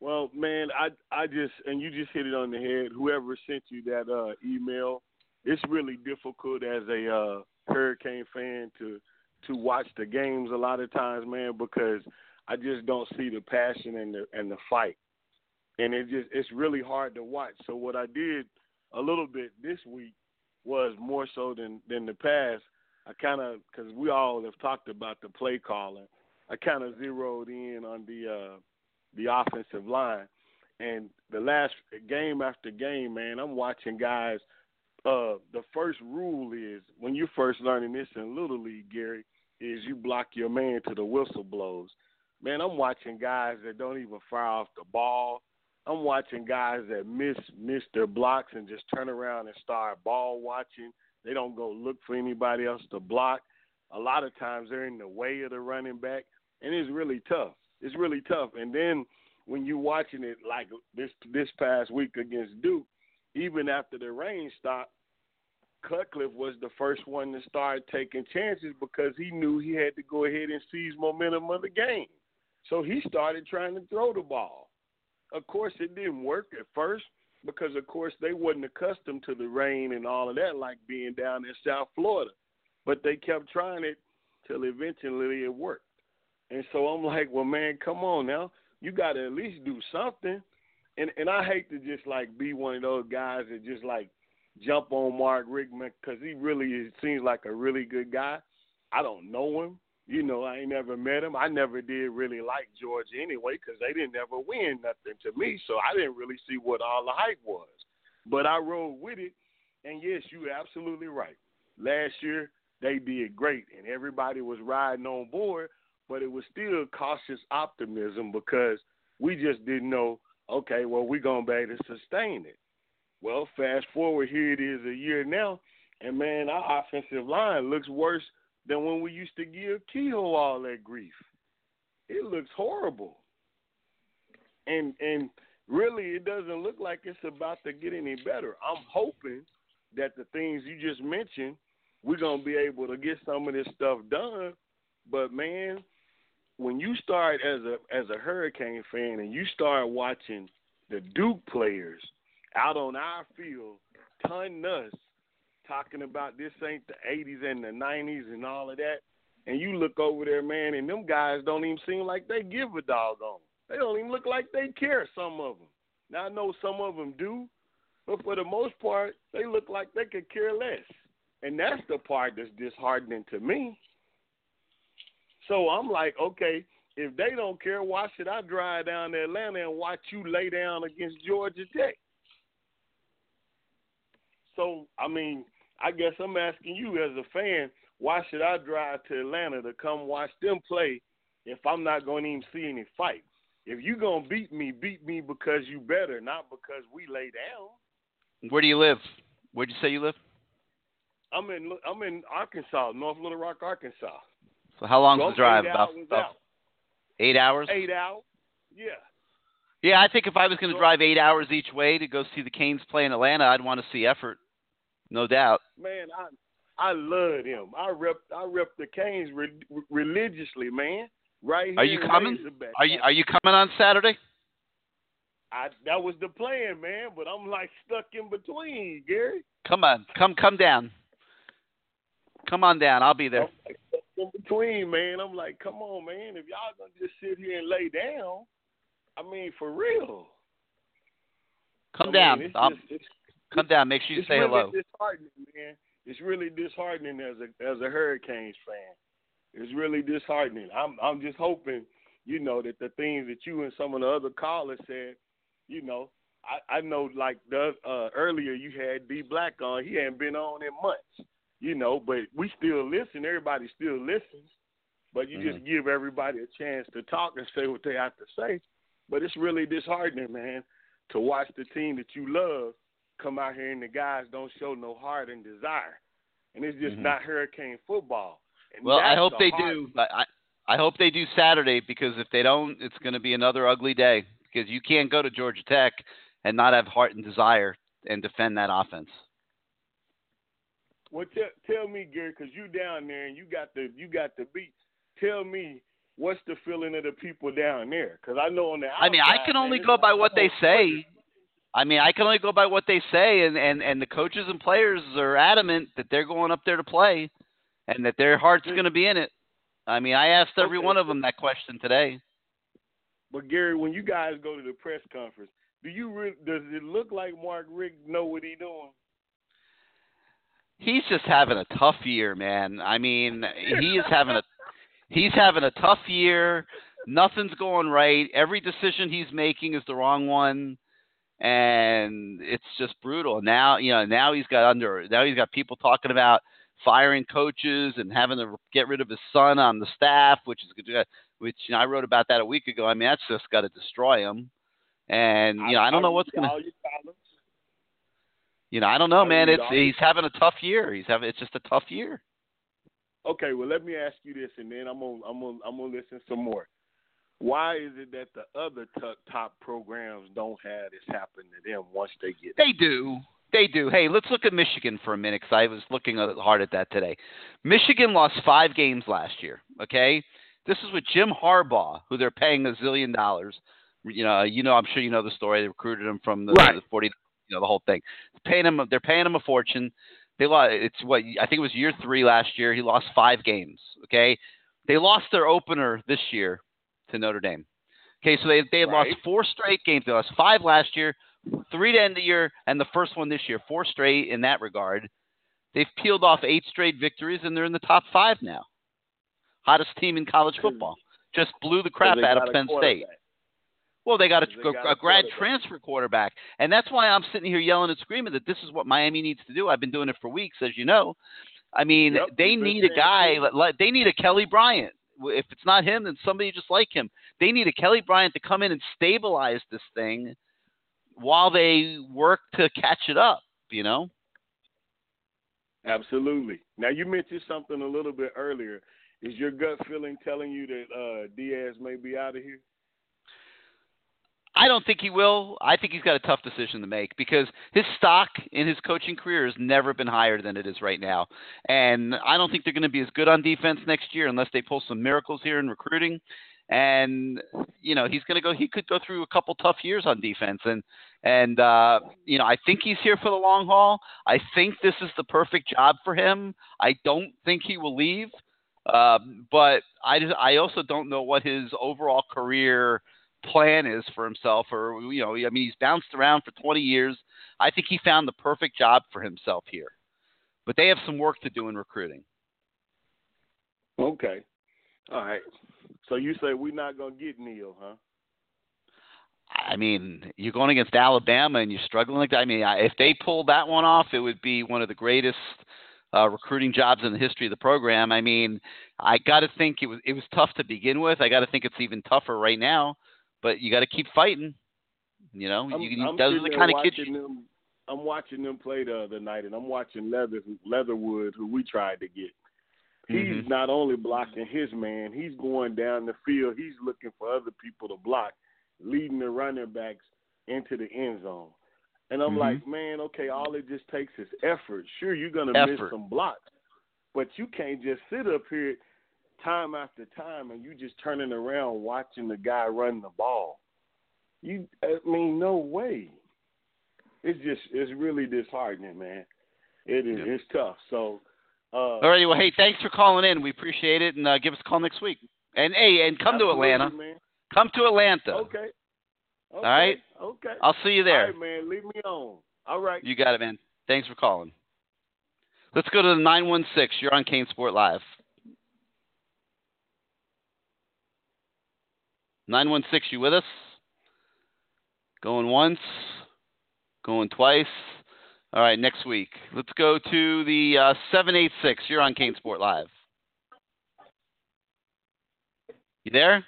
Well, man, I I just and you just hit it on the head. Whoever sent you that uh email, it's really difficult as a uh Hurricane fan to to watch the games a lot of times, man, because I just don't see the passion and the and the fight. And it just it's really hard to watch. So what I did a little bit this week was more so than than the past. I kind of because we all have talked about the play calling. I kind of zeroed in on the uh the offensive line. And the last game after game, man, I'm watching guys. Uh, the first rule is when you're first learning this in Little League, Gary, is you block your man to the whistle blows. Man, I'm watching guys that don't even fire off the ball. I'm watching guys that miss miss their blocks and just turn around and start ball watching. They don't go look for anybody else to block. A lot of times they're in the way of the running back, and it's really tough. It's really tough. And then when you watching it like this this past week against Duke, even after the rain stopped, Cutcliffe was the first one to start taking chances because he knew he had to go ahead and seize momentum of the game. So he started trying to throw the ball. Of course, it didn't work at first because, of course, they wasn't accustomed to the rain and all of that, like being down in South Florida. But they kept trying it till eventually it worked. And so I'm like, well, man, come on now. You got to at least do something. And and I hate to just like be one of those guys that just like jump on Mark Rickman because he really is, seems like a really good guy. I don't know him. You know, I ain't never met him. I never did really like Georgia anyway because they didn't ever win nothing to me. So I didn't really see what all the hype was. But I rode with it. And yes, you're absolutely right. Last year, they did great and everybody was riding on board, but it was still cautious optimism because we just didn't know, okay, well, we're going to be able to sustain it. Well, fast forward, here it is a year now, and man, our offensive line looks worse than when we used to give Kehoe all that grief. It looks horrible. And and really it doesn't look like it's about to get any better. I'm hoping that the things you just mentioned, we're gonna be able to get some of this stuff done. But man, when you start as a as a Hurricane fan and you start watching the Duke players out on our field ton us talking about this ain't the 80s and the 90s and all of that, and you look over there, man, and them guys don't even seem like they give a doggone. They don't even look like they care. Some of them. Now I know some of them do, but for the most part, they look like they could care less, and that's the part that's disheartening to me. So I'm like, okay, if they don't care, why should I drive down to Atlanta and watch you lay down against Georgia Tech? So, I mean, I guess I'm asking you as a fan, why should I drive to Atlanta to come watch them play if I'm not going to even see any fight? If you're going to beat me, beat me because you better, not because we lay down. Where do you live? Where'd you say you live? I'm in I'm in Arkansas, North Little Rock, Arkansas. So how long's So the drive? About, about eight hours. Eight hours. Yeah. Yeah, I think if I was going to drive eight hours each way to go see the Canes play in Atlanta, I'd want to see effort, no doubt. Man, I I love him. I rep I rep the Canes re- religiously, man. Right here. Are you in coming? Razorback. Are you Are you coming on Saturday? I that was the plan, man, but I'm like stuck in between, Gary. Come on, come come down. Come on down. I'll be there. I'm like stuck in between, man. I'm like, come on, man. If y'all gonna just sit here and lay down, I mean, for real. Come I mean, down. it's um, just- it's- come down. Make sure you say hello. it's say really hello. disheartening, man. It's really disheartening as a as a Hurricanes fan. It's really disheartening. I'm I'm just hoping, you know, that the things that you and some of the other callers said, you know, I I know like the uh, earlier you had D Black on. He hadn't been on in months, you know, but we still listen. Everybody still listens, but you just give everybody a chance to talk and say what they have to say. But it's really disheartening, man, to watch the team that you love come out here and the guys don't show no heart and desire, and it's just Mhm. not Hurricane football. And Well, I hope the they do. I, I hope they do Saturday because if they don't, it's going to be another ugly day. Because you can't go to Georgia Tech and not have heart and desire and defend that offense. Well, tell tell me, Gary, because you down there and you got the you got the beat. Tell me what's the feeling of the people down there? Because I know on the I mean, I can only go by what they on, say. I mean, I can only go by what they say, and and and the coaches and players are adamant that they're going up there to play, and that their heart's going to be in it. I mean, I asked every one of them that question today. But Gary, when you guys go to the press conference, do you re- does it look like Mark Richt know what he's doing? He's just having a tough year, man. I mean, he is having a he's having a tough year. Nothing's going right. Every decision he's making is the wrong one, and it's just brutal. Now, you know, now he's got under now he's got people talking about firing coaches and having to get rid of his son on the staff, which is uh, which you know, I wrote about that a week ago. I mean, that's just got to destroy him. And you know, I don't know what's gonna All your columns. you know, I don't know, man. It's he's having a tough year. He's having it's just a tough year. Okay, well, let me ask you this, and then I'm gonna I'm gonna I'm gonna listen some more. Why is it that the other top, top programs don't have this happen to them once they get? They do. They do. Hey, let's look at Michigan for a minute because I was looking hard at that today. Michigan lost five games last year. Okay, this is with Jim Harbaugh, who they're paying a zillion dollars. You know, you know, I'm sure you know the story. They recruited him from the, Right. the 40, you know, the whole thing. Paying him, they're paying him a fortune. They lost. It's what I think it was year three last year. He lost five games. Okay, they lost their opener this year to Notre Dame. Okay, so they they had Right. lost four straight games. They lost five last year, three to end the year, and the first one this year. Four straight in that regard. They've peeled off eight straight victories, and they're in the top five now. Hottest team in college hmm. football. Just blew the crap out of Penn State. Well, they got a, They got a a grad quarterback. transfer quarterback, and that's why I'm sitting here yelling and screaming that this is what Miami needs to do. I've been doing it for weeks, as you know. I mean, Yep, they need a guy. Like, like- they need a Kelly Bryant. If it's not him, then somebody just like him. They need a Kelly Bryant to come in and stabilize this thing while they work to catch it up. You know. Absolutely. Now you mentioned something a little bit earlier. Is your gut feeling telling you that uh, Diaz may be out of here? I don't think he will. I think he's got a tough decision to make because his stock in his coaching career has never been higher than it is right now. And I don't think they're going to be as good on defense next year unless they pull some miracles here in recruiting. And you know, he's going to go he could go through a couple tough years on defense and and uh you know, I think he's here for the long haul. I think this is the perfect job for him. I don't think he will leave. Um, but I just, I also don't know what his overall career plan is for himself or you know i mean he's bounced around for 20 years. I think he found the perfect job for himself here. But they have some work to do in recruiting. Okay. All right. So you say we're not gonna get Neal, huh? i mean you're going against alabama and you're struggling like that. I mean if they pull that one off it would be one of the greatest uh, recruiting jobs in the history of the program. I mean i got to think it was it was tough to begin with. I got to think it's even tougher right now but you got to keep fighting you know I'm, you, I'm those are the kind of kids them. I'm watching them play the other night, and I'm watching Leather Leatherwood, who we tried to get. He's Mhm. not only blocking his man, he's going down the field. He's looking for other people to block, leading the running backs into the end zone. And I'm Mhm. like, man, okay, all it just takes is effort. Sure, you're gonna miss some blocks, but you can't just sit up here time after time and you just turning around watching the guy run the ball. You, I mean, no way. It's just, it's really disheartening, man. It is, it's tough. So, uh, All right. Well, hey, thanks for calling in. We appreciate it, and uh, give us a call next week. And hey, and come to Atlanta. man. Come to Atlanta. Okay. okay. All right. Okay. I'll see you there. All right, man. Leave me on. All right. You got it, man. Thanks for calling. Let's go to the 916. You're on CaneSport Live. 916, you with us? Going once, going twice. All right, next week. Let's go to the uh, 786. You're on CaneSport Live. You there?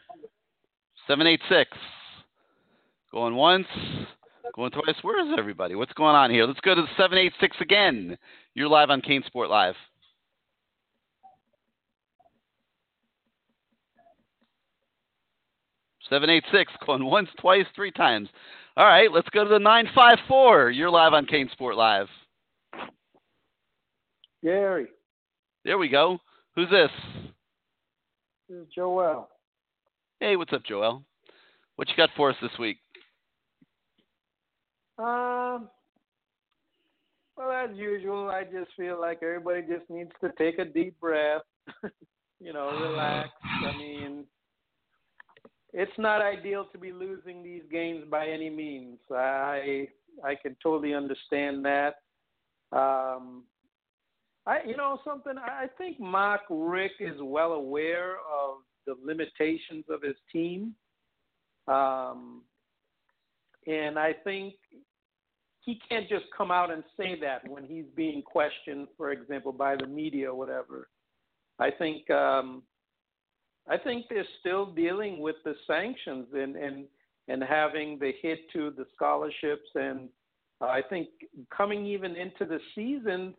786. Going once, going twice. Where is everybody? What's going on here? Let's go to the 786 again. You're live on CaneSport Live. Seven eight six, going once, twice, three times. All right, let's go to the nine five four. You're live on CaneSport Live. Gary, There we go. Who's this? this is Joel. Hey, what's up, Joel? What you got for us this week? Um, well, as usual, I just feel like everybody just needs to take a deep breath. you know, relax. I mean, it's not ideal to be losing these games by any means. I I can totally understand that. Um, I you know something. I think Mark Richt is well aware of the limitations of his team. Um, and I think he can't just come out and say that when he's being questioned, for example, by the media or whatever. I think um, I think they're still dealing with the sanctions and and and having the hit to the scholarships, and I think coming even into the season,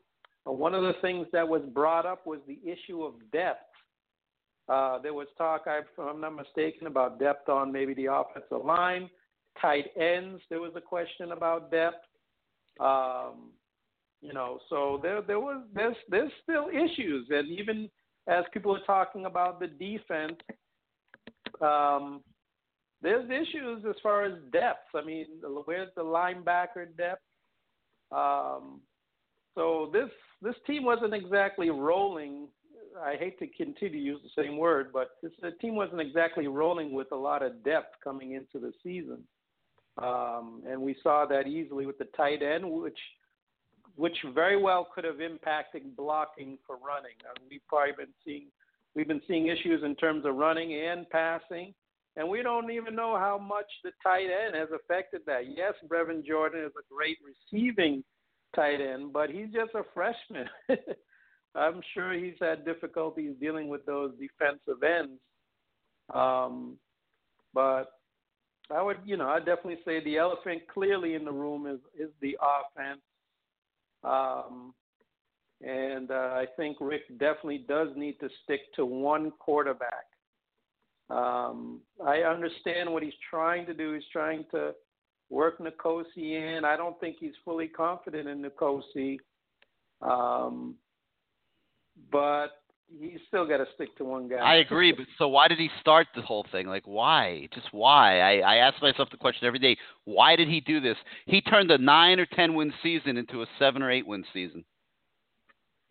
uh, one of the things that was brought up was the issue of depth. Uh, there was talk, if I'm not mistaken, about depth on maybe the offensive line, tight ends. There was a question about depth. Um, you know, so there there was there's there's still issues, and even as people are talking about the defense, um, there's issues as far as depth. I mean, where's the linebacker depth? Um, so this this team wasn't exactly rolling. I hate to continue to use the same word, but this the team wasn't exactly rolling with a lot of depth coming into the season. Um, and we saw that easily with the tight end, which which very well could have impacted blocking for running. We've probably been seeing we've been seeing issues in terms of running and passing, and we don't even know how much the tight end has affected that. Yes, Brevin Jordan is a great receiving tight end, but he's just a freshman. I'm sure he's had difficulties dealing with those defensive ends. Um, but I would, you know, I definitely say the elephant clearly in the room is is the offense. Um, and uh, I think Richt definitely does need to stick to one quarterback. Um, I understand what he's trying to do. He's trying to work N'Kosi in. I don't think he's fully confident in N'Kosi. Um, but he's still got to stick to one guy. I agree, but so why did he start the whole thing? Like, why? Just why? I, I ask myself the question every day. Why did he do this? He turned a nine or ten win season into a seven or eight win season,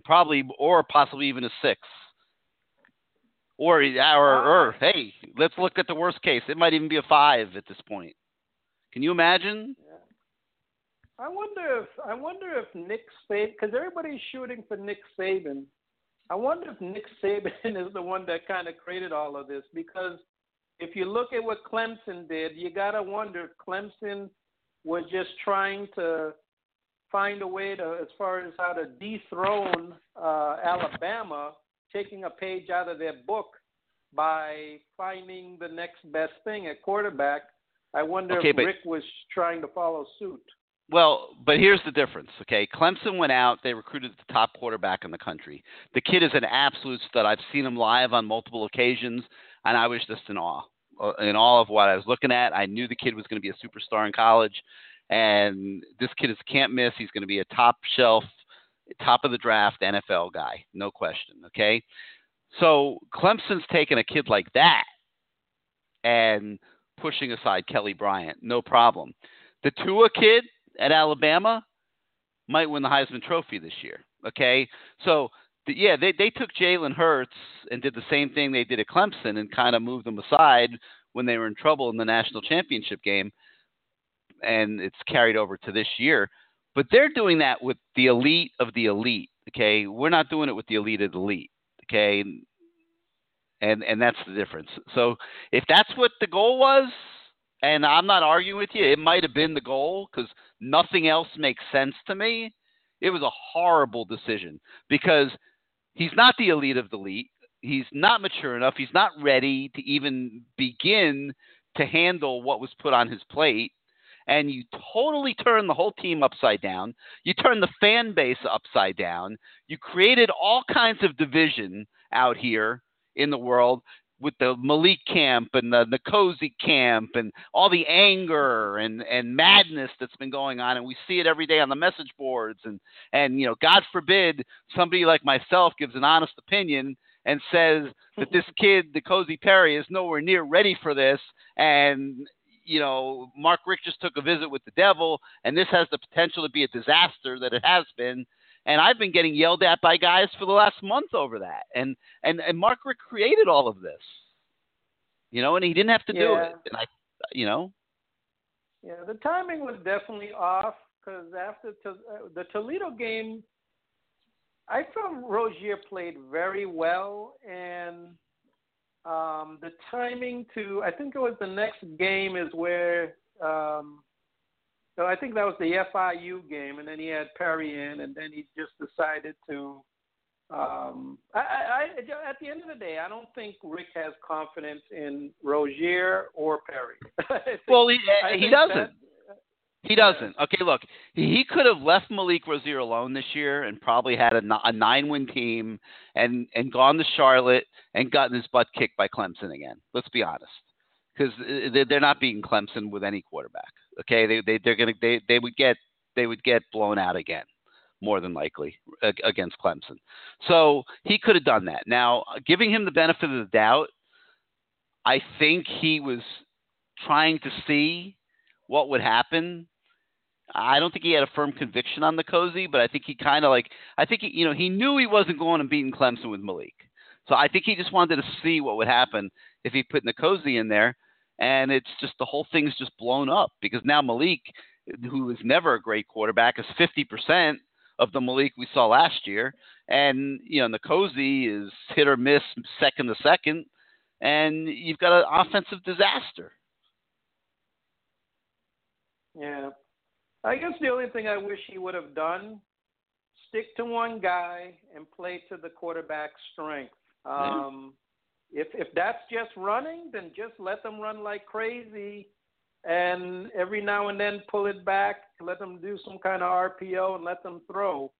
probably, or possibly even a six. Or, or, or, hey, let's look at the worst case. It might even be a five at this point. Can you imagine? I wonder if I wonder if Nick Saban, because everybody's shooting for Nick Saban. I wonder if Nick Saban is the one that kind of created all of this. Because if you look at what Clemson did, you gotta wonder if Clemson was just trying to find a way to, as far as how to dethrone uh, Alabama, taking a page out of their book by finding the next best thing at quarterback. I wonder Okay, if Richt was trying to follow suit. Well, but here's the difference, okay? Clemson went out, they recruited the top quarterback in the country. The kid is an absolute stud. I've seen him live on multiple occasions, and I was just in awe. uh, In awe of what I was looking at. I knew the kid was going to be a superstar in college, and this kid is can't miss. He's going to be a top shelf, top of the draft NFL guy, no question, okay? So Clemson's taking a kid like that and pushing aside Kelly Bryant, no problem. The Tua kid at Alabama might win the Heisman Trophy this year. Okay, so the, yeah, they they took Jalen Hurts and did the same thing they did at Clemson and kind of moved them aside when they were in trouble in the national championship game, and it's carried over to this year. But they're doing that with the elite of the elite. Okay, we're not doing it with the elite of the elite. Okay, and and that's the difference. So if that's what the goal was, and I'm not arguing with you, it might have been the goal because nothing else makes sense to me. It was a horrible decision because he's not the elite of the elite. He's not mature enough. He's not ready to even begin to handle what was put on his plate. And you totally turn the whole team upside down. You turn the fan base upside down. You created all kinds of division out here in the world with the Malik camp and the N'Kosi camp and all the anger and, and madness that's been going on. And we see it every day on the message boards. And, and you know, God forbid somebody like myself gives an honest opinion and says that this kid, the N'Kosi Perry, is nowhere near ready for this. And you know, Mark Richt just took a visit with the devil. And this has the potential to be a disaster that it has been and I've been getting yelled at by guys for the last month over that. And and and Mark Richt created all of this, you know, and he didn't have to do it. And I, you know, Yeah, the timing was definitely off because after to, uh, the Toledo game, I felt Rosier played very well, and um, the timing to I think it was the next game is where um, so I think that was the FIU game, and then he had Perry in, and then he just decided to. Um, I, I, I, at the end of the day, I don't think Richt has confidence in Rosier or Perry. Think- well, he he doesn't. that- He doesn't. Okay, look, he he could have left Malik Rosier alone this year and probably had a, a nine-win team and and gone to Charlotte and gotten his butt kicked by Clemson again. Let's be honest, because they're not beating Clemson with any quarterback. Okay, they they they're gonna they they would get they would get blown out again, more than likely against Clemson. So he could have done that. Now, giving him the benefit of the doubt, I think he was trying to see what would happen. I don't think he had a firm conviction on the N'Kosi, but I think he kind of like I think he, you know he knew he wasn't going and beating Clemson with Malik, so I think he just wanted to see what would happen if he put N'Kosi in there, and it's just the whole thing's just blown up because now Malik, who was never a great quarterback, is fifty percent of the Malik we saw last year, and you know N'Kosi is hit or miss second to second, and you've got an offensive disaster. Yeah. I guess the only thing I wish he would have done, stick to one guy and play to the quarterback's strength. Um, if if that's just running, then just let them run like crazy, and every now and then pull it back, let them do some kind of RPO, and let them throw.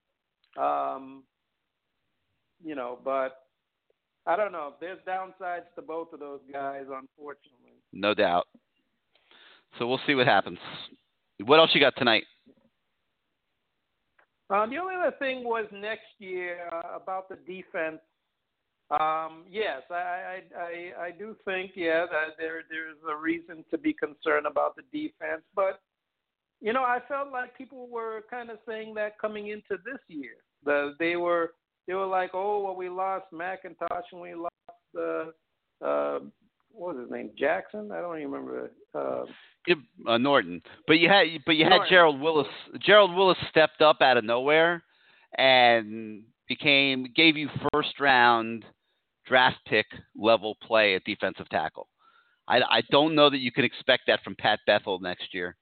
Um, you know, but I don't know. There's downsides to both of those guys, unfortunately. No doubt. So we'll see what happens. What else you got tonight? Um, the only other thing was next year uh, about the defense. Um, yes, I, I, I, I do think yeah that there there's a reason to be concerned about the defense, but you know I felt like people were kind of saying that coming into this year. The they were they were like, oh well, we lost McIntosh and we lost uh, uh, what was his name Jackson? I don't even remember. Uh, Uh, Norton, but you had but you had Gerald Willis. Gerald Willis stepped up out of nowhere and became gave you first round draft pick level play at defensive tackle. I, I don't know that you can expect that from Pat Bethel next year.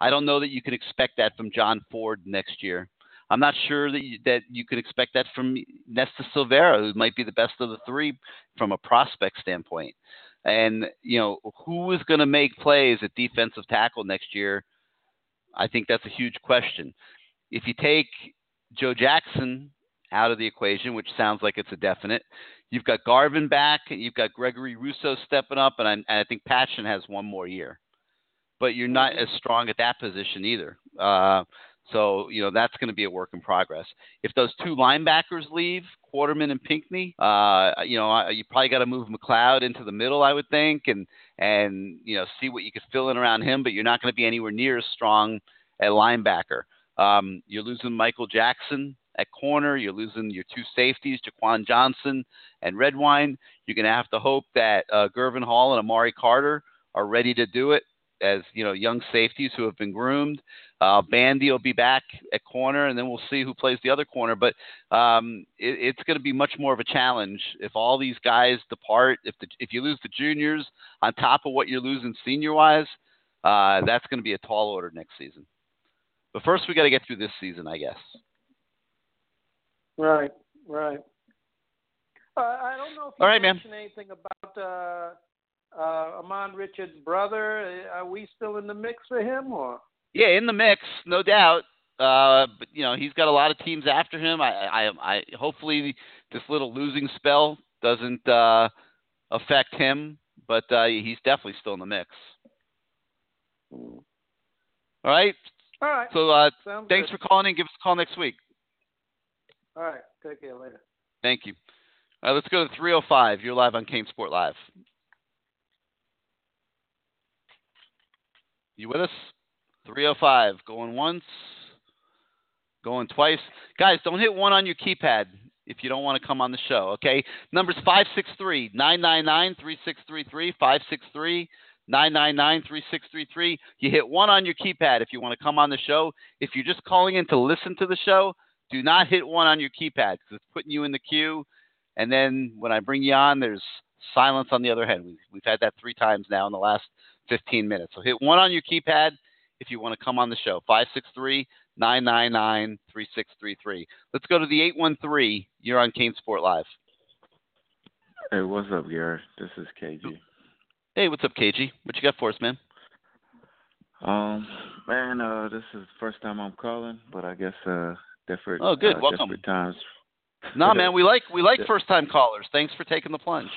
I don't know that you can expect that from John Ford next year. I'm not sure that you, that you can expect that from Nesta Silvera, who might be the best of the three from a prospect standpoint. And you know who is going to make plays at defensive tackle next year? I think that's a huge question. If you take Joe Jackson out of the equation, which sounds like it's a definite, you've got Garvin back, you've got Gregory Rousseau stepping up, and I, and I think Patchan has one more year. But you're not as strong at that position either. Uh, so, you know, that's going to be a work in progress. If those two linebackers leave, Quarterman and Pinckney, uh, you know, you probably got to move McCloud into the middle, I would think, and, and, you know, see what you could fill in around him, but you're not going to be anywhere near as strong at linebacker. Um, you're losing Michael Jackson at corner. You're losing your two safeties, Jaquan Johnson and Redwine. You're going to have to hope that uh, Gurvan Hall and Amari Carter are ready to do it as you know young safeties who have been groomed. Uh, Bandy will be back at corner, and then we'll see who plays the other corner. But um, it, it's going to be much more of a challenge if all these guys depart. If the, if you lose the juniors on top of what you're losing senior wise, uh, that's going to be a tall order next season. But first, we got to get through this season, I guess. Right, right. Uh, I don't know if you All right, mentioned anything about uh, uh, Ahmmon Richards' brother. Are we still in the mix for him, or? Yeah, in the mix, no doubt. Uh, but you know, he's got a lot of teams after him. I, I, I hopefully this little losing spell doesn't uh, affect him, but uh, he's definitely still in the mix. All right. All right. So uh, thanks good. for calling in. Give us a call next week. All right. Take care later. Thank you. All right, let's go to 305. You're live on CaneSport Live. You with us? 305. Going once, going twice. Guys, don't hit one on your keypad if you don't want to come on the show, okay? Number's 563 999 3633. 563 999 3633. You hit one on your keypad if you want to come on the show. If you're just calling in to listen to the show, do not hit one on your keypad because it's putting you in the queue. And then when I bring you on, there's silence on the other end. We've, we've had that three times now in the last 15 minutes. So hit one on your keypad if you want to come on the show. 563 999 3633. Let's go to the 813. You're on CaneSport Live. Hey, what's up, Gary? This is KG. Hey, what's up, KG? What you got for us, man? Um, man, uh, this is the first time I'm calling, but I guess uh, different. Oh, good. Uh, Welcome. Desperate times. No, man, we like we like first time callers. Thanks for taking the plunge.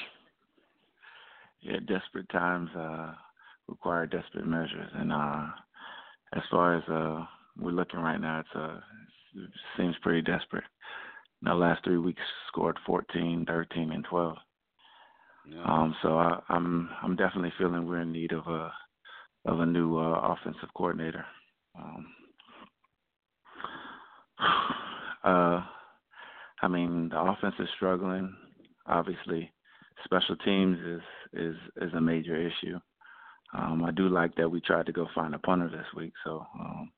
Yeah, desperate times uh, require desperate measures, and uh, as far as uh, we're looking right now, it's uh, it seems pretty desperate. The last three weeks, scored 14, 13, and 12. Um, so I, I'm I'm definitely feeling we're in need of a of a new uh, offensive coordinator. Um, uh, I mean, the offense is struggling. Obviously, special teams is is is a major issue. Um, I do like that we tried to go find a punter this week, so um,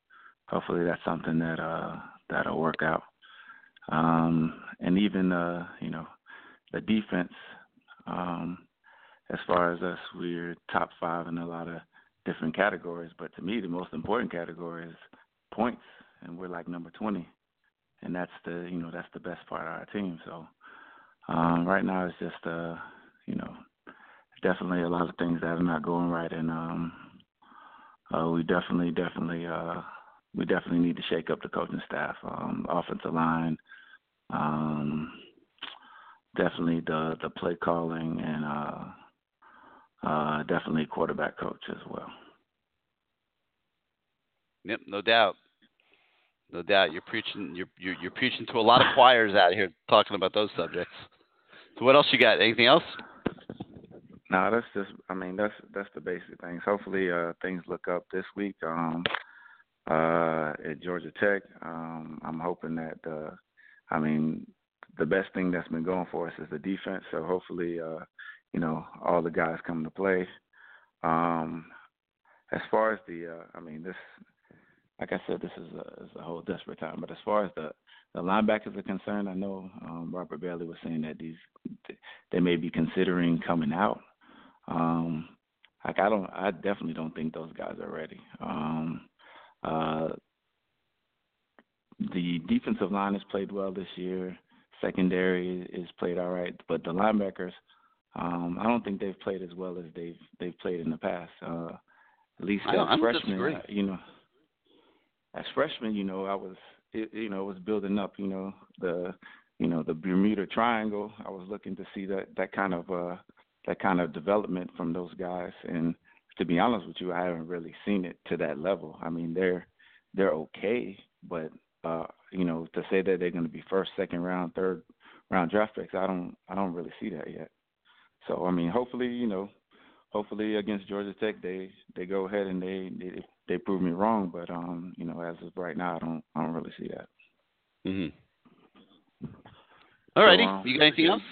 hopefully that's something that uh, that'll work out. Um, and even uh, you know the defense, um, as far as us, we're top five in a lot of different categories. But to me, the most important category is points, and we're like number twenty, and that's the you know that's the best part of our team. So um, right now it's just uh, you know definitely a lot of things that are not going right, and um, uh, we definitely, definitely, uh, we definitely need to shake up the coaching staff, um, offensive line, um, definitely the the play calling, and uh, uh, definitely quarterback coach as well. Yep, no doubt. No doubt. You're preaching you're you're, you're preaching to a lot of choirs out here talking about those subjects. So what else you got? Anything else? No, that's just. I mean, that's that's the basic things. Hopefully, uh, things look up this week. Um, uh, at Georgia Tech, um, I'm hoping that. Uh, I mean, the best thing that's been going for us is the defense. So hopefully, uh, you know, all the guys come to play. Um, as far as the, uh, I mean, this, like I said, this is a, is a whole desperate time. But as far as the the linebackers are concerned, I know um, Robert Bailey was saying that these they may be considering coming out. Um, like I don't, I definitely don't think those guys are ready. Um, uh, the defensive line has played well this year. Secondary is played all right, but the linebackers, um, I don't think they've played as well as they've they've played in the past. Uh, at least as freshmen, uh, you know. As freshmen, you know, I was it, you know, it was building up, you know, the you know, the Bermuda Triangle. I was looking to see that that kind of uh that kind of development from those guys and to be honest with you, I haven't really seen it to that level. I mean, they're they're okay, but uh, you know, to say that they're going to be first, second round, third round draft picks, I don't I don't really see that yet. So I mean, hopefully, you know, hopefully against Georgia Tech, they they go ahead and they they, they prove me wrong. But um, you know, as of right now, I don't I don't really see that. Mhm. Alrighty, So, um, you got anything else?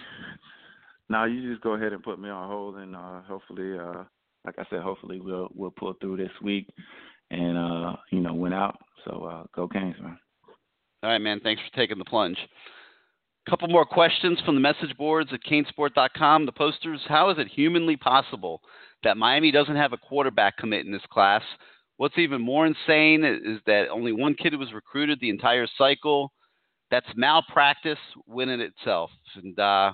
Now you just go ahead and put me on hold, and uh, hopefully, uh, like I said, hopefully we'll we'll pull through this week, and uh, you know, win out. So uh, go Canes, man. All right, man. Thanks for taking the plunge. couple more questions from the message boards at canesport.com. The posters How is it humanly possible that Miami doesn't have a quarterback commit in this class? What's even more insane is that only one kid was recruited the entire cycle. That's malpractice win in itself. And uh,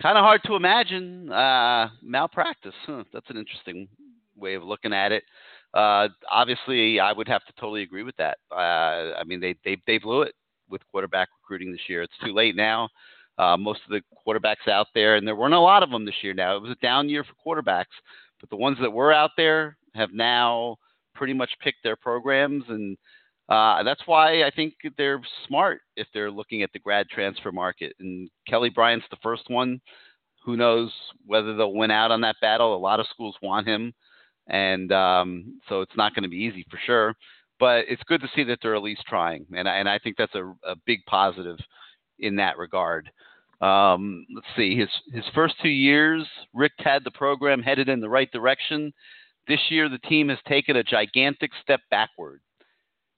kind of hard to imagine uh, malpractice. Huh, that's an interesting way of looking at it. Uh, obviously, I would have to totally agree with that. Uh, I mean, they they they blew it with quarterback recruiting this year. It's too late now. Uh, most of the quarterbacks out there, and there weren't a lot of them this year. Now it was a down year for quarterbacks, but the ones that were out there have now pretty much picked their programs, and uh, that's why I think they're smart if they're looking at the grad transfer market. And Kelly Bryant's the first one. Who knows whether they'll win out on that battle? A lot of schools want him, and um, so it's not going to be easy for sure. But it's good to see that they're at least trying, and I, and I think that's a, a big positive in that regard. Um, let's see his his first two years, Richt had the program headed in the right direction. This year, the team has taken a gigantic step backward,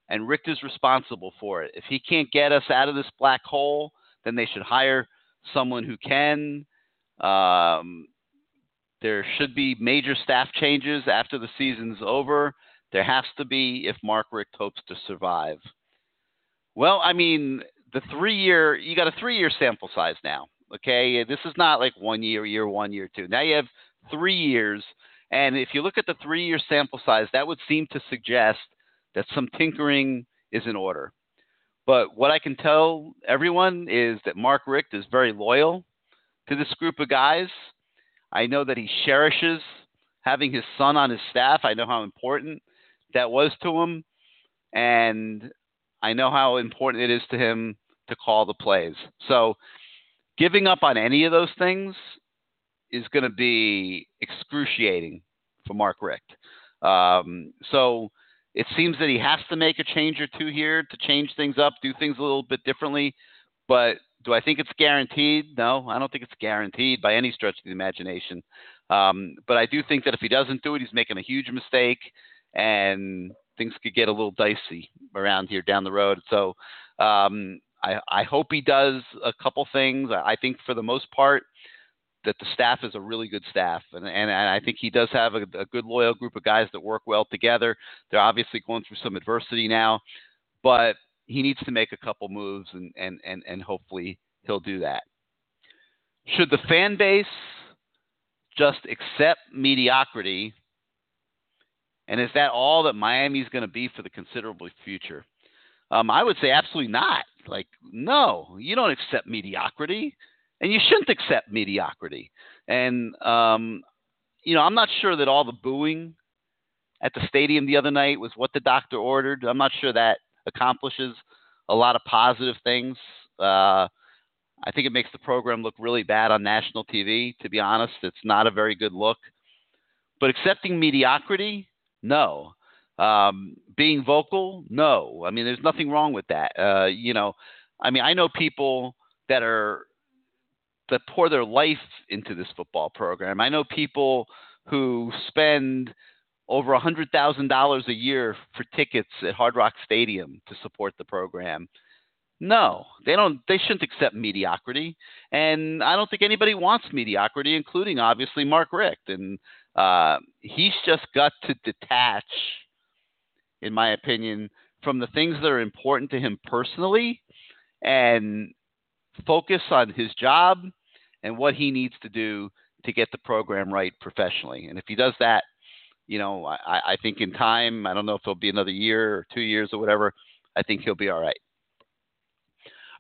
and Richt is responsible for it. If he can't get us out of this black hole, then they should hire someone who can. Um, there should be major staff changes after the season's over. There has to be if Mark Richt hopes to survive. Well, I mean, the three year, you got a three year sample size now. Okay. This is not like one year, year one, year two. Now you have three years. And if you look at the three year sample size, that would seem to suggest that some tinkering is in order. But what I can tell everyone is that Mark Richt is very loyal to this group of guys. I know that he cherishes having his son on his staff. I know how important that was to him. And I know how important it is to him to call the plays. So giving up on any of those things is going to be excruciating for Mark Richt. Um, so it seems that he has to make a change or two here to change things up, do things a little bit differently. But do I think it's guaranteed? No, I don't think it's guaranteed by any stretch of the imagination. Um, but I do think that if he doesn't do it, he's making a huge mistake, and things could get a little dicey around here down the road. So um, I, I, hope he does a couple things. I think for the most part that the staff is a really good staff, and, and, and I think he does have a, a, good loyal group of guys that work well together. They're obviously going through some adversity now, but he needs to make a couple moves, and and and, and hopefully he'll do that. Should the fan base just accept mediocrity? And is that all that Miami's going to be for the considerable future? Um, I would say absolutely not. Like, no, you don't accept mediocrity, and you shouldn't accept mediocrity. And um, you know, I'm not sure that all the booing at the stadium the other night was what the doctor ordered. I'm not sure that accomplishes a lot of positive things. Uh, I think it makes the program look really bad on national TV. To be honest, it's not a very good look. But accepting mediocrity, no. Um, being vocal, no. I mean, there's nothing wrong with that. Uh, you know, I mean, I know people that are that pour their life into this football program. I know people who spend over a hundred thousand dollars a year for tickets at Hard Rock Stadium to support the program. No, they don't. They shouldn't accept mediocrity, and I don't think anybody wants mediocrity, including obviously Mark Richt. And uh, he's just got to detach, in my opinion, from the things that are important to him personally, and focus on his job and what he needs to do to get the program right professionally. And if he does that, you know, I, I think in time, I don't know if it'll be another year or two years or whatever. I think he'll be all right.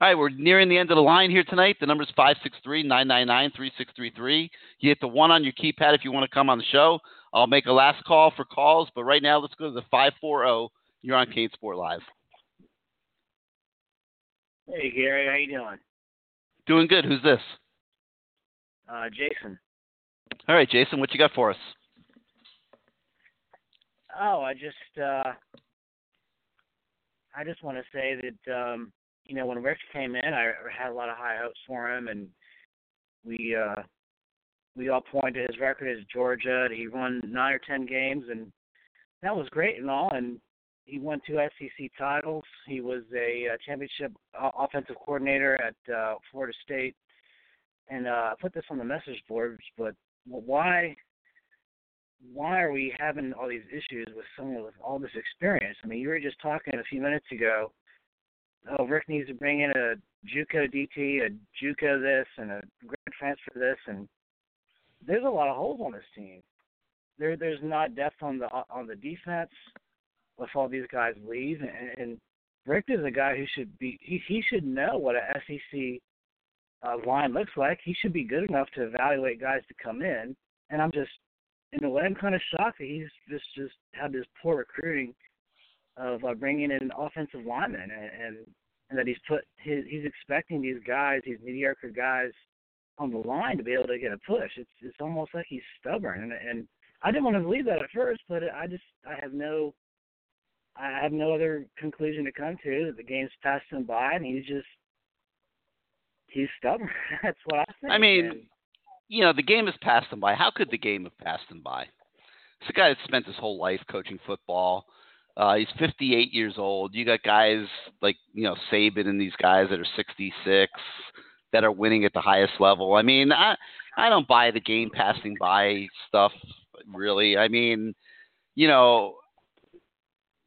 All right, we're nearing the end of the line here tonight. The number is 563 999 3633. You hit the one on your keypad if you want to come on the show. I'll make a last call for calls, but right now let's go to the 540. You're on CaneSport Live. Hey Gary, how you doing? Doing good. Who's this? Uh, Jason. All right, Jason, what you got for us? Oh, I just uh I just want to say that um you know when Richt came in, I had a lot of high hopes for him, and we uh we all pointed to his record as Georgia. He won nine or ten games, and that was great and all. And he won two SEC titles. He was a, uh championship offensive coordinator at uh, Florida State, and uh, I put this on the message boards. But why why are we having all these issues with someone with all this experience? I mean, you were just talking a few minutes ago. Oh, Richt needs to bring in a JUCO DT, a JUCO this, and a grad transfer this, and there's a lot of holes on this team. There, there's not depth on the on the defense with all these guys leave, and, and Richt is a guy who should be he he should know what a SEC uh, line looks like. He should be good enough to evaluate guys to come in, and I'm just in a way, I'm kind of shocked that he's just just had this poor recruiting of uh, bringing in offensive linemen, and, and and that he's put his he's expecting these guys, these mediocre guys, on the line to be able to get a push. It's it's almost like he's stubborn, and and I didn't want to believe that at first, but I just I have no I have no other conclusion to come to that the game's passed him by, and he's just he's stubborn. That's what I think. I mean, you know, the game has passed him by. How could the game have passed him by? It's a guy that spent his whole life coaching football. Uh, he's 58 years old. You got guys like you know Saban and these guys that are 66 that are winning at the highest level. I mean, I I don't buy the game passing by stuff really. I mean, you know,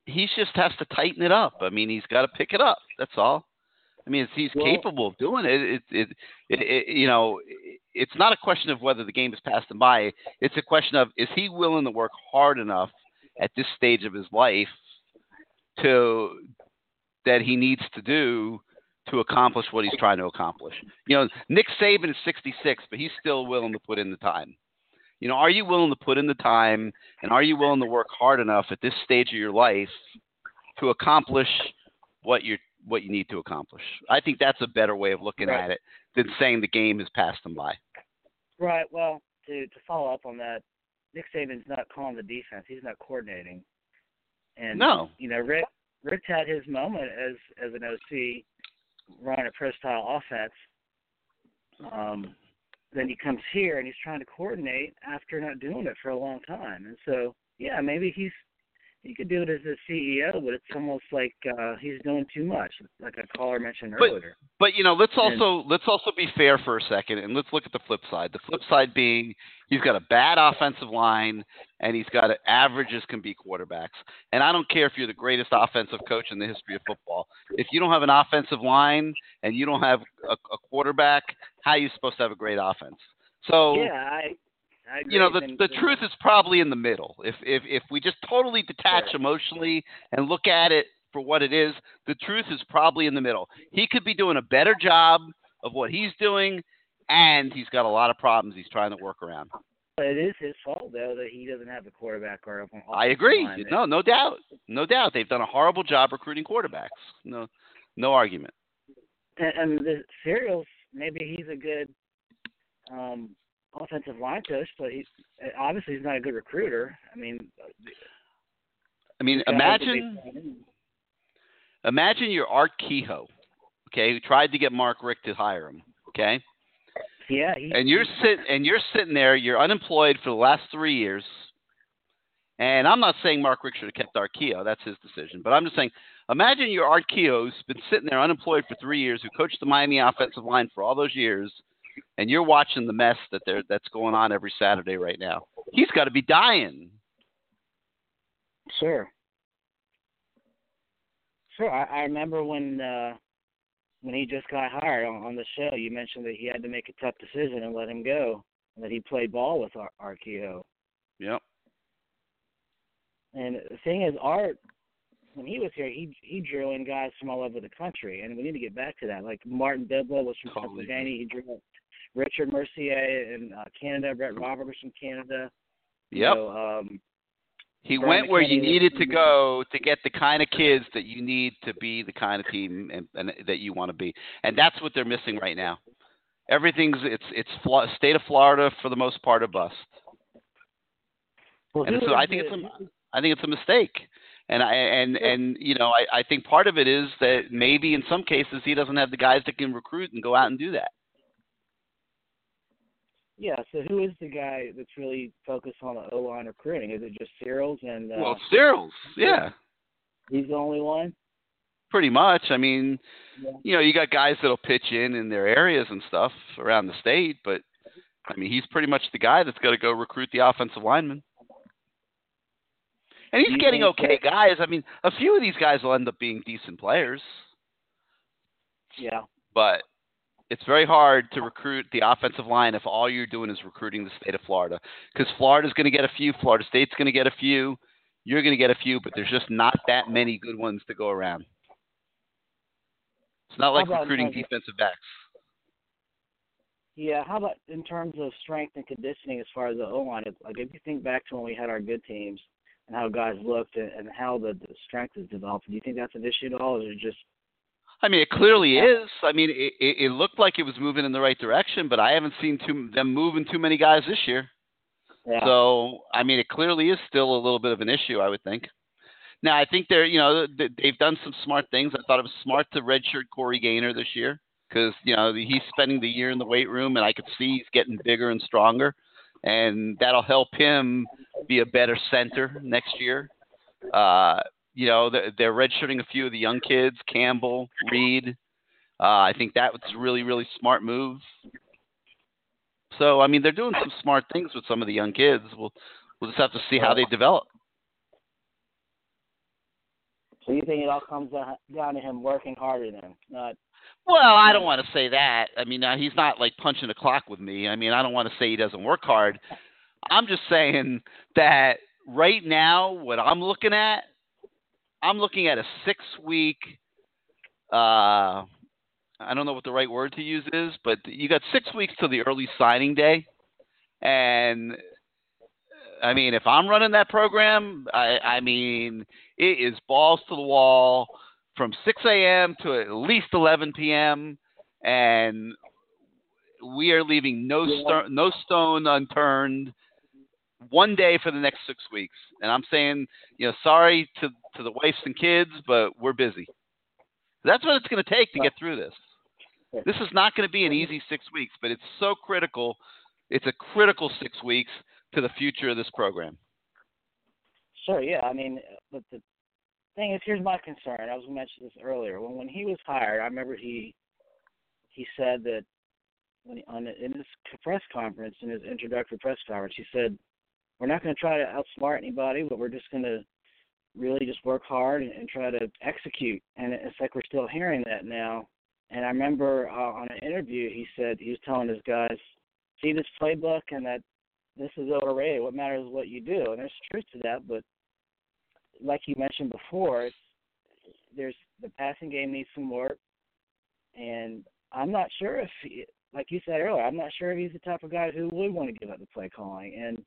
he just has to tighten it up. I mean, he's got to pick it up. That's all. I mean, he's Well- capable of doing it. It, it, it, it, you know, it's not a question of whether the game has passed him by. It's a question of is he willing to work hard enough at this stage of his life to that he needs to do to accomplish what he's trying to accomplish. You know, Nick Saban is 66, but he's still willing to put in the time. You know, are you willing to put in the time and are you willing to work hard enough at this stage of your life to accomplish what you what you need to accomplish? I think that's a better way of looking Right. at it than saying the game has passed them by. Right. Well, to to follow up on that, Nick Saban's not calling the defense. He's not coordinating. And No. you know, Richt Richt's had his moment as as an OC running a pro style offense. Um, then he comes here and he's trying to coordinate after not doing it for a long time. And so, yeah, maybe he's he could do it as a CEO, but it's almost like uh he's doing too much, like a caller mentioned earlier. But you know, let's And- also let's also be fair for a second, and let's look at the flip side. The flip side being he's got a bad offensive line, and he's got a, averages can be quarterbacks. And I don't care if you're the greatest offensive coach in the history of football. If you don't have an offensive line and you don't have a, a quarterback, how are you supposed to have a great offense? So yeah, I. you know the the truth is probably in the middle. If if if we just totally detach emotionally and look at it for what it is, the truth is probably in the middle. He could be doing a better job of what he's doing, and he's got a lot of problems he's trying to work around. It is his fault though that he doesn't have a quarterback or a I agree. No, no doubt, no doubt. They've done a horrible job recruiting quarterbacks. No, no argument. And, and the Searels, maybe he's a good um offensive line coach, but he's obviously he's not a good recruiter. I mean, I mean, the guys that they imagine imagine you're Art Kehoe, okay, who tried to get Mark Richt to hire him, okay. Yeah, he, and you're sit and you're sitting there. You're unemployed for the last three years. And I'm not saying Mark Richt should have kept Art Kehoe. That's his decision. But I'm just saying, imagine you're Art Kehoe, who's been sitting there unemployed for three years, who coached the Miami offensive line for all those years, and you're watching the mess that they're, that's going on every Saturday right now. He's got to be dying. Sure. Sure. I, I remember when uh when he just got hired on, on the show, you mentioned that he had to make a tough decision and let him go, and that he played ball with Ar- Art Kehoe. Yep. And the thing is, Art, when he was here, he he drew in guys from all over the country, and we need to get back to that. Like Martin Bibla was from. Pennsylvania. He drew Richard Mercier in uh, Canada. Brett Romberg was from Canada. Yep. um, He Brian went where you needed to go to get the kind of kids that you need to be the kind of team and, and that you want to be, and that's what they're missing right now. Everything's it's it's Flo- state of Florida for the most part a bust, Well, and so I think it's a I think it's a mistake, and I and and you know I I think part of it is that maybe in some cases he doesn't have the guys that can recruit and go out and do that. Yeah, so who is the guy that's really focused on the O line recruiting? Is it just Searels and uh, Well, Searels, yeah. He's the only one. Pretty much. I mean, Yeah. you know, you got guys that'll pitch in in their areas and stuff around the state, but I mean, he's pretty much the guy that's got to go recruit the offensive lineman. And he's getting okay that- guys. I mean, a few of these guys will end up being decent players, Yeah. but it's very hard to recruit the offensive line if all you're doing is recruiting the state of Florida. Because Florida's going to get a few, Florida State's going to get a few, you're going to get a few, but there's just not that many good ones to go around. It's not like recruiting defensive backs. Yeah, how about in terms of strength and conditioning as far as the O line? Like if you think back to when we had our good teams and how guys looked and, and how the, the strength is developed, do you think that's an issue at all, or is it just I mean, it clearly is. I mean, it, it, it looked like it was moving in the right direction, but I haven't seen too, them moving too many guys this year. Yeah. So, I mean, it clearly is still a little bit of an issue, I would think. Now, I think they're, you know, they've done some smart things. I thought it was smart to redshirt Corey Gaynor this year because, you know, he's spending the year in the weight room, and I could see he's getting bigger and stronger, and that'll help him be a better center next year. Uh, you know, they're, they're redshirting a few of the young kids, Campbell, Reed. Uh, I think that was a really, really smart move. So, I mean, they're doing some smart things with some of the young kids. We'll we'll just have to see how they develop. so you think it all comes down down to him working harder then, not Well, I don't want to say that. I mean, uh, he's not like punching the clock with me. I mean, I don't want to say he doesn't work hard. I'm just saying that right now, what I'm looking at, I'm looking at a six week. Uh, I don't know what the right word to use is, but you got six weeks till the early signing day, and I mean, if I'm running that program, I, I mean, it is balls to the wall from 6 a.m. to at least 11 p.m. and we are leaving no sto- no stone unturned. One day for the next six weeks, and I'm saying, you know, sorry to to the wives and kids, but we're busy. That's what it's going to take to get through this. This is not going to be an easy six weeks, but it's so critical. It's a critical six weeks to the future of this program. Sure, yeah. I mean, but the thing is, here's my concern. I was mentioning this earlier. When when he was hired, I remember he he said that when he, on in his press conference, in his introductory press conference, he said, "We're not going to try to outsmart anybody, but we're just going to really just work hard and, and try to execute." And it's like we're still hearing that now. And I remember uh, on an interview, he said he was telling his guys, "See this playbook, and that this is overrated. What matters is what you do." And there's truth to that, but like you mentioned before, there's the passing game needs some work, and I'm not sure if, he, like you said earlier, I'm not sure if he's the type of guy who would want to give up the play calling. And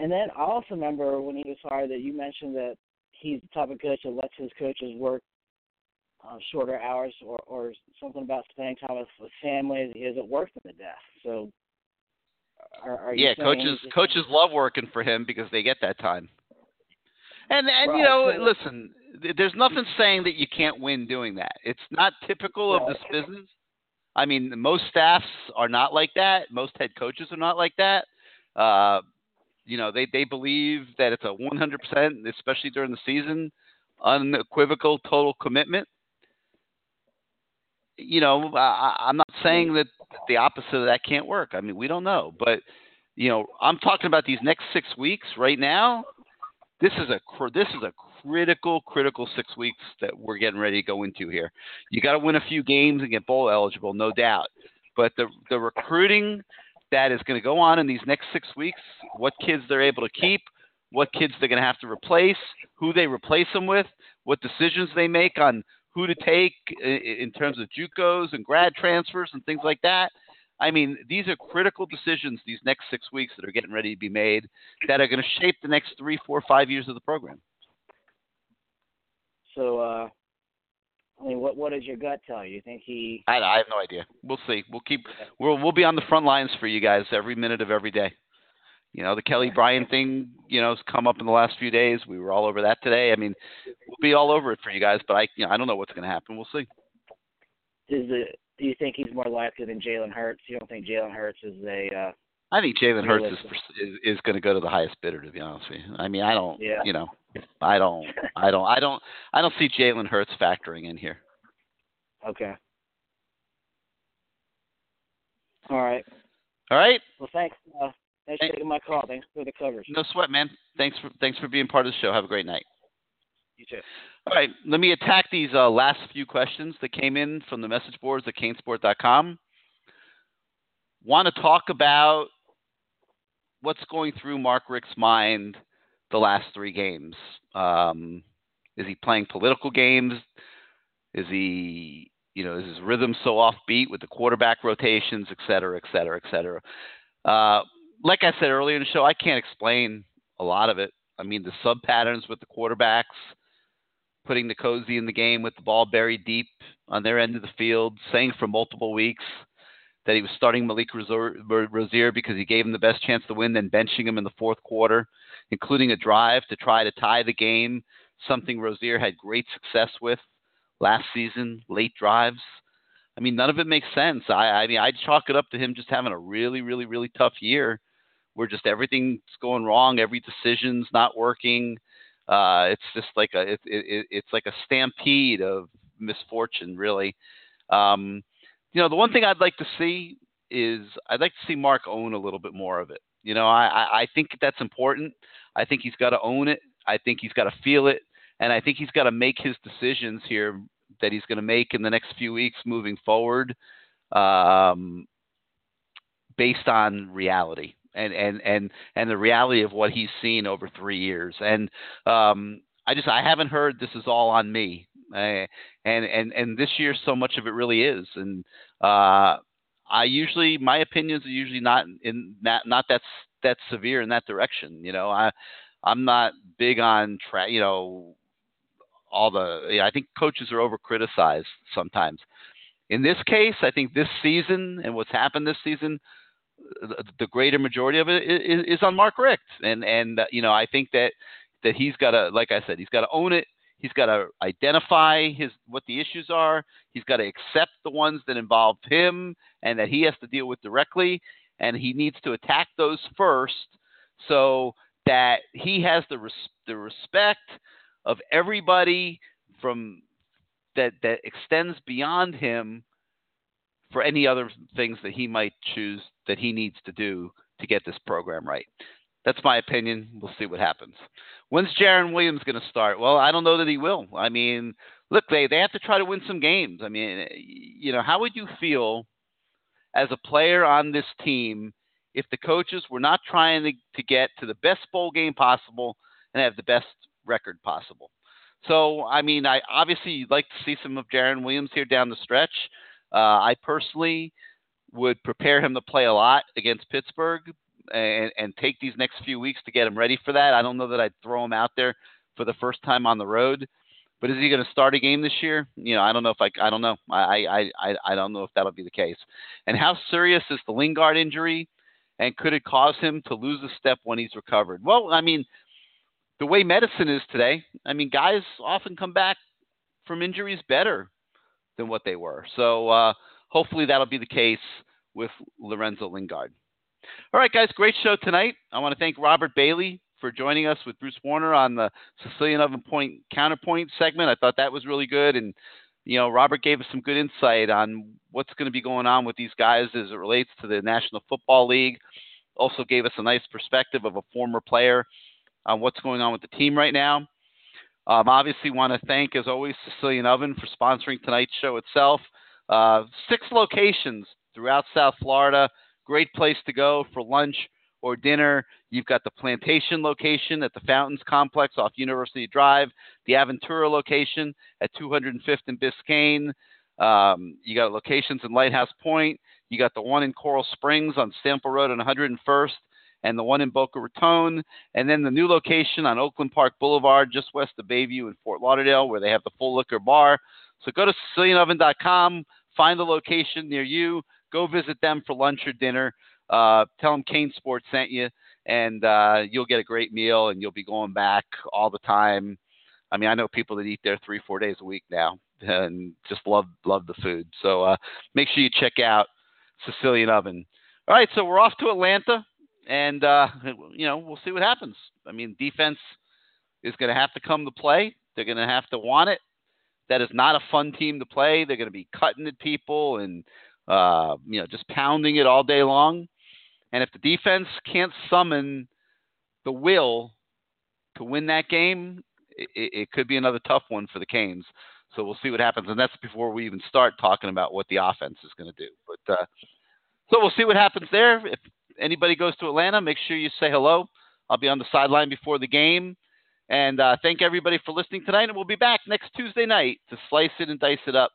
and then I also remember when he was hired that you mentioned that he's the type of coach that lets his coaches work uh, shorter hours or or something about spending time with, with family. He worked them to death. So, are, are you yeah, coaches he's- coaches love working for him because they get that time. And and you know, listen, there's nothing saying that you can't win doing that. It's not typical of this business. I mean, most staffs are not like that. Most head coaches are not like that. Uh, you know, they they believe that it's a 100%, especially during the season, unequivocal total commitment. You know, I, I'm not saying that the opposite of that can't work. I mean, we don't know, but you know, I'm talking about these next six weeks right now. This is a this is a critical critical six weeks that we're getting ready to go into here. You got to win a few games and get bowl eligible, no doubt. But the the recruiting that is going to go on in these next six weeks, what kids they're able to keep, what kids they're going to have to replace, who they replace them with, what decisions they make on who to take in terms of JUCOs and grad transfers and things like that. I mean, these are critical decisions these next six weeks that are getting ready to be made that are going to shape the next three, four, five years of the program. So, uh, I mean, what what does your gut tell you? You think he? I, I have no idea. We'll see. We'll keep. We'll we'll be on the front lines for you guys every minute of every day. You know, the Kelly Bryant thing, you know, has come up in the last few days. We were all over that today. I mean, we'll be all over it for you guys, but I, you know, I don't know what's going to happen. We'll see. Is it? Do you think he's more likely than Jalen Hurts? You don't think Jalen Hurts is a? Uh, I think Jalen Hurts is is, is going to go to the highest bidder. To be honest with you, I mean, I don't. Yeah. You know, I don't. I don't. I don't. I don't see Jalen Hurts factoring in here. Okay. All right. All right. Well, thanks. Uh, thanks for taking my call. Thanks for the coverage. No sweat, man. Thanks for thanks for being part of the show. Have a great night. You too. All right, let me attack these uh, last few questions that came in from the message boards at canesport.com. Want to talk about what's going through Mark Richt's mind the last three games? Um, is he playing political games? Is he, you know, is his rhythm so offbeat with the quarterback rotations, et cetera, et cetera, et cetera? Uh, like I said earlier in the show, I can't explain a lot of it. I mean, the sub patterns with the quarterbacks, putting the cozy in the game with the ball buried deep on their end of the field, saying for multiple weeks that he was starting Malik Rosier because he gave him the best chance to win, then benching him in the fourth quarter, including a drive to try to tie the game, something Rosier had great success with last season, late drives. I mean, none of it makes sense. I, I mean, I'd chalk it up to him just having a really, really, really tough year where just everything's going wrong, every decision's not working. Uh, it's just like a it, it, it's like a stampede of misfortune, really. Um, you know, the one thing I'd like to see is I'd like to see Mark own a little bit more of it. You know, I, I think that's important. I think he's got to own it. I think he's got to feel it, and I think he's got to make his decisions here that he's going to make in the next few weeks moving forward, um, based on reality and and and and the reality of what he's seen over three years. And um, I just I haven't heard this is all on me. Uh, and and and this year so much of it really is. And uh, I usually my opinions are usually not in that not that that severe in that direction. You know, I I'm not big on tra- you know all the yeah, I think coaches are over criticized sometimes. In this case, I think this season and what's happened this season the greater majority of it is, is on Mark Richt, and and uh, you know I think that that he's got to, like I said, he's got to own it. He's got to identify his what the issues are. He's got to accept the ones that involve him and that he has to deal with directly, and he needs to attack those first, so that he has the res- the respect of everybody from that that extends beyond him for any other things that he might choose that he needs to do to get this program right. That's my opinion. We'll see what happens. When's Jarren Williams going to start? Well, I don't know that he will. I mean, look, they they have to try to win some games. I mean, you know, how would you feel as a player on this team if the coaches were not trying to, to get to the best bowl game possible and have the best record possible? So, I mean, I obviously you'd like to see some of Jarren Williams here down the stretch. Uh, I personally would prepare him to play a lot against Pittsburgh and, and take these next few weeks to get him ready for that. I don't know that I'd throw him out there for the first time on the road. But is he going to start a game this year? You know, I don't know if I, I don't know. I, I, I, I don't know if that'll be the case. And how serious is the Lingard injury? And could it cause him to lose a step when he's recovered? Well, I mean, the way medicine is today, I mean, guys often come back from injuries better than what they were. So uh, hopefully that'll be the case with Lorenzo Lingard. All right, guys, great show tonight. I want to thank Robert Bailey for joining us with Bruce Warner on the Sicilian Oven Point Counterpoint segment. I thought that was really good. And, you know, Robert gave us some good insight on what's going to be going on with these guys as it relates to the National Football League. Also gave us a nice perspective of a former player on what's going on with the team right now. Um, obviously, want to thank, as always, Sicilian Oven for sponsoring tonight's show itself. Uh, six locations throughout South Florida. Great place to go for lunch or dinner, you've got the Plantation location at the Fountains Complex off University Drive, the Aventura location at 205th and Biscayne. Um, you got locations in Lighthouse Point. You got the one in Coral Springs on Sample Road on 101st, and the one in Boca Raton, and then the new location on Oakland Park Boulevard, just west of Bayview in Fort Lauderdale, where they have the full liquor bar. So go to SicilianOven.com, find the location near you, go visit them for lunch or dinner. Uh, tell them CaneSports sent you, and uh, you'll get a great meal, and you'll be going back all the time. I mean, I know people that eat there three, four days a week now, and just love love the food. So uh, make sure you check out Sicilian Oven. All right, so we're off to Atlanta, and uh, you know we'll see what happens. I mean, defense is going to have to come to play. They're going to have to want it. That is not a fun team to play. They're going to be cutting at people and uh, you know just pounding it all day long. And if the defense can't summon the will to win that game, it, it could be another tough one for the Canes. So we'll see what happens, and that's before we even start talking about what the offense is going to do. But uh, so we'll see what happens there. If anybody goes to Atlanta, make sure you say hello. I'll be on the sideline before the game. And uh, thank everybody for listening tonight. And we'll be back next Tuesday night to slice it and dice it up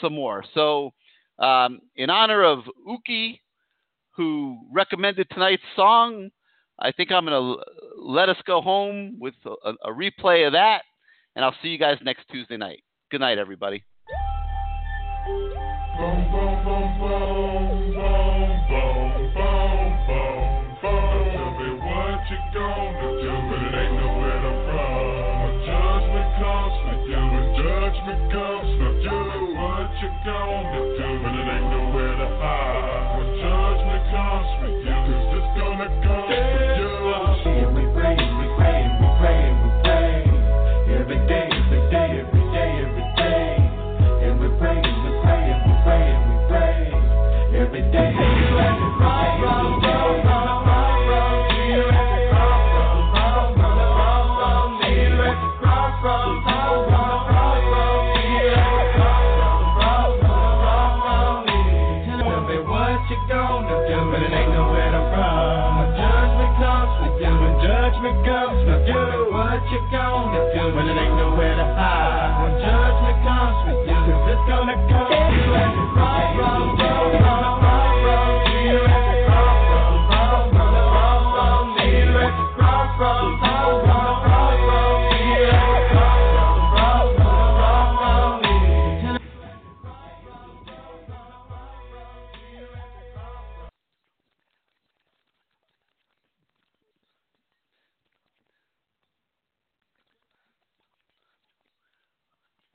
some more. So, um, in honor of Uki, who recommended tonight's song, I think I'm going to let us go home with a, a replay of that. And I'll see you guys next Tuesday night. Good night, everybody.